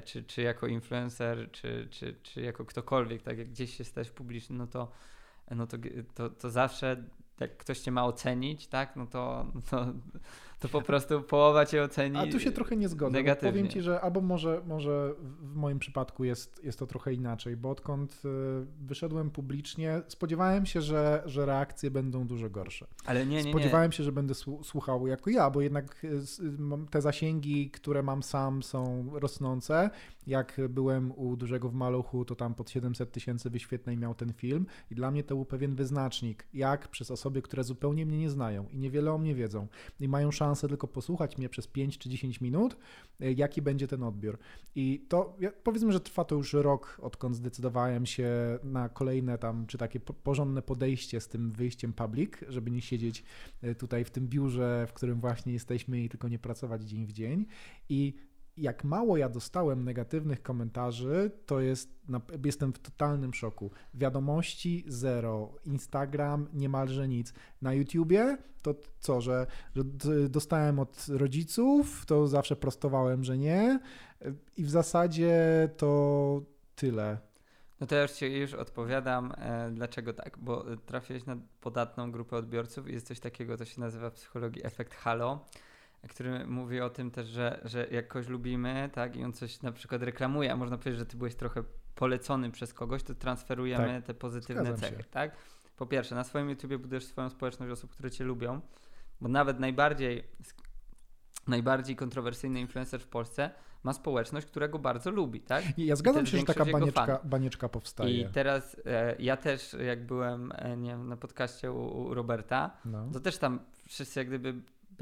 czy, czy jako influencer, czy, czy, czy jako ktokolwiek, tak jak gdzieś się stać publiczny, no to no to, to, to zawsze jak ktoś cię ma ocenić, tak, no to, to, to po prostu połowa cię oceni. A tu się trochę nie zgodzę. Negatywnie. Powiem ci, że albo może, może w moim przypadku jest, jest to trochę inaczej, bo odkąd y, wyszedłem publicznie, spodziewałem się, że, że reakcje będą dużo gorsze. Ale nie, nie, Spodziewałem nie. się, że będę słuchał jako ja, bo jednak y, te zasięgi, które mam sam są rosnące. Jak byłem u dużego w Maluchu, to tam pod 700 tysięcy wyświetleń miał ten film i dla mnie to był pewien wyznacznik, jak przez osoby, które zupełnie mnie nie znają i niewiele o mnie wiedzą i mają szansę tylko posłuchać mnie przez 5 czy 10 minut, y, jaki będzie ten odbiór. I to powiedzmy, że trwa to już rok, odkąd zdecydowałem się na kolejne tam, czy takie porządne podejście z tym wyjściem public, żeby nie siedzieć y, tutaj w tym biurze, w którym właśnie jesteśmy i tylko nie pracować dzień w dzień. I jak mało ja dostałem negatywnych komentarzy, to jest, jestem w totalnym szoku. Wiadomości zero, Instagram niemalże nic. Na YouTubie to co, że, dostałem od rodziców, to zawsze prostowałem, że nie. I w zasadzie to tyle. No to już Ci już odpowiadam, e, dlaczego tak, bo trafiłeś na podatną grupę odbiorców i jest coś takiego, co się nazywa w psychologii efekt halo który mówi o tym też, że, że jak kogoś lubimy, tak, i on coś na przykład reklamuje, a można powiedzieć, że ty byłeś trochę polecony przez kogoś, to transferujemy tak. te pozytywne cechy, tak? Po pierwsze, na swoim YouTubie budujesz swoją społeczność osób, które cię lubią, bo nawet najbardziej najbardziej kontrowersyjny influencer w Polsce ma społeczność, która go bardzo lubi, tak? Ja zgadzam się, że taka banieczka, banieczka powstaje. I teraz e, ja też, jak byłem e, nie wiem, na podcaście u, u Roberta, no. to też tam wszyscy jak gdyby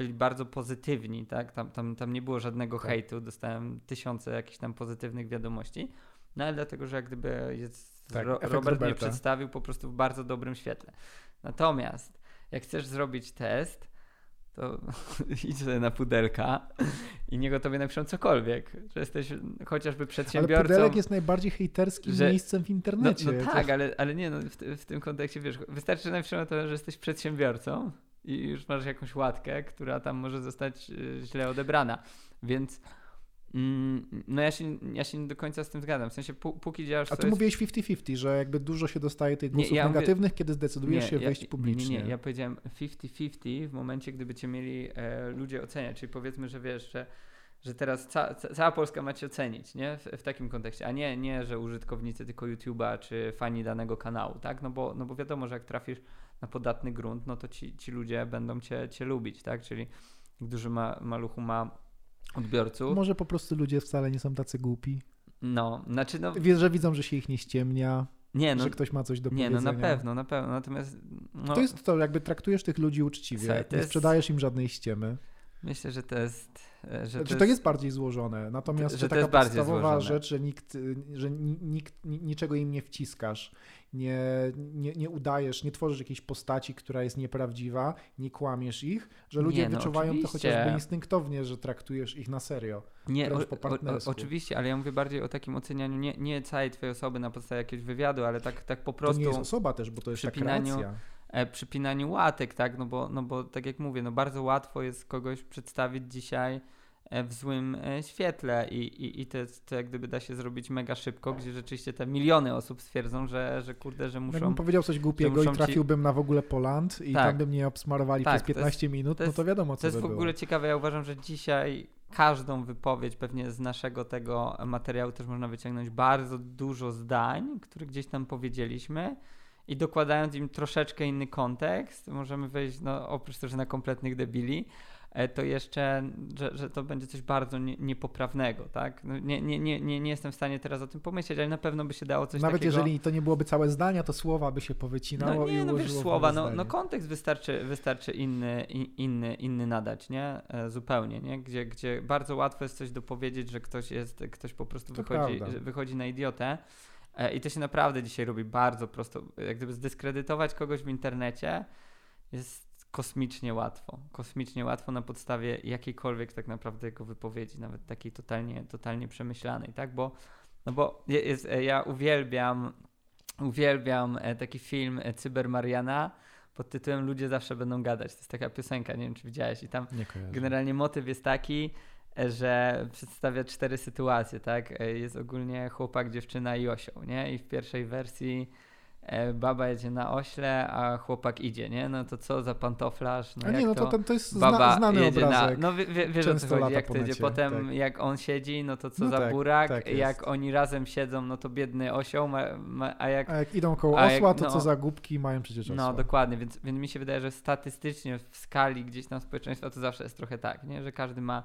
byli bardzo pozytywni, tak? Tam, tam, tam nie było żadnego tak. hejtu, dostałem tysiące jakichś tam pozytywnych wiadomości, no ale dlatego, że jak gdyby jest, tak, Ro Robert mnie przedstawił po prostu w bardzo dobrym świetle. Natomiast jak chcesz zrobić test, to idź sobie na pudelka i niego tobie napiszą cokolwiek, że jesteś chociażby przedsiębiorcą. Ale pudelek jest najbardziej hejterskim że... miejscem w internecie. No, no tak, ale, ale nie, no, w, w, tym kontekście wiesz, wystarczy, że napiszą to, że jesteś przedsiębiorcą i już masz jakąś łatkę, która tam może zostać y, źle odebrana. Więc mm, no ja się, ja się nie do końca z tym zgadzam. W sensie póki działasz... A ty mówiłeś 50-50, że jakby dużo się dostaje tych głosów nie, ja negatywnych, mówię... kiedy zdecydujesz nie, się ja, wejść publicznie. Nie, nie, ja powiedziałem 50-50 w momencie, gdyby cię mieli e, ludzie oceniać. Czyli powiedzmy, że wiesz, że że teraz ca, cała Polska ma cię ocenić, nie? W, w, takim kontekście, a nie, nie, że użytkownicy tylko YouTube'a czy fani danego kanału, tak? No bo, no bo wiadomo, że jak trafisz na podatny grunt, no to ci, ci ludzie będą cię, cię lubić, tak? Czyli duży ma, maluchu ma odbiorców. Może po prostu ludzie wcale nie są tacy głupi. No, znaczy no... Wiesz, że widzą, że się ich nie ściemnia. Nie, no, że ktoś ma coś do powiedzenia. Nie, no na pewno, na pewno. Natomiast. No, to jest to, jakby traktujesz tych ludzi uczciwie. Słuchaj, nie jest... sprzedajesz im żadnej ściemy. Myślę, że to jest. E, że to, to jest... bardziej złożone. Natomiast że to taka podstawowa rzecz, że nikt, że nikt, niczego im nie wciskasz, nie, nie, nie udajesz, nie tworzysz jakiejś postaci, która jest nieprawdziwa, nie kłamiesz ich, że ludzie nie, no, wyczuwają oczywiście. to chociażby instynktownie, że traktujesz ich na serio. Nie, o, o, oczywiście, ale ja mówię bardziej o takim ocenianiu nie, nie całej twojej osoby na podstawie jakiegoś wywiadu, ale tak, tak po prostu. To nie jest osoba też, bo to jest ta kreacja przypinaniu łatek, tak? No bo, no bo tak jak mówię, no bardzo łatwo jest kogoś przedstawić dzisiaj E, w złym e, świetle i, i, i to, to jak gdyby da się zrobić mega szybko, gdzie rzeczywiście te miliony osób stwierdzą, że, że kurde, że muszą... Jakbym powiedział coś głupiego i trafiłbym ci... na w ogóle Poland i tak. tam by mnie obsmarowali tak, przez 15 jest, minut, to jest, no to wiadomo co To jest by w ogóle ciekawe, ja uważam, że dzisiaj każdą wypowiedź pewnie z naszego tego materiału też można wyciągnąć bardzo dużo zdań, które gdzieś tam powiedzieliśmy i dokładając im troszeczkę inny kontekst, możemy wejść, no oprócz tego, że na kompletnych debili, E, to jeszcze, że, że to będzie coś bardzo nie, niepoprawnego, tak? No nie, nie, nie, nie, nie jestem w stanie teraz o tym pomyśleć, ale na pewno by się dało coś Nawet takiego... Jeżeli to nie byłoby całe zdania, to słowa by się powycinało no nie, i no wiesz, słowa, no, no kontekst wystarczy, wystarczy inny, inny, inny nadać, nie? E, zupełnie, nie? Gdzie, gdzie bardzo łatwo jest coś dopowiedzieć, że ktoś jest, ktoś po prostu wychodzi, wychodzi na idiotę. E, I to się naprawdę dzisiaj robi bardzo prosto. Jak gdyby zdyskredytować kogoś w internecie jest kosmicznie łatwo. Kosmicznie łatwo na podstawie jakiejkolwiek tak naprawdę jego wypowiedzi, nawet takiej totalnie, totalnie przemyślanej, tak? Bo, no bo jest, e, ja uwielbiam, uwielbiam e, taki film Cyber Mariana pod tytułem Ludzie zawsze będą gadać. To jest taka piosenka, nie wiem czy widziałeś. I tam generalnie motyw jest taki, że przedstawia cztery sytuacje, tak? Jest ogólnie chłopak, dziewczyna i osioł, nie? I w pierwszej wersji E, baba jedzie na ośle, a chłopak idzie, nie? No to co za pantoflarz? No a nie, no to, to, to jest baba znany jedzie obrazek. Na, no wie, wie, wiesz o co chodzi, jak to idzie. Potem tak. jak on siedzi, no to co no za tak, burak, tak jak oni razem siedzą, no to biedny osioł, ma, ma, a, jak, a jak idą koło osła, jak, no, to co za głupki mają przecież osła. No dokładnie, więc, więc mi się wydaje, że statystycznie w skali gdzieś tam społeczeństwa to zawsze jest trochę tak, nie? Że każdy ma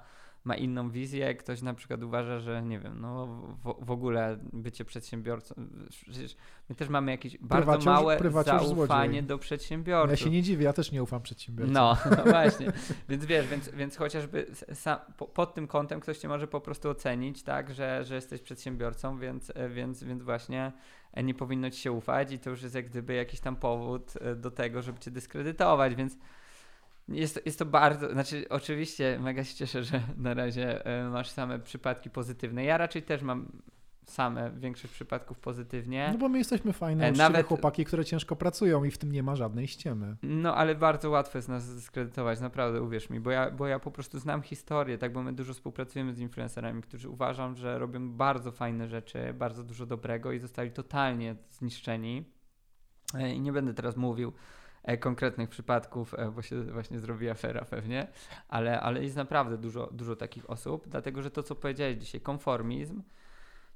ma inną wizję, ktoś na przykład uważa, że nie wiem, no w, w ogóle bycie przedsiębiorcą, przecież my też mamy jakieś bardzo małe zaufanie złodziej. do przedsiębiorców. Ja się nie dziwię, ja też nie ufam przedsiębiorcom. No, no właśnie, więc wiesz, więc, więc chociażby sam, po, pod tym kątem ktoś cię może po prostu ocenić, tak, że, że jesteś przedsiębiorcą, więc, więc, więc właśnie nie powinno ci się ufać i to już jest jak gdyby jakiś tam powód e, do tego, żeby cię dyskredytować, więc jest, to, jest to bardzo, znaczy oczywiście mega się cieszę, że na razie e, masz same przypadki pozytywne. Ja raczej też mam same większość przypadków pozytywnie. No bo my jesteśmy fajne, e, nawet chłopaki, które ciężko pracują i w tym nie ma żadnej ściemy. No ale bardzo łatwo jest nas zdyskredytować, naprawdę, uwierz mi, bo ja, bo ja po prostu znam historię, tak, bo my dużo współpracujemy z influencerami, którzy uważam, że robią bardzo fajne rzeczy, bardzo dużo dobrego i zostali totalnie zniszczeni. E, I nie będę teraz mówił konkretnych przypadków, e, bo się właśnie zrobi afera pewnie, ale, ale jest naprawdę dużo, dużo takich osób, dlatego że to, co powiedziałeś dzisiaj, konformizm,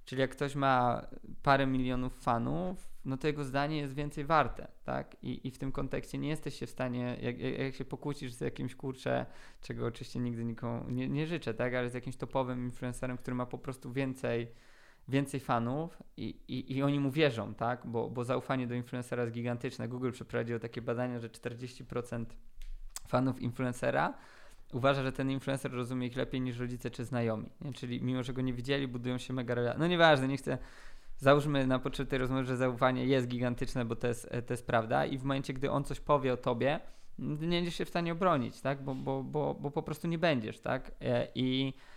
czyli jak ktoś ma parę milionów fanów, no to jego zdanie jest więcej warte, tak? I, i w tym kontekście nie jesteś się w stanie, jak, jak się pokłócisz z jakimś kurczę, czego oczywiście nigdy nikomu nie, nie życzę, tak? Ale z jakimś topowym influencerem, który ma po prostu więcej więcej fanów i, i, i oni mu wierzą, tak? Bo, bo zaufanie do influencera jest gigantyczne. Google przeprowadził takie badania, że 40% fanów influencera uważa, że ten influencer rozumie ich lepiej niż rodzice czy znajomi. Nie? Czyli mimo, że go nie widzieli, budują się mega relacje. No nieważne, nie chcę. Załóżmy na początku tej rozmowy, że zaufanie jest gigantyczne, bo to jest, to jest prawda, i w momencie, gdy on coś powie o tobie, nie będziesz się w stanie obronić, tak? Bo, bo, bo, bo po prostu nie będziesz, tak? E, I E,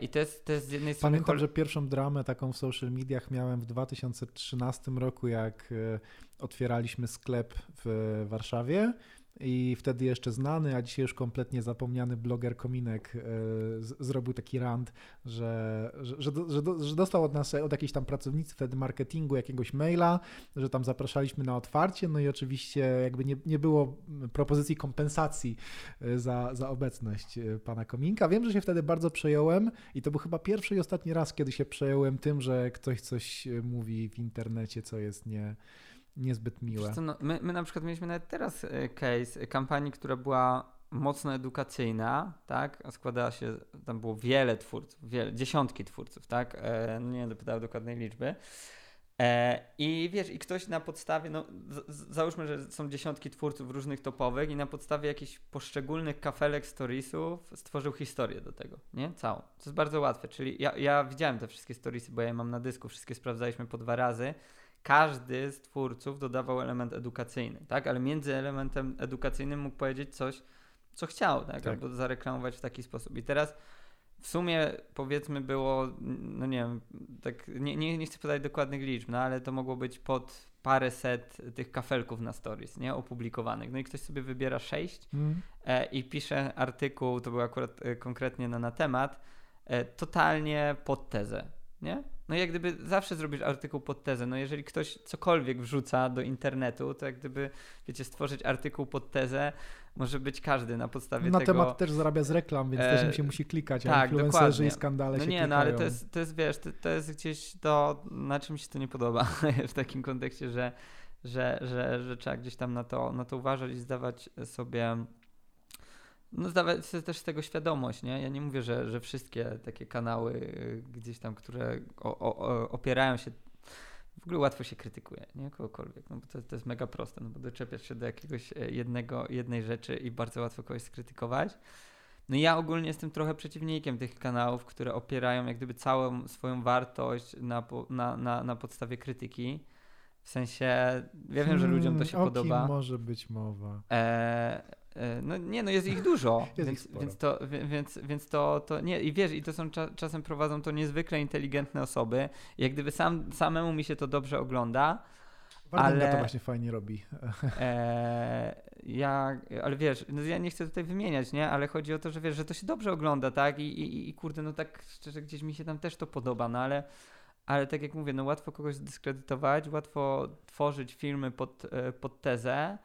I to jest, to jest z jednej strony. Pamiętam, że pierwszą dramę taką w social mediach miałem w 2013 roku, jak e, otwieraliśmy sklep w Warszawie i wtedy jeszcze znany, a dzisiaj już kompletnie zapomniany bloger Kominek e, zrobił taki rant, że, że, że, że, dostał od nas, od jakiejś tam pracownicy wtedy marketingu jakiegoś maila, że tam zapraszaliśmy na otwarcie, no i oczywiście jakby nie, nie było propozycji kompensacji e, za, za obecność e, pana Kominka. Wiem, że się wtedy bardzo przejąłem i to był chyba pierwszy i ostatni raz, kiedy się przejąłem tym, że ktoś coś mówi w internecie, co jest nie niezbyt miłe. Co, no, my, my na przykład mieliśmy nawet teraz e, case kampanii, która była mocno edukacyjna, tak? Składała się, tam było wiele twórców, wiele, dziesiątki twórców, tak? E, nie będę pytał dokładnej liczby. E, I wiesz, i ktoś na podstawie, no z, załóżmy, że są dziesiątki twórców różnych topowych i na podstawie jakichś poszczególnych kafelek storiesów stworzył historię do tego, nie? Całą. To jest bardzo łatwe, czyli ja, ja widziałem te wszystkie storiesy, bo ja je mam na dysku, wszystkie sprawdzaliśmy po dwa razy każdy z twórców dodawał element edukacyjny, tak? Ale między elementem edukacyjnym mógł powiedzieć coś, co chciał, tak? tak. Albo zareklamować w taki sposób. I teraz w sumie powiedzmy było, no nie wiem, tak nie, nie, nie chcę podać dokładnych liczb, no ale to mogło być pod parę set tych kafelków na stories, nie? Opublikowanych. No i ktoś sobie wybiera sześć mm. e, i pisze artykuł, to był akurat e, konkretnie na, na temat, e, totalnie pod tezę, nie? No jak gdyby zawsze zrobisz artykuł pod tezę. No jeżeli ktoś cokolwiek wrzuca do internetu, to jak gdyby, wiecie, stworzyć artykuł pod tezę może być każdy na podstawie na tego. Na temat też zarabia z reklam, więc e... też im się musi klikać, tak, a influencerzy dokładnie. i skandale no się nie, klikają. no ale to jest, to jest wiesz, to, to jest gdzieś to, na czym się to nie podoba w takim kontekście, że, że, że, że trzeba gdzieś tam na to, na to uważać i zdawać sobie no zdawać sobie też z tego świadomość, nie? Ja nie mówię, że, że wszystkie takie kanały y, gdzieś tam, które o, o, opierają się w ogóle łatwo się krytykuje, nie? Kogokolwiek, no bo to, to jest mega proste, no bo doczepiasz się do jakiegoś e, jednego, jednej rzeczy i bardzo łatwo kogoś skrytykować. No ja ogólnie jestem trochę przeciwnikiem tych kanałów, które opierają jak gdyby całą swoją wartość na, na, na, na podstawie krytyki. W sensie, ja wiem, że ludziom to się hmm, o podoba. Może być mowa? E, no nie, no jest ich dużo, jest więc, ich więc, to, więc, więc to, to nie, i wiesz, i to są cza, czasem prowadzą to niezwykle inteligentne osoby. Jak gdyby sam, samemu mi się to dobrze ogląda. Wardęga ale to właśnie fajnie robi. E, ja, ale wiesz, no ja nie chcę tutaj wymieniać, nie? Ale chodzi o to, że wiesz, że to się dobrze ogląda, tak? I, i, i kurde, no tak szczerze, gdzieś mi się tam też to podoba, no ale, ale tak jak mówię, no łatwo kogoś zdyskredytować, łatwo tworzyć filmy pod, e, pod tezę.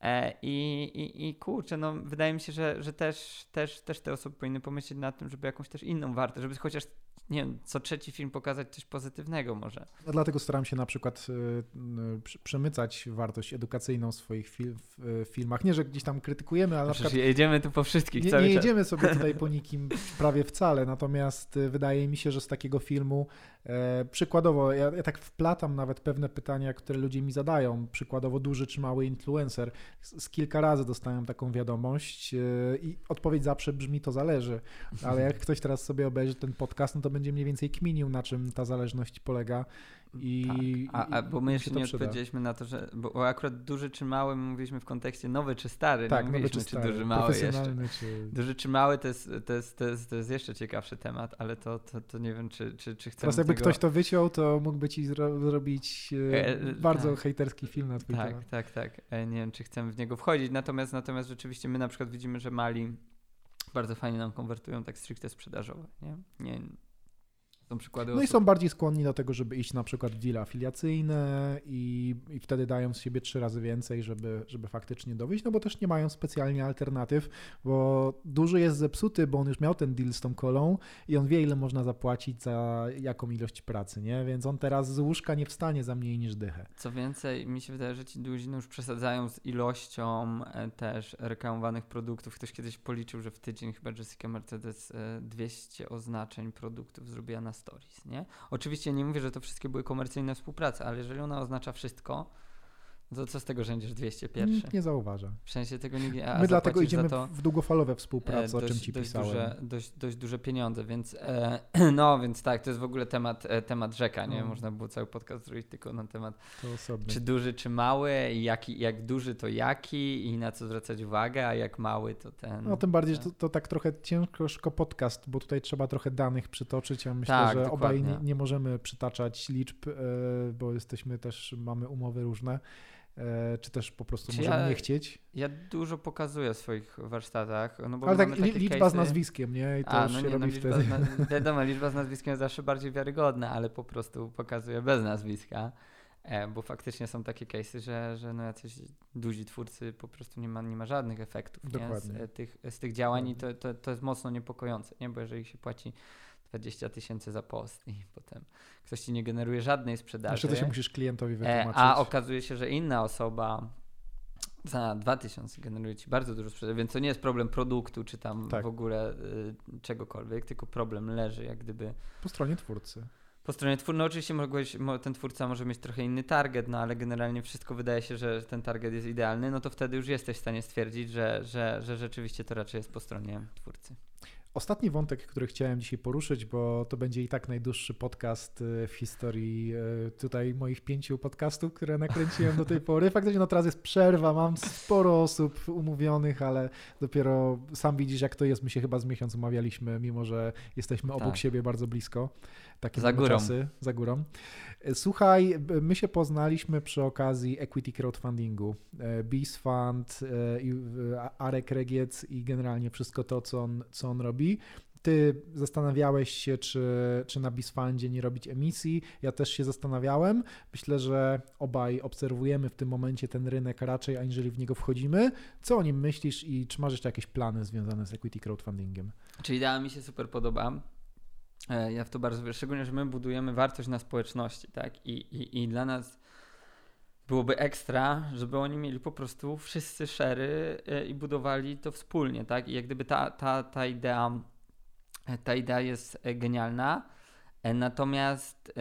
E, I, i, I kurczę, no wydaje mi się, że, że też, też, też te osoby powinny pomyśleć nad tym, żeby jakąś też inną wartość, żeby chociaż nie wiem, co trzeci film pokazać coś pozytywnego może. Dlatego staram się na przykład y, przemycać wartość edukacyjną w swoich fil w filmach. Nie, że gdzieś tam krytykujemy, ale na przykład... jedziemy tu po wszystkich Nie, nie jedziemy sobie tutaj po nikim prawie wcale, natomiast y, wydaje mi się, że z takiego filmu e, przykładowo, ja, ja tak wplatam nawet pewne pytania, które ludzie mi zadają, przykładowo duży czy mały influencer. Z, z kilka razy dostałem taką wiadomość y, i odpowiedź zawsze brzmi to zależy, ale jak ktoś teraz sobie obejrzy ten podcast, no to będzie mniej więcej kminił, na czym ta zależność polega. I, tak. a, a, bo my jeszcze nie przyda. odpowiedzieliśmy na to, że bo akurat duży czy mały my mówiliśmy w kontekście nowy czy stary. Tak, nie nowy czy, stary, czy duży, mały jeszcze. Czy... Duży czy mały to jest, to, jest, to, jest, to jest jeszcze ciekawszy temat, ale to, to, to nie wiem, czy, czy, czy chcemy Teraz jakby tego... ktoś to wyciął, to mógłby ci zro zrobić e, e, bardzo tak. hejterski film na twój tak, temat. Tak, tak, tak. Nie wiem, czy chcemy w niego wchodzić, natomiast, natomiast rzeczywiście my na przykład widzimy, że mali bardzo fajnie nam konwertują tak stricte sprzedażowe, nie? nie są przykłady no osób... i są bardziej skłonni do tego, żeby iść na przykład w deale afiliacyjne i, i wtedy dają z siebie trzy razy więcej, żeby, żeby faktycznie dowieść, no bo też nie mają specjalnie alternatyw, bo duży jest zepsuty, bo on już miał ten deal z tą kolą i on wie, ile można zapłacić za jaką ilość pracy, nie? Więc on teraz z łóżka nie wstanie za mniej niż dychę. Co więcej, mi się wydaje, że ci duzi no już przesadzają z ilością e, też reklamowanych produktów. Ktoś kiedyś policzył, że w tydzień chyba Jessica Mercedes e, 200 oznaczeń produktów zrobiła na stories, nie? Oczywiście nie mówię, że to wszystkie były komercyjne współprace, ale jeżeli ona oznacza wszystko, to co z tego, że będziesz 201? Nikt nie zauważa. W sensie tego nikt nie... My dlatego idziemy w długofalowe współprace, e, o czym dość, ci dość pisałem. Duże, dość, dość duże pieniądze, więc e, no, więc tak, to jest w ogóle temat, e, temat rzeka, nie? No. Można było cały podcast zrobić tylko na temat czy duży, czy mały, i jaki, jak duży to jaki i na co zwracać uwagę, a jak mały to ten. No tym bardziej, że to, to tak trochę ciężko podcast, bo tutaj trzeba trochę danych przytoczyć. Ja myślę, Tak, że obaj dokładnie. nie, nie możemy przytaczać liczb, e, bo jesteśmy też, mamy umowy różne, czy też po prostu Czy możemy ja- nie chcieć. Ja dużo pokazuję w swoich warsztatach, no bo Ale tak li, liczba z case'y- nazwiskiem, nie? I to A, już no się nie, no robi liczba, wtedy. na, wiadomo, liczba z nazwiskiem jest zawsze bardziej wiarygodna, ale po prostu pokazuję bez nazwiska, e, bo faktycznie są takie case'y, że, że no jacyś duzi twórcy po prostu nie ma, nie ma żadnych efektów z, e, tych, z tych działań i to, to, to jest mocno niepokojące, nie? bo jeżeli się płaci 20 tysięcy za post i potem ktoś ci nie generuje żadnej sprzedaży, Jeszcze to się musisz klientowi e, wytłumaczyć. a okazuje się, że inna osoba za 2000 generuje ci bardzo dużo sprzedaży, więc to nie jest problem produktu, czy tam Tak. w ogóle y, czegokolwiek, tylko problem leży jak gdyby Po stronie twórcy. po stronie twórcy. No oczywiście mogłeś, mo- ten twórca może mieć trochę inny target, no ale generalnie wszystko wydaje się, że ten target jest idealny, no to wtedy już jesteś w stanie stwierdzić, że, że, że rzeczywiście to raczej jest po stronie twórcy. Ostatni wątek, który chciałem dzisiaj poruszyć, bo to będzie i tak najdłuższy podcast y, w historii y, tutaj moich pięciu podcastów, które nakręciłem do tej pory. Faktycznie no teraz jest przerwa, mam sporo osób umówionych, ale dopiero sam widzisz jak to jest. My się chyba z miesiąc umawialiśmy, mimo że jesteśmy obok Tak. siebie bardzo blisko. Takie Za górą. czasy, za górą. Y, Słuchaj, my się poznaliśmy przy okazji equity crowdfundingu. Y, Beast Fund, i, y, Arek Regiec i generalnie wszystko to, co on, co on robi. Ty zastanawiałeś się, czy, czy na Bisfundzie nie robić emisji. Ja też się zastanawiałem. Myślę, że obaj obserwujemy w tym momencie ten rynek raczej, aniżeli w niego wchodzimy. Co o nim myślisz i czy masz jeszcze jakieś plany związane z equity crowdfundingiem? Czy idea mi się super podoba. E, Ja w to bardzo wierzę, szczególnie, że my budujemy wartość na społeczności, tak? I, i, i dla nas byłoby ekstra, żeby oni mieli po prostu wszyscy szery e, i budowali to wspólnie, tak? I jak gdyby ta, ta, ta idea e, ta idea jest genialna. Natomiast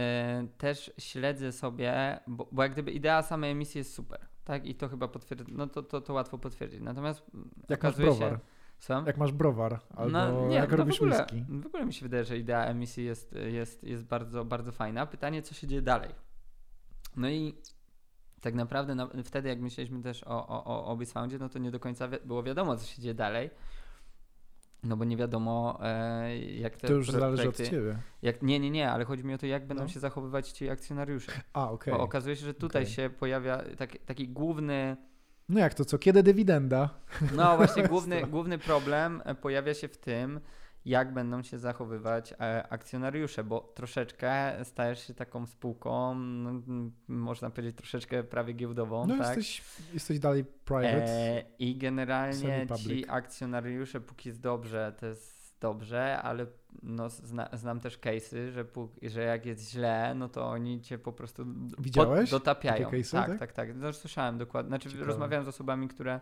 też śledzę sobie, bo, bo jak gdyby idea samej emisji jest super, tak? I to chyba potwierdzi, no to, to, to łatwo potwierdzić. Natomiast Jak okazuje się, Słucham? jak masz browar albo No, nie, jak no robisz w ogóle, whisky. W ogóle mi się wydaje, że idea emisji jest, jest, jest bardzo, bardzo fajna. Pytanie, co się dzieje dalej. No i tak naprawdę no, wtedy, jak myśleliśmy też o, o, o, o no to nie do końca wi- było wiadomo, co się dzieje dalej. No bo nie wiadomo, e, jak te To już zależy od ciebie. Jak, nie, nie, nie, ale chodzi mi o to, jak będą No. się zachowywać ci akcjonariusze. A, okej. Bo okazuje się, że tutaj Okej. się pojawia taki, taki główny, No jak to co? Kiedy dywidenda? No właśnie, główny, główny problem e, pojawia się w tym, jak będą się zachowywać e, akcjonariusze, bo troszeczkę stajesz się taką spółką, no, można powiedzieć troszeczkę prawie giełdową, No tak? jesteś, jesteś dalej private. E, I generalnie ci akcjonariusze, póki jest dobrze, to jest dobrze, ale no, zna, znam też case'y, że, że jak jest źle, no to oni cię po prostu Widziałeś dotapiają. Case'y, tak, tak, tak, tak. No, słyszałem dokładnie. Znaczy, Ciekawe. rozmawiałem z osobami, które,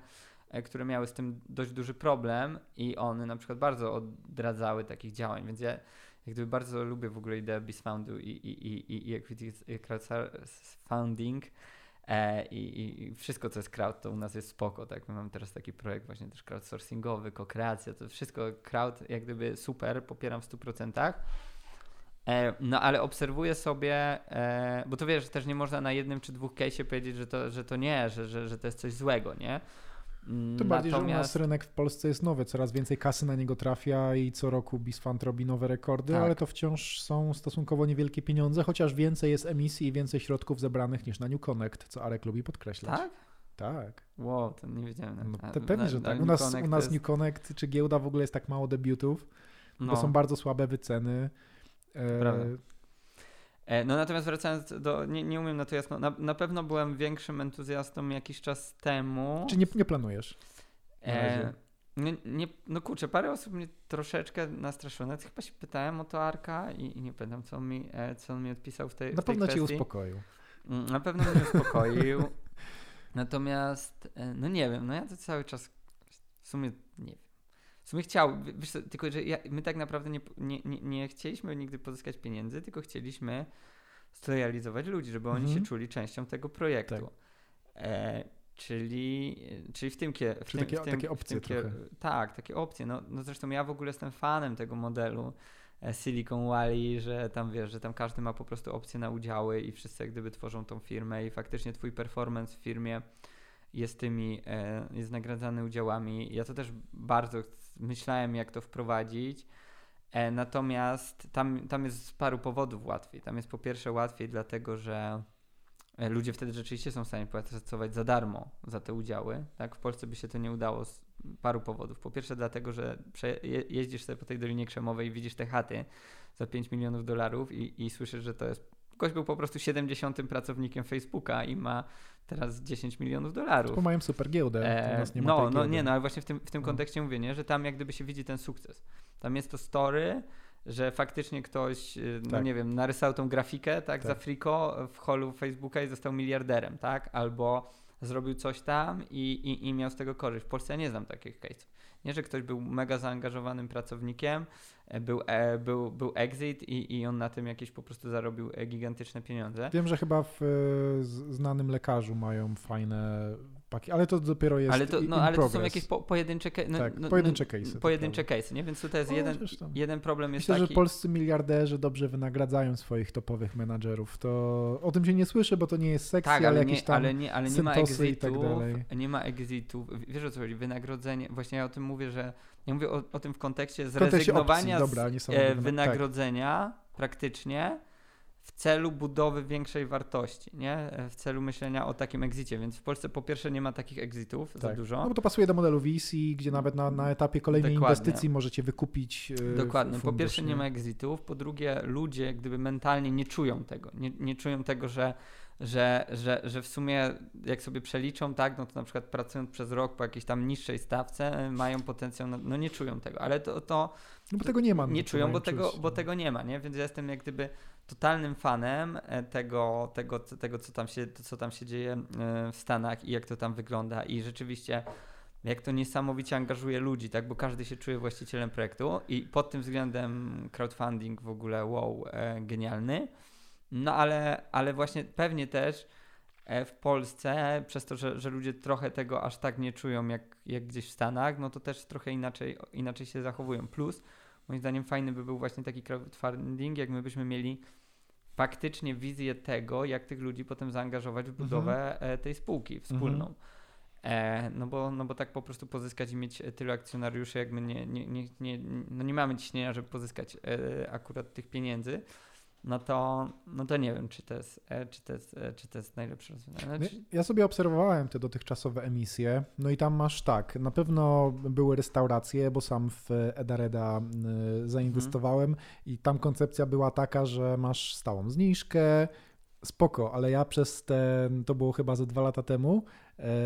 e, które miały z tym dość duży problem i one na przykład bardzo odradzały takich działań, więc ja jak gdyby bardzo lubię w ogóle ideę Bizfoundu i, i, i, i equity crowdfunding e, i, i, wszystko, co jest crowd, to u nas jest spoko, tak? My mamy teraz taki projekt właśnie też crowdsourcingowy, kokreacja, to wszystko crowd jak gdyby super, popieram w 100%. E, no ale obserwuję sobie, e, bo to wiesz, też nie można na jednym czy dwóch case'ie powiedzieć, że to, że to nie, że, że, że to jest coś złego, nie? To bardziej, że u nas rynek w Polsce jest nowy, coraz więcej kasy na niego trafia i co roku Bisfund robi nowe rekordy, tak. ale to wciąż są stosunkowo niewielkie pieniądze, chociaż więcej jest emisji i więcej środków zebranych niż na New Connect, co Arek lubi podkreślać. Tak? Tak. Wow, to nie wiedziałem. No, to pewnie, że tak. U nas, u nas jest... New Connect czy giełda w ogóle jest tak mało debiutów, no. bo są bardzo słabe wyceny. E, no natomiast wracając do, nie, nie umiem na to jasno, na, na pewno byłem większym entuzjastą jakiś czas temu. Czy nie, nie planujesz? E, nie, nie, no kurczę, parę osób mnie troszeczkę nastraszyło. Nawet chyba się pytałem o to Arka i, i nie pamiętam, co on, mi, e, co on mi odpisał w tej Na w tej pewno kwestii. cię uspokoił. Mm, na pewno mnie uspokoił. Natomiast, e, no nie wiem, no ja to cały czas w sumie nie wiem. W sumie chciał, wiesz co, tylko że ja, my tak naprawdę nie, nie, nie, nie, chcieliśmy nigdy pozyskać pieniędzy, tylko chcieliśmy zrealizować ludzi, żeby oni mhm. się czuli częścią tego projektu. Tak. E, czyli, czyli w tym kierunku. Czyli takie, tym, takie opcje kier... Tak, takie opcje. No, no zresztą ja w ogóle jestem fanem tego modelu e, Silicon Valley, że tam wiesz, że tam każdy ma po prostu opcje na udziały i wszyscy jak gdyby tworzą tą firmę i faktycznie twój performance w firmie jest tymi, e, jest nagradzany udziałami. Ja to też bardzo myślałem, jak to wprowadzić. E, natomiast tam, tam jest z paru powodów łatwiej. Tam jest po pierwsze łatwiej, dlatego że e, ludzie wtedy rzeczywiście są w stanie pracować za darmo za te udziały. Tak? W Polsce by się to nie udało z paru powodów. Po pierwsze, dlatego, że jeździsz sobie po tej Dolinie Krzemowej i widzisz te chaty za 5 milionów dolarów i, i słyszysz, że to jest. Ktoś był po prostu 70. pracownikiem Facebooka i ma teraz 10 milionów dolarów. To mają super giełdę. E, no, no nie, no ale właśnie w tym, w tym no. kontekście mówię, nie, że tam jak gdyby się widzi ten sukces. Tam jest to story, że faktycznie ktoś, y, no tak. nie wiem, narysował tą grafikę, tak, tak, za friko w holu Facebooka i został miliarderem, tak, albo zrobił coś tam i, i, i miał z tego korzyść. W Polsce ja nie znam takich case'ów. Nie, że ktoś był mega zaangażowanym pracownikiem, e, był, e, był, był exit i, i on na tym jakieś po prostu zarobił e, gigantyczne pieniądze. Wiem, że chyba w znanym lekarzu mają fajne paki, ale to dopiero jest Ale to, no, ale to są jakieś po, pojedyncze, no, tak, no, pojedyncze no, case'y. Pojedyncze case'y, nie? Więc tutaj jest no, jeden, jeden problem jest Myślę, taki... że polscy miliarderzy dobrze wynagradzają swoich topowych menadżerów. To o tym się nie słyszy, bo to nie jest sekcja, tak, ale, ale jakieś tam ale nie, ale nie ma exitów, tak nie ma exitów. Wiesz o co chodzi? Wynagrodzenie, właśnie ja o tym mówię, że ja mówię o, o tym w kontekście zrezygnowania opcji, z e, wynagrodzenia tak. praktycznie w celu budowy większej wartości, nie? W celu myślenia o takim exicie, więc w Polsce po pierwsze nie ma takich exitów tak. za dużo. No bo to pasuje do modelu VC, gdzie nawet na, na etapie kolejnej Dokładnie. inwestycji możecie wykupić yy, Dokładnie. Fundusz, po pierwsze nie? nie ma exitów, po drugie ludzie gdyby mentalnie nie czują tego, nie, nie czują tego, że że, że, że w sumie jak sobie przeliczą, tak, no to na przykład pracując przez rok po jakiejś tam niższej stawce mają potencjał, na, no nie czują tego, ale to, to no bo tego nie ma. Nie czują, bo tego, bo tego nie ma, nie? Więc ja jestem jak gdyby totalnym fanem e, tego, tego, tego co, tam się, co tam się dzieje e, w Stanach i jak to tam wygląda i rzeczywiście jak to niesamowicie angażuje ludzi, tak, bo każdy się czuje właścicielem projektu i pod tym względem crowdfunding w ogóle wow, e, genialny. No ale, ale właśnie pewnie też e, w Polsce, przez to, że, że ludzie trochę tego aż tak nie czują jak, jak gdzieś w Stanach, no to też trochę inaczej, inaczej się zachowują. Plus, moim zdaniem fajny by był właśnie taki crowdfunding, jak my byśmy mieli faktycznie wizję tego, jak tych ludzi potem zaangażować w budowę mhm. tej spółki wspólną. Mhm. E, no, bo, no bo tak po prostu pozyskać i mieć tylu akcjonariuszy, jak my nie, nie, nie, nie, no nie mamy ciśnienia, żeby pozyskać e, akurat tych pieniędzy no to, no to nie wiem, czy to jest, e, czy to jest, e, czy to jest najlepsze rozwiązanie. Znaczy... Ja sobie obserwowałem te dotychczasowe emisje, no i tam masz tak, na pewno były restauracje, bo sam w Edareda zainwestowałem mhm. i tam koncepcja była taka, że masz stałą zniżkę, Spoko, ale ja przez te, to było chyba ze dwa lata temu,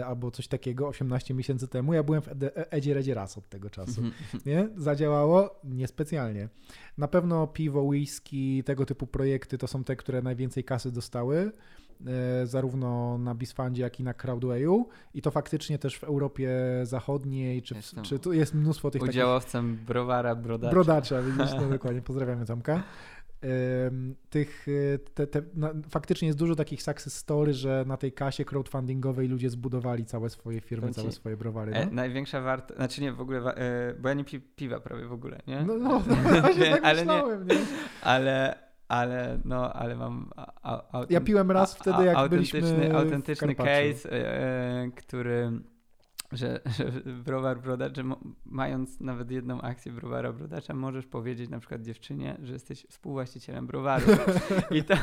albo coś takiego, 18 miesięcy temu, ja byłem w Ed- Edzie Redzie raz od tego czasu. Nie? Zadziałało? Niespecjalnie. Na pewno piwo, whisky, tego typu projekty to są te, które najwięcej kasy dostały, e, zarówno na Bisfundzie, jak i na Crowdwayu i to faktycznie też w Europie Zachodniej, czy, Jestem czy tu jest mnóstwo tych takich Udziałowcem browara Brodacza. Brodacza, widzisz, no dokładnie, pozdrawiamy Tomka. Tych, y, te, te, faktycznie jest dużo takich success story, że na tej kasie crowdfundingowej ludzie zbudowali całe swoje firmy, ci, całe swoje browary. E, No, największa wartość, znaczy nie w ogóle, wa- e, bo ja nie pi piwa prawie w ogóle, nie? no, no właśnie Nie, tak ale nie- myślałem, nie? Ale, ale, no, ale mam. A, a, autent- Ja piłem raz wtedy, jak autentyczny, byliśmy Autentyczny case, e, e, który. Że, że browar brodacz, że mając nawet jedną akcję browara brodacza, możesz powiedzieć na przykład dziewczynie, że jesteś współwłaścicielem browaru. I to,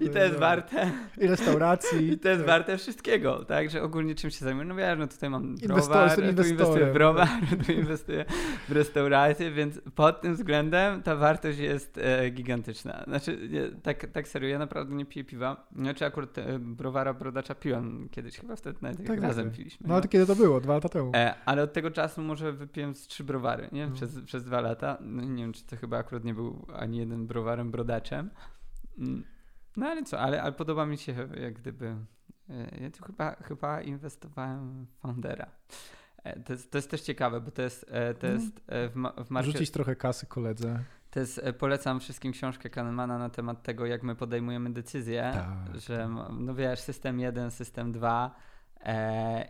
i to jest Dobra. warte. I restauracji. I to jest tak. warte wszystkiego, tak? Że ogólnie czym się zajmuję? No wiesz, no tutaj mam Inwestor- browar, jestem tu inwestuję w browar, tu inwestuję w restaurację, więc pod tym względem ta wartość jest e, gigantyczna. Znaczy, nie, tak, tak serio, ja naprawdę nie piję piwa. Znaczy akurat e, browara brodacza piłem kiedyś, chyba wtedy nawet Tak, tak, tak, razem tak. piliśmy. No ale to kiedy to było? Dwa lata temu. E, ale od tego czasu może wypiłem z trzy browary, nie? No. Przez, przez dwa lata. No, nie wiem, czy to chyba akurat nie był ani jeden browarem brodaczem. Mm, No ale co, ale, ale podoba mi się jak gdyby... e, Ja tu chyba, chyba inwestowałem w Foundera. E, To jest, to jest też ciekawe, bo to jest, e, to No. jest w, ma, w market, Rzucić trochę kasy koledze. to jest, polecam wszystkim książkę Kahnemana na temat tego, jak my podejmujemy decyzje, Tak, że no wiesz, system 1, system 2 e,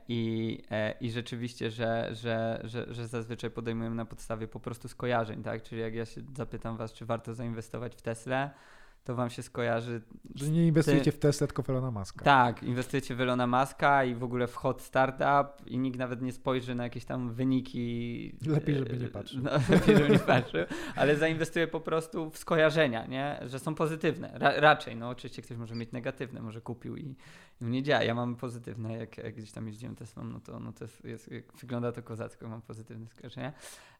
i, e, i rzeczywiście, że, że, że, że zazwyczaj podejmujemy na podstawie po prostu skojarzeń, tak? Czyli jak ja się zapytam was, czy warto zainwestować w Teslę, to wam się skojarzy Że nie inwestujecie w Tesla, tylko w Elona Muska. tak, inwestujecie w Elona Muska i w ogóle w hot startup i nikt nawet nie spojrzy na jakieś tam wyniki. Lepiej, żeby nie e, patrzył. No, lepiej, żeby nie patrzył, ale zainwestuje po prostu w skojarzenia, nie? że są pozytywne. Ra raczej, no oczywiście ktoś może mieć negatywne, może kupił i, nie działa. Ja mam pozytywne, jak, jak gdzieś tam jeździłem Teslą, no to, no to jest, jest, wygląda to kozacko, mam pozytywne skojarzenia.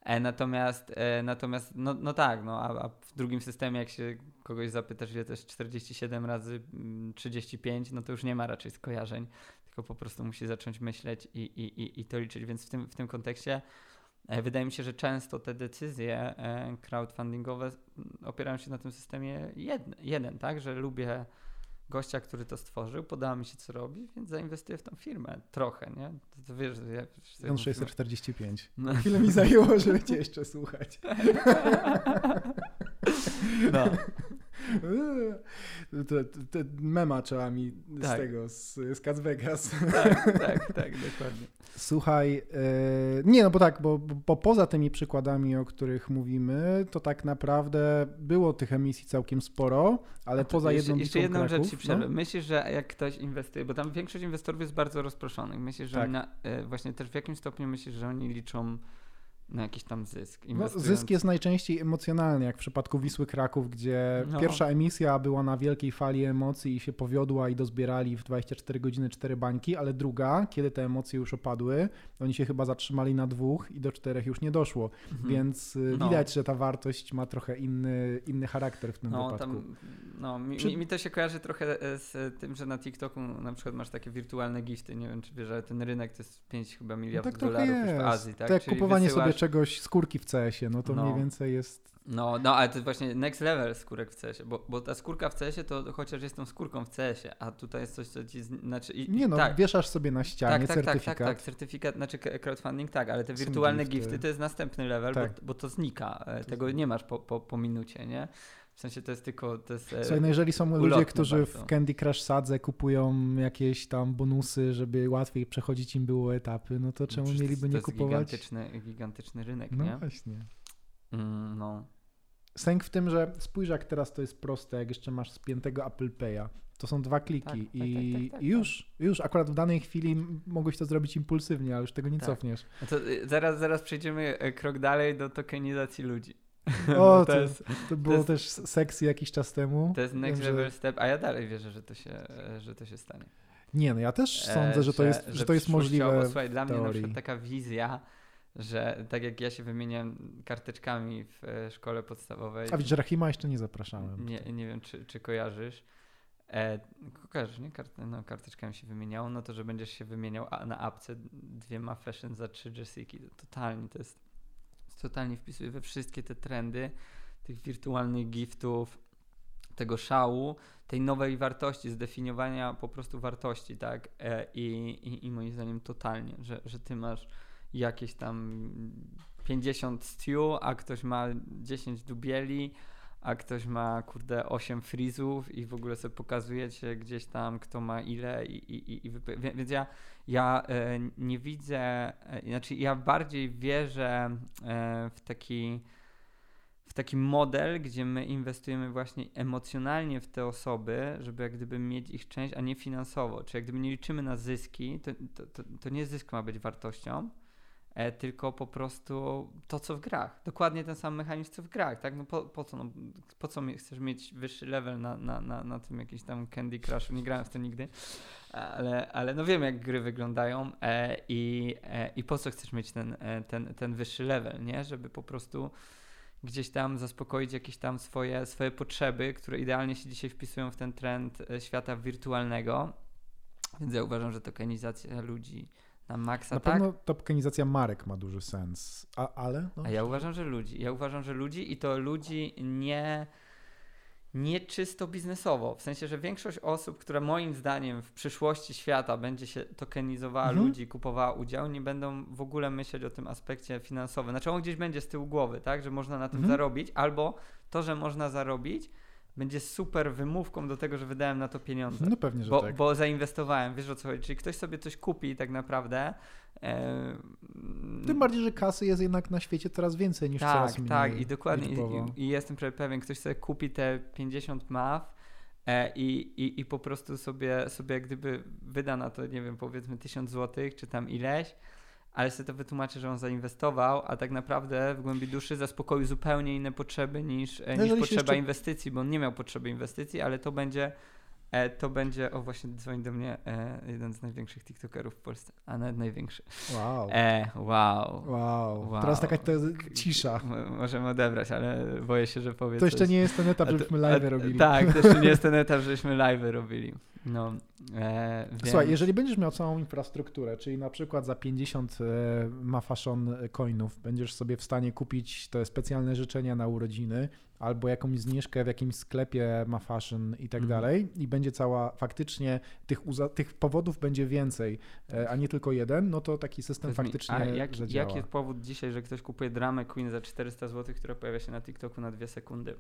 E, natomiast, e, natomiast no, no tak, no, a, a w drugim systemie, jak się kogoś zapytasz, ile to jest 47 razy mm, 35, no to już nie ma raczej skojarzeń, tylko po prostu musi zacząć myśleć i, i, i, i to liczyć. Więc w tym, w tym kontekście e, wydaje mi się, że często te decyzje e, crowdfundingowe mm, opierają się na tym systemie jeden, jeden tak, że lubię gościa, który to stworzył, podoba mi się, co robi, więc zainwestuję w tą firmę trochę, nie? To, to wiesz, że ja... że On tą firmę- 645. No. Chwilę mi zajęło, żeby cię jeszcze słuchać. No. To, to, to mema trzeba mi z Tak. tego, z, z Cats Vegas. tak, tak, tak, dokładnie. Słuchaj, e, nie no bo tak, bo, bo poza tymi przykładami, o których mówimy, to tak naprawdę było tych emisji całkiem sporo, ale poza jeszcze, jedną jeszcze jedną Kraków, rzecz ci przerwę. no, Myślisz, że jak ktoś inwestuje, bo tam większość inwestorów jest bardzo rozproszonych, myślisz, że Tak. oni na, e, właśnie też w jakim stopniu myślisz, że oni liczą na jakiś tam zysk? no, zysk jest najczęściej emocjonalny, jak w przypadku Wisły Kraków, gdzie No. pierwsza emisja była na wielkiej fali emocji i się powiodła i dozbierali w 24 godziny cztery bańki, ale druga, kiedy te emocje już opadły, oni się chyba zatrzymali na dwóch i do czterech już nie doszło. Mhm. Więc y, No. widać, że ta wartość ma trochę inny, inny charakter w tym No, wypadku. tam, no mi, Czy- mi, to się kojarzy trochę e, z tym, że na TikToku na przykład masz takie wirtualne gifty. Nie wiem, czy wiesz, ale ten rynek to jest 5 chyba No miliardów tak trochę dolarów jest. w Azji, tak? Czyli kupowanie sobie wysyłasz- czegoś, skórki w CS-ie, no to No. mniej więcej jest... No, no, ale to jest właśnie next level skórek w CS-ie, bo, bo ta skórka w CS-ie to chociaż jest tą skórką w CS-ie, a tutaj jest coś, co ci, znaczy... I, Nie no, tak, wieszasz sobie na ścianie tak, tak, tak, certyfikat. tak, tak, certyfikat, znaczy k- crowdfunding tak, ale te wirtualne gifty. gifty to jest następny level, Tak. bo, bo to znika, e, tego nie masz po, po, po minucie, nie? W sensie to jest tylko, to jest... e, Słuchaj, no jeżeli są ludzie, którzy bardzo. w Candy Crush Sadze kupują jakieś tam bonusy, żeby łatwiej przechodzić im było etapy, no to czemu przecież mieliby to nie jest kupować? Gigantyczny, gigantyczny rynek, No nie? właśnie. Mm, no. Sęk w tym, że spójrz jak teraz to jest proste, jak jeszcze masz spiętego Apple Pay'a. To są dwa kliki Tak, tak, i, tak, tak, tak, i już, już akurat w danej chwili mogłeś to zrobić impulsywnie, ale już tego nie Tak. cofniesz. No to y, zaraz, zaraz przejdziemy e, krok dalej do tokenizacji ludzi. O, to, to, jest, to było jest- też sexy jakiś czas temu. to jest next Wiem, że- level step, a ja dalej wierzę, że to się, że to się stanie. Nie, no ja też E, sądzę, że to jest, że to jest możliwe. Słuchaj, dla mnie na przykład taka wizja, że tak jak ja się wymieniam karteczkami w e, szkole podstawowej. A widzisz, Rahima jeszcze nie zapraszałem. Nie, nie wiem, czy, czy kojarzysz. E, kojarzysz, nie? Kart, no, karteczkami się wymieniało, no to, że będziesz się wymieniał na apce dwiema fashion za trzy Jessiki. Totalnie to jest, totalnie wpisuje we wszystkie te trendy tych wirtualnych giftów, tego szału, tej nowej wartości, zdefiniowania po prostu wartości, tak? E, I, i, i moim zdaniem totalnie, że, że ty masz jakieś tam 50 stew, a ktoś ma 10 dubieli, a ktoś ma, kurde, 8 frizów i w ogóle sobie pokazujecie gdzieś tam, kto ma ile i, i, i, i więc ja, ja e, nie widzę, e, znaczy ja bardziej wierzę e, w taki w taki model, gdzie my inwestujemy właśnie emocjonalnie w te osoby, żeby jak gdyby mieć ich część, a nie finansowo. Czyli jak gdyby nie liczymy na zyski, to, to, to, to nie zysk ma być wartością, tylko po prostu to, co w grach. Dokładnie ten sam mechanizm, co w grach, tak? No po, po co? No, po co chcesz mieć wyższy level na, na, na, na tym jakimś tam Candy Crush? Nie grałem w to nigdy, ale, ale no wiem, jak gry wyglądają e, i, e, i po co chcesz mieć ten, e, ten, ten wyższy level, nie? Żeby po prostu gdzieś tam zaspokoić jakieś tam swoje, swoje potrzeby, które idealnie się dzisiaj wpisują w ten trend e, świata wirtualnego. Więc ja uważam, że tokenizacja ludzi na maksa Na tak. pewno tokenizacja marek ma duży sens, A, ale... No. A ja uważam, że ludzi. Ja uważam, że ludzi i to ludzi nie nie czysto biznesowo. W sensie, że większość osób, które moim zdaniem w przyszłości świata będzie się tokenizowała mhm. ludzi, kupowała udział, nie będą w ogóle myśleć o tym aspekcie finansowym. Znaczy on gdzieś będzie z tyłu głowy, tak, że można na tym mhm. zarobić, albo to, że można zarobić, będzie super wymówką do tego, że wydałem na to pieniądze. No pewnie, że bo, tak. Bo zainwestowałem, wiesz o co chodzi. Czyli ktoś sobie coś kupi tak naprawdę. E... Tym bardziej, że kasy jest jednak na świecie coraz więcej niż tak, coraz mniej. Tak, i dokładnie. I, I, jestem prawie pewien, ktoś sobie kupi te 50 MAW e, i, i, i po prostu sobie, sobie jak gdyby wyda na to, nie wiem, powiedzmy 1000 zł, czy tam ileś ale sobie to wytłumaczy, że on zainwestował, a tak naprawdę w głębi duszy zaspokoił zupełnie inne potrzeby niż, e, niż potrzeba jeszcze... inwestycji, bo on nie miał potrzeby inwestycji, ale to będzie E, to będzie, o właśnie dzwoni do mnie e, jeden z największych TikTokerów w Polsce, a nawet największy. Wow. E, wow. wow. wow. Teraz taka to cisza. Możemy odebrać, ale boję się, że powie To jeszcze coś. nie jest ten etap, żebyśmy live robili. Tak, to jeszcze nie jest ten etap, żebyśmy live robili. No, e, więc... Słuchaj, jeżeli będziesz miał całą infrastrukturę, czyli na przykład za 50 e, ma fashion coinów będziesz sobie w stanie kupić te specjalne życzenia na urodziny, albo jakąś zniżkę w jakimś sklepie ma fashion i tak mm. dalej i będzie cała, faktycznie tych, tych powodów będzie więcej, e, a nie tylko jeden, no to taki system faktycznie mi, a jak, jaki jest powód dzisiaj, że ktoś kupuje dramę Queen za 400 zł, która pojawia się na TikToku na dwie sekundy?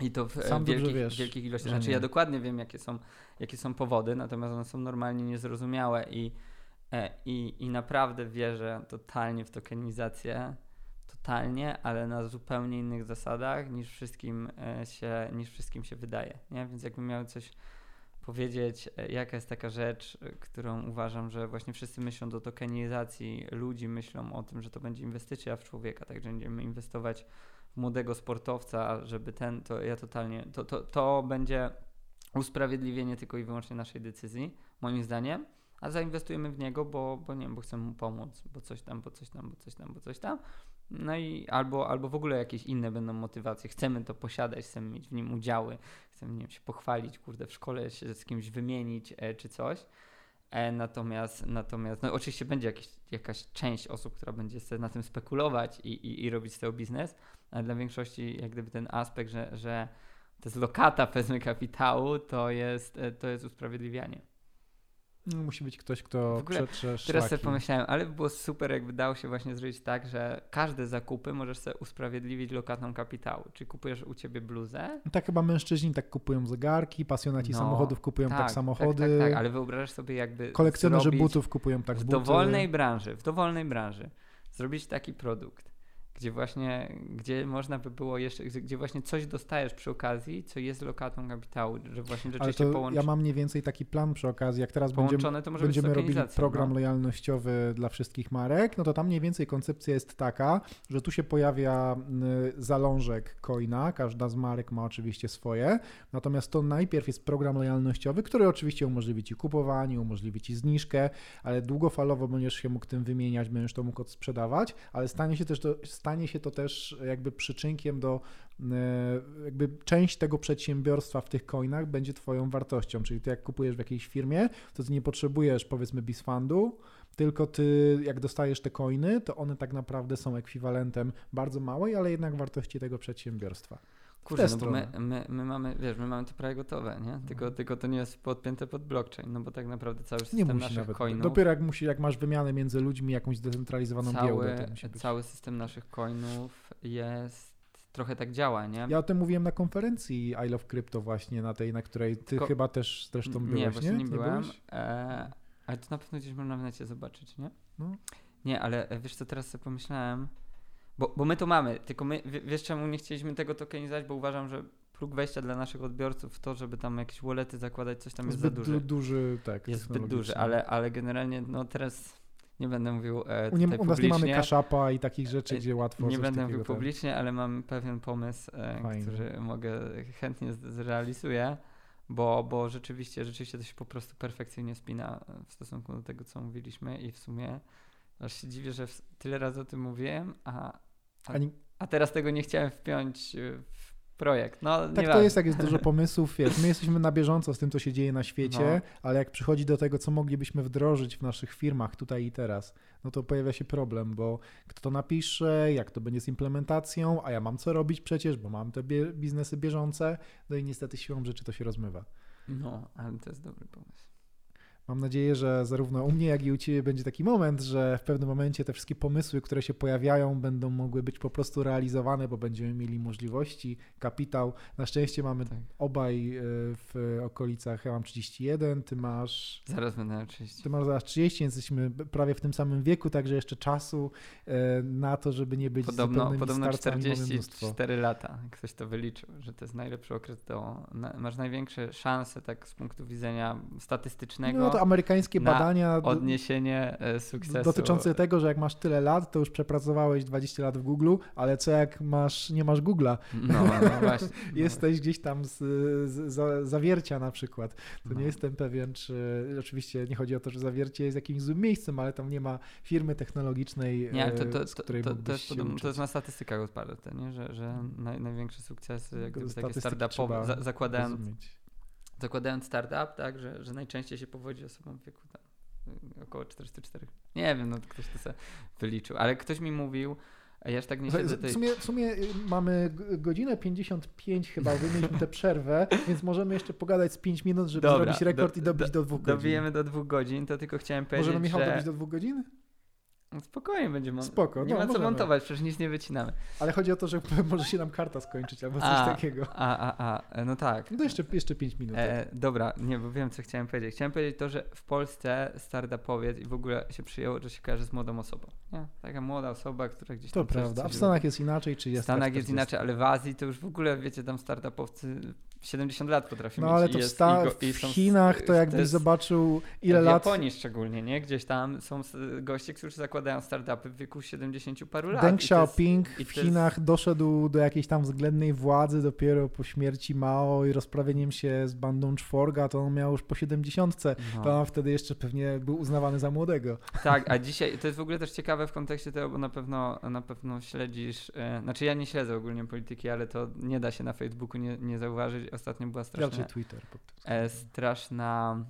I to w e, Sam wielkich, wiesz, wielkich ilościach. Znaczy, ja dokładnie wiem, jakie są, jakie są powody, natomiast one są normalnie niezrozumiałe i, e, i, i naprawdę wierzę totalnie w tokenizację totalnie, ale na zupełnie innych zasadach niż wszystkim e, się, niż wszystkim się wydaje. Nie? Więc jakbym miał coś powiedzieć, jaka jest taka rzecz, którą uważam, że właśnie wszyscy myślą do tokenizacji ludzi, myślą o tym, że to będzie inwestycja w człowieka, także będziemy inwestować młodego sportowca, żeby ten, to ja totalnie, to, to, to będzie usprawiedliwienie tylko i wyłącznie naszej decyzji, moim zdaniem, a zainwestujemy w niego, bo, bo nie wiem, bo chcemy mu pomóc, bo coś tam, bo coś tam, bo coś tam, bo coś tam. No i albo, albo w ogóle jakieś inne będą motywacje. Chcemy to posiadać, chcemy mieć w nim udziały, chcemy nie wiem, się pochwalić, kurde, w szkole się z kimś wymienić e, czy coś. E, natomiast, natomiast no oczywiście będzie jakieś, jakaś część osób, która będzie sobie na tym spekulować i, i, i robić z tego biznes, ale dla większości jak gdyby ten aspekt, że, że to jest lokata powiedzmy kapitału, to jest, e, to jest usprawiedliwianie. No, musi być ktoś, kto przetrze Teraz sobie pomyślałem, ale by było super, jakby dało się właśnie zrobić tak, że każde zakupy możesz sobie usprawiedliwić lokatą kapitału. Czy kupujesz u ciebie bluzę? Tak chyba mężczyźni tak kupują zegarki, pasjonaci no, samochodów kupują tak, tak samochody. Tak, tak, tak, ale wyobrażasz sobie jakby Kolekcjonerzy butów kupują tak w buty. dowolnej branży, w dowolnej branży zrobić taki produkt, gdzie właśnie, gdzie można by było jeszcze, gdzie właśnie coś dostajesz przy okazji, co jest lokatą kapitału, że właśnie rzeczywiście połączy... Ja mam mniej więcej taki plan przy okazji, jak teraz będziemy, będziemy robili program no. lojalnościowy dla wszystkich marek, no to tam mniej więcej koncepcja jest taka, że tu się pojawia zalążek coina, każda z marek ma oczywiście swoje, natomiast to najpierw jest program lojalnościowy, który oczywiście umożliwi Ci kupowanie, umożliwi Ci zniżkę, ale długofalowo będziesz się mógł tym wymieniać, będziesz to mógł sprzedawać, ale stanie się też to stanie się to też jakby przyczynkiem do e, jakby część tego przedsiębiorstwa w tych coinach będzie twoją wartością, czyli ty jak kupujesz w jakiejś firmie, to ty nie potrzebujesz powiedzmy BizFundu, tylko ty jak dostajesz te coiny, to one tak naprawdę są ekwiwalentem bardzo małej, ale jednak wartości tego przedsiębiorstwa. Kurde, no bo my, my, my, mamy, wiesz, my mamy to prawie gotowe, nie? Tylko, no. tylko to nie jest podpięte pod blockchain, no bo tak naprawdę cały system nie musi naszych nawet. coinów... Dopiero jak, musi, jak masz wymianę między ludźmi, jakąś zdecentralizowaną cały, giełdę, to musi być. Cały system naszych coinów jest trochę tak działa, nie? Ja o tym mówiłem na konferencji I Love Crypto właśnie, na tej, na której ty Ko chyba też zresztą byłeś, nie? Właśnie nie, nie byłem, e, ale to na pewno gdzieś można w necie zobaczyć, nie? No. Nie, ale wiesz co, teraz sobie pomyślałem, bo, bo my to mamy, tylko my, wiesz czemu nie chcieliśmy tego tokenizować, bo uważam, że próg wejścia dla naszych odbiorców w to, żeby tam jakieś wallety zakładać, coś tam jest zbyt za duży. duży, tak. Jest zbyt duży, ale, ale generalnie no teraz nie będę mówił e, u, nie, u nas nie mamy kaszapa i takich rzeczy, gdzie łatwo Nie będę mówił publicznie, ale mam pewien pomysł, e, który mogę chętnie zrealizuję, bo, bo rzeczywiście, rzeczywiście to się po prostu perfekcyjnie spina w stosunku do tego, co mówiliśmy i w sumie aż się dziwię, że tyle razy o tym mówiłem, a a, a teraz tego nie chciałem wpiąć y, w projekt. No, tak to jest, jak jest dużo pomysłów. Wiesz, my jesteśmy na bieżąco z tym, co się dzieje na świecie, no. ale jak przychodzi do tego, co moglibyśmy wdrożyć w naszych firmach tutaj i teraz, no to pojawia się problem, bo kto to napisze, jak to będzie z implementacją, a ja mam co robić przecież, bo mam te biznesy bieżące, no i niestety siłą rzeczy to się rozmywa. No, ale to jest dobry pomysł. Mam nadzieję, że zarówno u mnie, jak i u Ciebie będzie taki moment, że w pewnym momencie te wszystkie pomysły, które się pojawiają, będą mogły być po prostu realizowane, bo będziemy mieli możliwości, kapitał. Na szczęście mamy tak. obaj e, w okolicach, ja mam 31, Ty masz... Zaraz będę miał 30. Ty masz zaraz 30, więc jesteśmy prawie w tym samym wieku, także jeszcze czasu e, na to, żeby nie być Podobno, podobno 44 lata, jak ktoś to wyliczył, że to jest najlepszy okres do... Masz największe szanse tak z punktu widzenia statystycznego. No, to amerykańskie badania. Odniesienie e, sukcesu. Dotyczące tego, że jak masz tyle lat, to już przepracowałeś 20 lat w Google, ale co jak masz, nie masz Google'a? No, no właśnie. Jesteś gdzieś tam z, z, z zawiercia na przykład. To no. nie jestem pewien, czy oczywiście nie chodzi o to, że zawiercie jest jakimś złym miejscem, ale tam nie ma firmy technologicznej, nie, to, to, z której to, to, podobno, to jest na statystykach oparte, nie? że, że naj, największe sukcesy, jak gdyby takie startupowe, za, zakładając rozumieć zakładając startup, tak, że, że najczęściej się powodzi osobom w wieku tam, około 44. Nie wiem, no ktoś to sobie wyliczył, ale ktoś mi mówił, ja tak nie siedzę tej... w, sumie, w sumie y, mamy godzinę 55 chyba, mieliśmy tę przerwę, więc możemy jeszcze pogadać z 5 minut, żeby Dobra, zrobić rekord do, i dobić do, do dwóch godzin. Dobijemy do dwóch godzin, to tylko chciałem powiedzieć, Możemy Michał że... dobić do dwóch godzin? No spokojnie będzie mon- Spoko, Nie no, ma co możemy. montować, przecież nic nie wycinamy. Ale chodzi o to, że może się nam karta skończyć albo coś a, takiego. A, a, a, e, no tak. No to jeszcze, jeszcze 5 minut. E, dobra, nie, bo wiem, co chciałem powiedzieć. Chciałem powiedzieć to, że w Polsce startupowiec i w ogóle się przyjęło, że się kojarzy z młodą osobą. Nie? Taka młoda osoba, która gdzieś tam... To prawda. A w Stanach jest inaczej, czy jest W Stanach jest inaczej, ale w Azji to już w ogóle, wiecie, tam startupowcy 70 lat potrafi no, mieć. No ale to jest, w, sta- i w Chinach to jakbyś zobaczył ile w lat... W Japonii szczególnie, nie? Gdzieś tam są goście, którzy zakładają startupy w wieku 70 paru lat. Deng Xiaoping w Chinach jest... doszedł do jakiejś tam względnej władzy dopiero po śmierci Mao i rozprawieniem się z bandą czworga, to on miał już po 70. No. To on wtedy jeszcze pewnie był uznawany za młodego. Tak, a dzisiaj, to jest w ogóle też ciekawe w kontekście tego, bo na pewno, na pewno śledzisz, e, znaczy ja nie śledzę ogólnie polityki, ale to nie da się na Facebooku nie, nie zauważyć. Ostatnio była straszna raczej Twitter. E, straszna,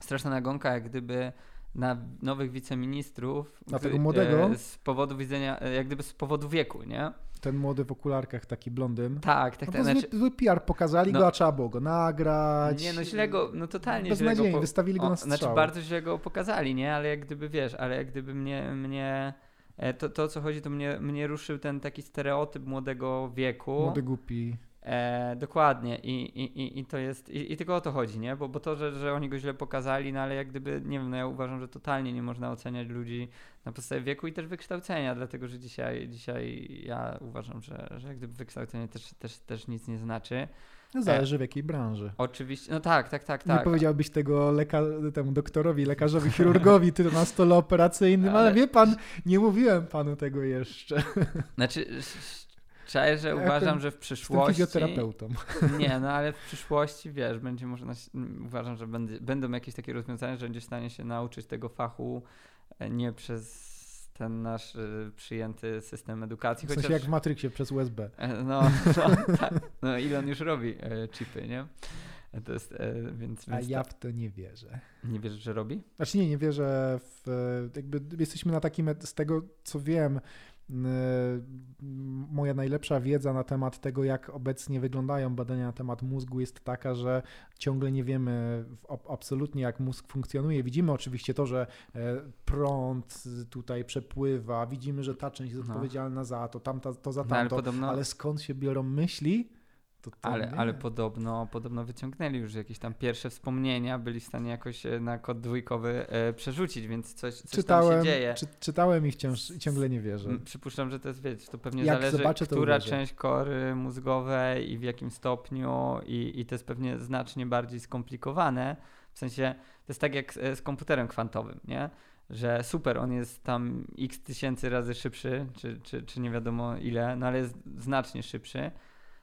straszna nagonka, jak gdyby na nowych wiceministrów. Na tego młodego? E, z powodu widzenia, e, jak gdyby z powodu wieku, nie? Ten młody w okularkach, taki blondyn. Tak, tak, no tak. Znaczy, zły PR pokazali no, go, a trzeba było go nagrać. Nie, no źle go, no totalnie źle go. Po... wystawili go na strzał. Znaczy bardzo źle go pokazali, nie? Ale jak gdyby, wiesz, ale jak gdyby mnie, mnie to, to co chodzi, to mnie, mnie ruszył ten taki stereotyp młodego wieku. Młody głupi. E, dokładnie I, i, i to jest, i, i, tylko o to chodzi, nie? Bo, bo to, że, że oni go źle pokazali, no ale jak gdyby, nie wiem, no ja uważam, że totalnie nie można oceniać ludzi na podstawie wieku i też wykształcenia, dlatego, że dzisiaj, dzisiaj ja uważam, że, że jak gdyby wykształcenie też, też, też nic nie znaczy. No zależy w jakiej branży. Oczywiście, no tak, tak, tak. tak. Nie powiedziałbyś tego leka- temu doktorowi, lekarzowi, chirurgowi, ty na stole operacyjnym, ale... ale wie pan, nie mówiłem panu tego jeszcze. Znaczy, Czaję, że uważam, że w przyszłości. fizjoterapeutą. Nie, no ale w przyszłości wiesz, będzie można. Uważam, że będzie, będą jakieś takie rozwiązania, że będzie w stanie się nauczyć tego fachu e, nie przez ten nasz y, przyjęty system edukacji. W sensie chociaż, jak w Matrixie przez USB. e, no, no, tak, no Elon już robi e, chipy, nie? E, To jest, e, więc, A więc ja tak. w to nie wierzę. nie wiesz, że robi? Znaczy nie, nie wierzę w, jakby jesteśmy na takim, z tego co wiem, moja najlepsza wiedza na temat tego, jak obecnie wyglądają badania na temat mózgu jest taka, że ciągle nie wiemy absolutnie jak mózg funkcjonuje. Widzimy oczywiście to, że e, prąd tutaj przepływa, widzimy, że ta część jest No. odpowiedzialna za to, tamta, to za No, ale tamto, podobno, ale skąd się biorą myśli? Ale, nie. ale podobno, podobno wyciągnęli już jakieś tam pierwsze wspomnienia, byli w stanie jakoś e, na kod dwójkowy e, przerzucić, więc coś, coś tam czytałem, się dzieje. Czy, czytałem i wciąż ciągle nie wierzę. Przypuszczam, że to jest, wiecie, to pewnie Jak zależy, zobaczę, to która uwierzę. część kory mózgowej i w jakim stopniu i, i to jest pewnie znacznie bardziej skomplikowane. W sensie, to jest tak jak z, z komputerem kwantowym, nie? Że super, on jest tam x tysięcy razy szybszy, czy, czy, czy nie wiadomo ile, no ale jest znacznie szybszy,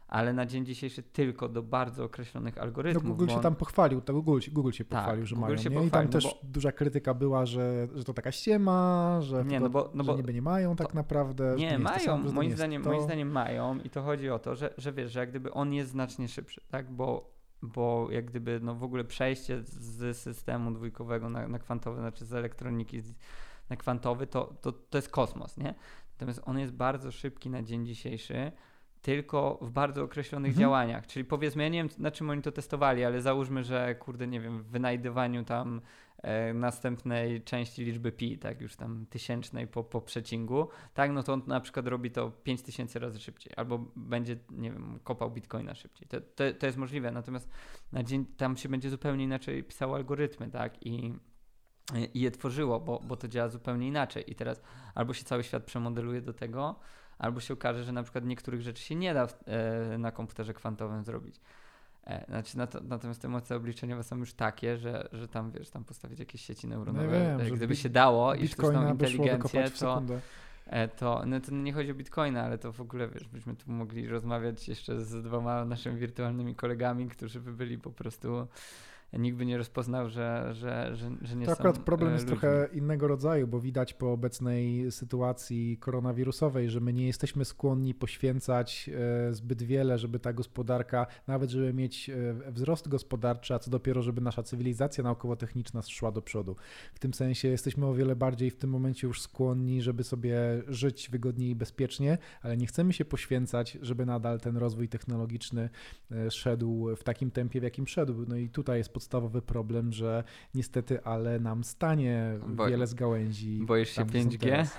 ale na dzień dzisiejszy tylko do bardzo określonych No algorytmów. Google bo się on- tam pochwalił, to Google, Google się Tak, pochwalił, że Google mają, się nie? I tam no też bo- duża krytyka była, że, że to taka ściema, że, Nie, tylko, no bo- no że bo niby nie mają tak naprawdę. że to Nie, jest to mają, że to nie moim zdaniem, to. moim zdaniem mają i to chodzi o to, że, że wiesz, że jak gdyby on jest znacznie szybszy, tak? Bo, bo jak gdyby no w ogóle przejście z systemu dwójkowego na, na kwantowy, znaczy z elektroniki na kwantowy, to, to, to jest kosmos, nie? Natomiast on jest bardzo szybki na dzień dzisiejszy, tylko w bardzo określonych Mhm. działaniach. Czyli powiedzmy, ja nie wiem na czym oni to testowali, ale załóżmy, że kurde, nie wiem, w wynajdywaniu tam e, następnej części liczby pi, tak już tam tysięcznej po, po przecingu, tak, no to on na przykład robi to 5000 razy szybciej, albo będzie, nie wiem, kopał bitcoina szybciej. To, to, to jest możliwe, natomiast na dzień tam się będzie zupełnie inaczej pisało algorytmy, tak, i, i je tworzyło, bo, bo to działa zupełnie inaczej. I teraz albo się cały świat przemodeluje do tego, albo się okaże, że na przykład niektórych rzeczy się nie da w, e, na komputerze kwantowym zrobić. E, znaczy, nat- natomiast te moce obliczeniowe są już takie, że, że tam wiesz, tam postawić jakieś sieci neuronowe. No wiem, e, Gdyby się dało i sztuczną inteligencję, to, e, to, no to nie chodzi o bitcoina, ale to w ogóle wiesz, byśmy tu mogli rozmawiać jeszcze z dwoma naszymi wirtualnymi kolegami, którzy by byli po prostu. Nikt by nie rozpoznał, że, że, że, że nie To są akurat problem e, jest ludźmi. trochę innego rodzaju, bo widać po obecnej sytuacji koronawirusowej, że my nie jesteśmy skłonni poświęcać e, zbyt wiele, żeby ta gospodarka, nawet żeby mieć e, wzrost gospodarczy, a co dopiero, żeby nasza cywilizacja naukowo-techniczna szła do przodu. W tym sensie jesteśmy o wiele bardziej w tym momencie już skłonni, żeby sobie żyć wygodniej i bezpiecznie, ale nie chcemy się poświęcać, żeby nadal ten rozwój technologiczny szedł w takim tempie, w jakim szedł. No i tutaj jest podstawowy problem, że niestety, ale nam stanie Bo- wiele z gałęzi. Boisz się tam, gdzie są 5G? teraz.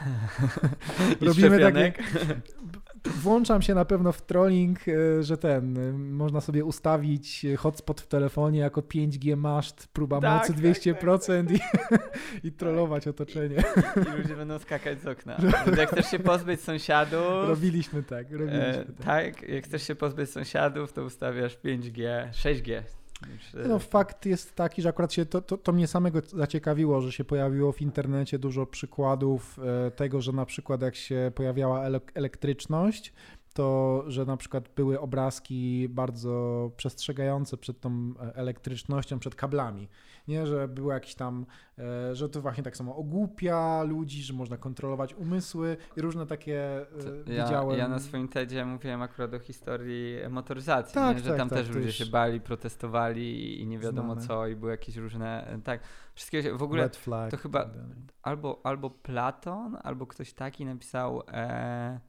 I Robimy szczepionek? Włączam się na pewno w trolling, e, że ten, e, można sobie ustawić hotspot w telefonie jako 5G maszt, próba Tak, mocy tak, 200% i, i trollować otoczenie. I ludzie będą skakać z okna. Jak chcesz się pozbyć sąsiadów, Robiliśmy tak, robiliśmy e, tak. tak, jak chcesz się pozbyć sąsiadów, to ustawiasz 5G, 6G. No fakt jest taki, że akurat się to, to, to mnie samego zaciekawiło, że się pojawiło w internecie dużo przykładów e, tego, że na przykład jak się pojawiała ele- elektryczność, to że na przykład były obrazki bardzo przestrzegające przed tą e, elektrycznością, przed kablami. Nie, że było jakiś tam, e, że to właśnie tak samo ogłupia ludzi, że można kontrolować umysły i różne takie e, ja, widziałem. ja na swoim TEDzie mówiłem akurat o historii motoryzacji, Tak, nie? że tak, tam tak, też ludzie się bali, protestowali i nie wiadomo znane. co i były jakieś różne, tak, wszystkie w ogóle to chyba- tak albo, albo Platon, albo ktoś taki napisał e,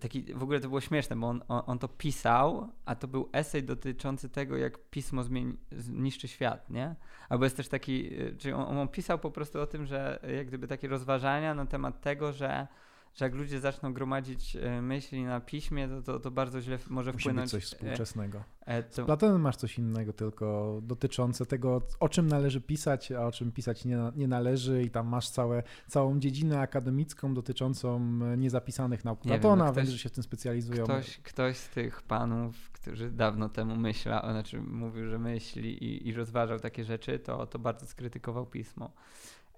taki, w ogóle to było śmieszne, bo on, on, on to pisał, a to był esej dotyczący tego, jak pismo zniszczy świat, nie? Albo jest też taki, e, czyli on, on pisał po prostu o tym, że jak gdyby takie rozważania na temat tego, że że jak ludzie zaczną gromadzić e, myśli na piśmie, to, to, to bardzo źle może Musi wpłynąć. być coś e, współczesnego. e, Z to, Platonem masz coś innego, tylko dotyczące tego, o czym należy pisać, a o czym pisać nie, nie należy, i tam masz całe, całą dziedzinę akademicką dotyczącą e, niezapisanych nauk Nie Platona, no ktoś- wiem, że się w tym specjalizują. Ktoś, ktoś z tych panów, którzy dawno temu myślał, znaczy mówił, że myśli i, i rozważał takie rzeczy, to, to bardzo skrytykował pismo.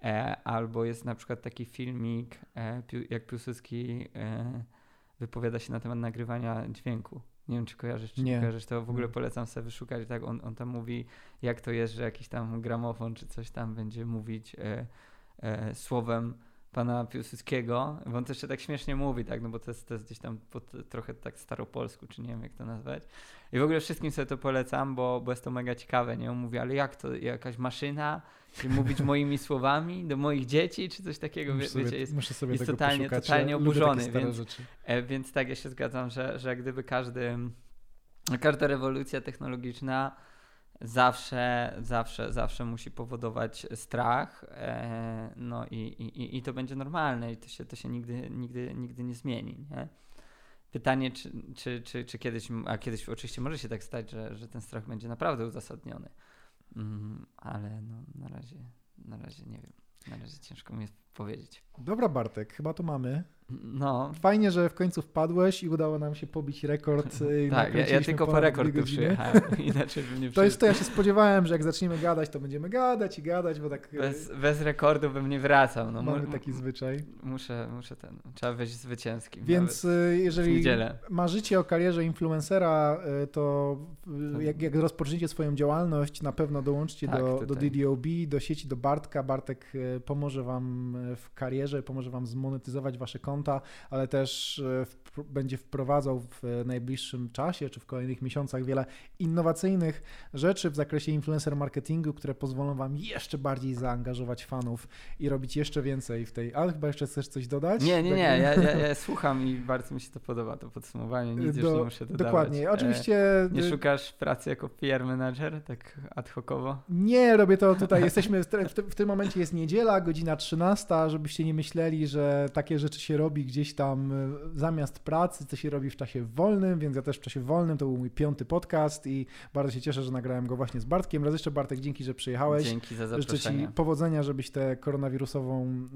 E, albo jest na przykład taki filmik, e, jak Piłsudski e, wypowiada się na temat nagrywania dźwięku. Nie wiem, czy kojarzysz, czy nie, kojarzysz, to w ogóle polecam sobie wyszukać. Tak, on, on tam mówi, jak to jest, że jakiś tam gramofon czy coś tam będzie mówić e, e, słowem pana Piłsudskiego, bo on też się tak śmiesznie mówi, tak, no bo to jest, to jest gdzieś tam pod, trochę tak staropolsku, czy nie wiem jak to nazwać. I w ogóle wszystkim sobie to polecam, bo, bo jest to mega ciekawe, nie? On mówi, ale jak to, jakaś maszyna, czy mówić moimi słowami do moich dzieci, czy coś takiego, Muszę Wie, sobie, wiecie, jest, muszę sobie jest totalnie, poszukać. totalnie oburzony, więc, e, więc tak, ja się zgadzam, że, że gdyby każdy, każda rewolucja technologiczna zawsze, zawsze, zawsze musi powodować strach, e, no i, i, i to będzie normalne i to się, to się nigdy, nigdy, nigdy nie zmieni, nie? Pytanie, czy, czy, czy, czy kiedyś, a kiedyś oczywiście może się tak stać, że, że ten strach będzie naprawdę uzasadniony, mm, ale no, na, razie, na razie nie wiem, na razie ciężko mi jest powiedzieć. Dobra Bartek, chyba to mamy. No, Fajnie, że w końcu wpadłeś i udało nam się pobić rekord. y, tak, ja, ja tylko po rekord tu przyjechałem, inaczej bym nie To jest to, przyjechał. ja się spodziewałem, że jak zaczniemy gadać, to będziemy gadać i gadać, bo tak y, Bez, bez rekordu bym nie wracał. No, mamy taki zwyczaj. Muszę, muszę ten. Trzeba wejść zwycięskim. Więc y, jeżeli marzycie o karierze influencera, to jak, jak rozpoczniecie swoją działalność, na pewno dołączcie Tak, do, do. DDOB, do sieci, do Bartka. Bartek pomoże Wam w karierze, pomoże Wam zmonetyzować Wasze konta, ale też wpr- będzie wprowadzał w najbliższym czasie czy w kolejnych miesiącach wiele innowacyjnych rzeczy w zakresie influencer marketingu, które pozwolą Wam jeszcze bardziej zaangażować fanów i robić jeszcze więcej w tej. Ale chyba jeszcze chcesz coś dodać? Nie, nie, nie. Ja, ja, ja słucham i bardzo mi się to podoba, to podsumowanie. Nic już Do- nie muszę dodawać. Dokładnie. E, Oczywiście Nie y, szukasz pracy jako PR manager, tak ad hocowo? Nie, robię to tutaj. Jesteśmy w, w tym momencie jest niedziela, godzina 13, żebyście nie myśleli, że takie rzeczy się robi gdzieś tam y, zamiast pracy, co się robi w czasie wolnym, więc ja też w czasie wolnym. To był mój piąty podcast i bardzo się cieszę, że nagrałem go właśnie z Bartkiem. Raz jeszcze Bartek, dzięki, że przyjechałeś. Dzięki za Życzę Ci zaproszenie. powodzenia, żebyś tę koronawirusową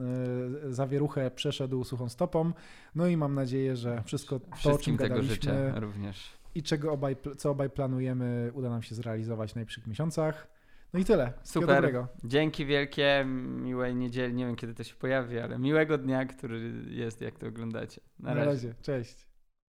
y, zawieruchę przeszedł suchą stopą. No i mam nadzieję, że wszystko to, o czym tego gadaliśmy życzę również. i czego obaj, co obaj planujemy, uda nam się zrealizować w najbliższych miesiącach. No i tyle. Super. Dzięki wielkie, miłej niedzieli, nie wiem kiedy to się pojawi, ale miłego dnia, który jest jak to oglądacie. Na Na razie. razie. Cześć.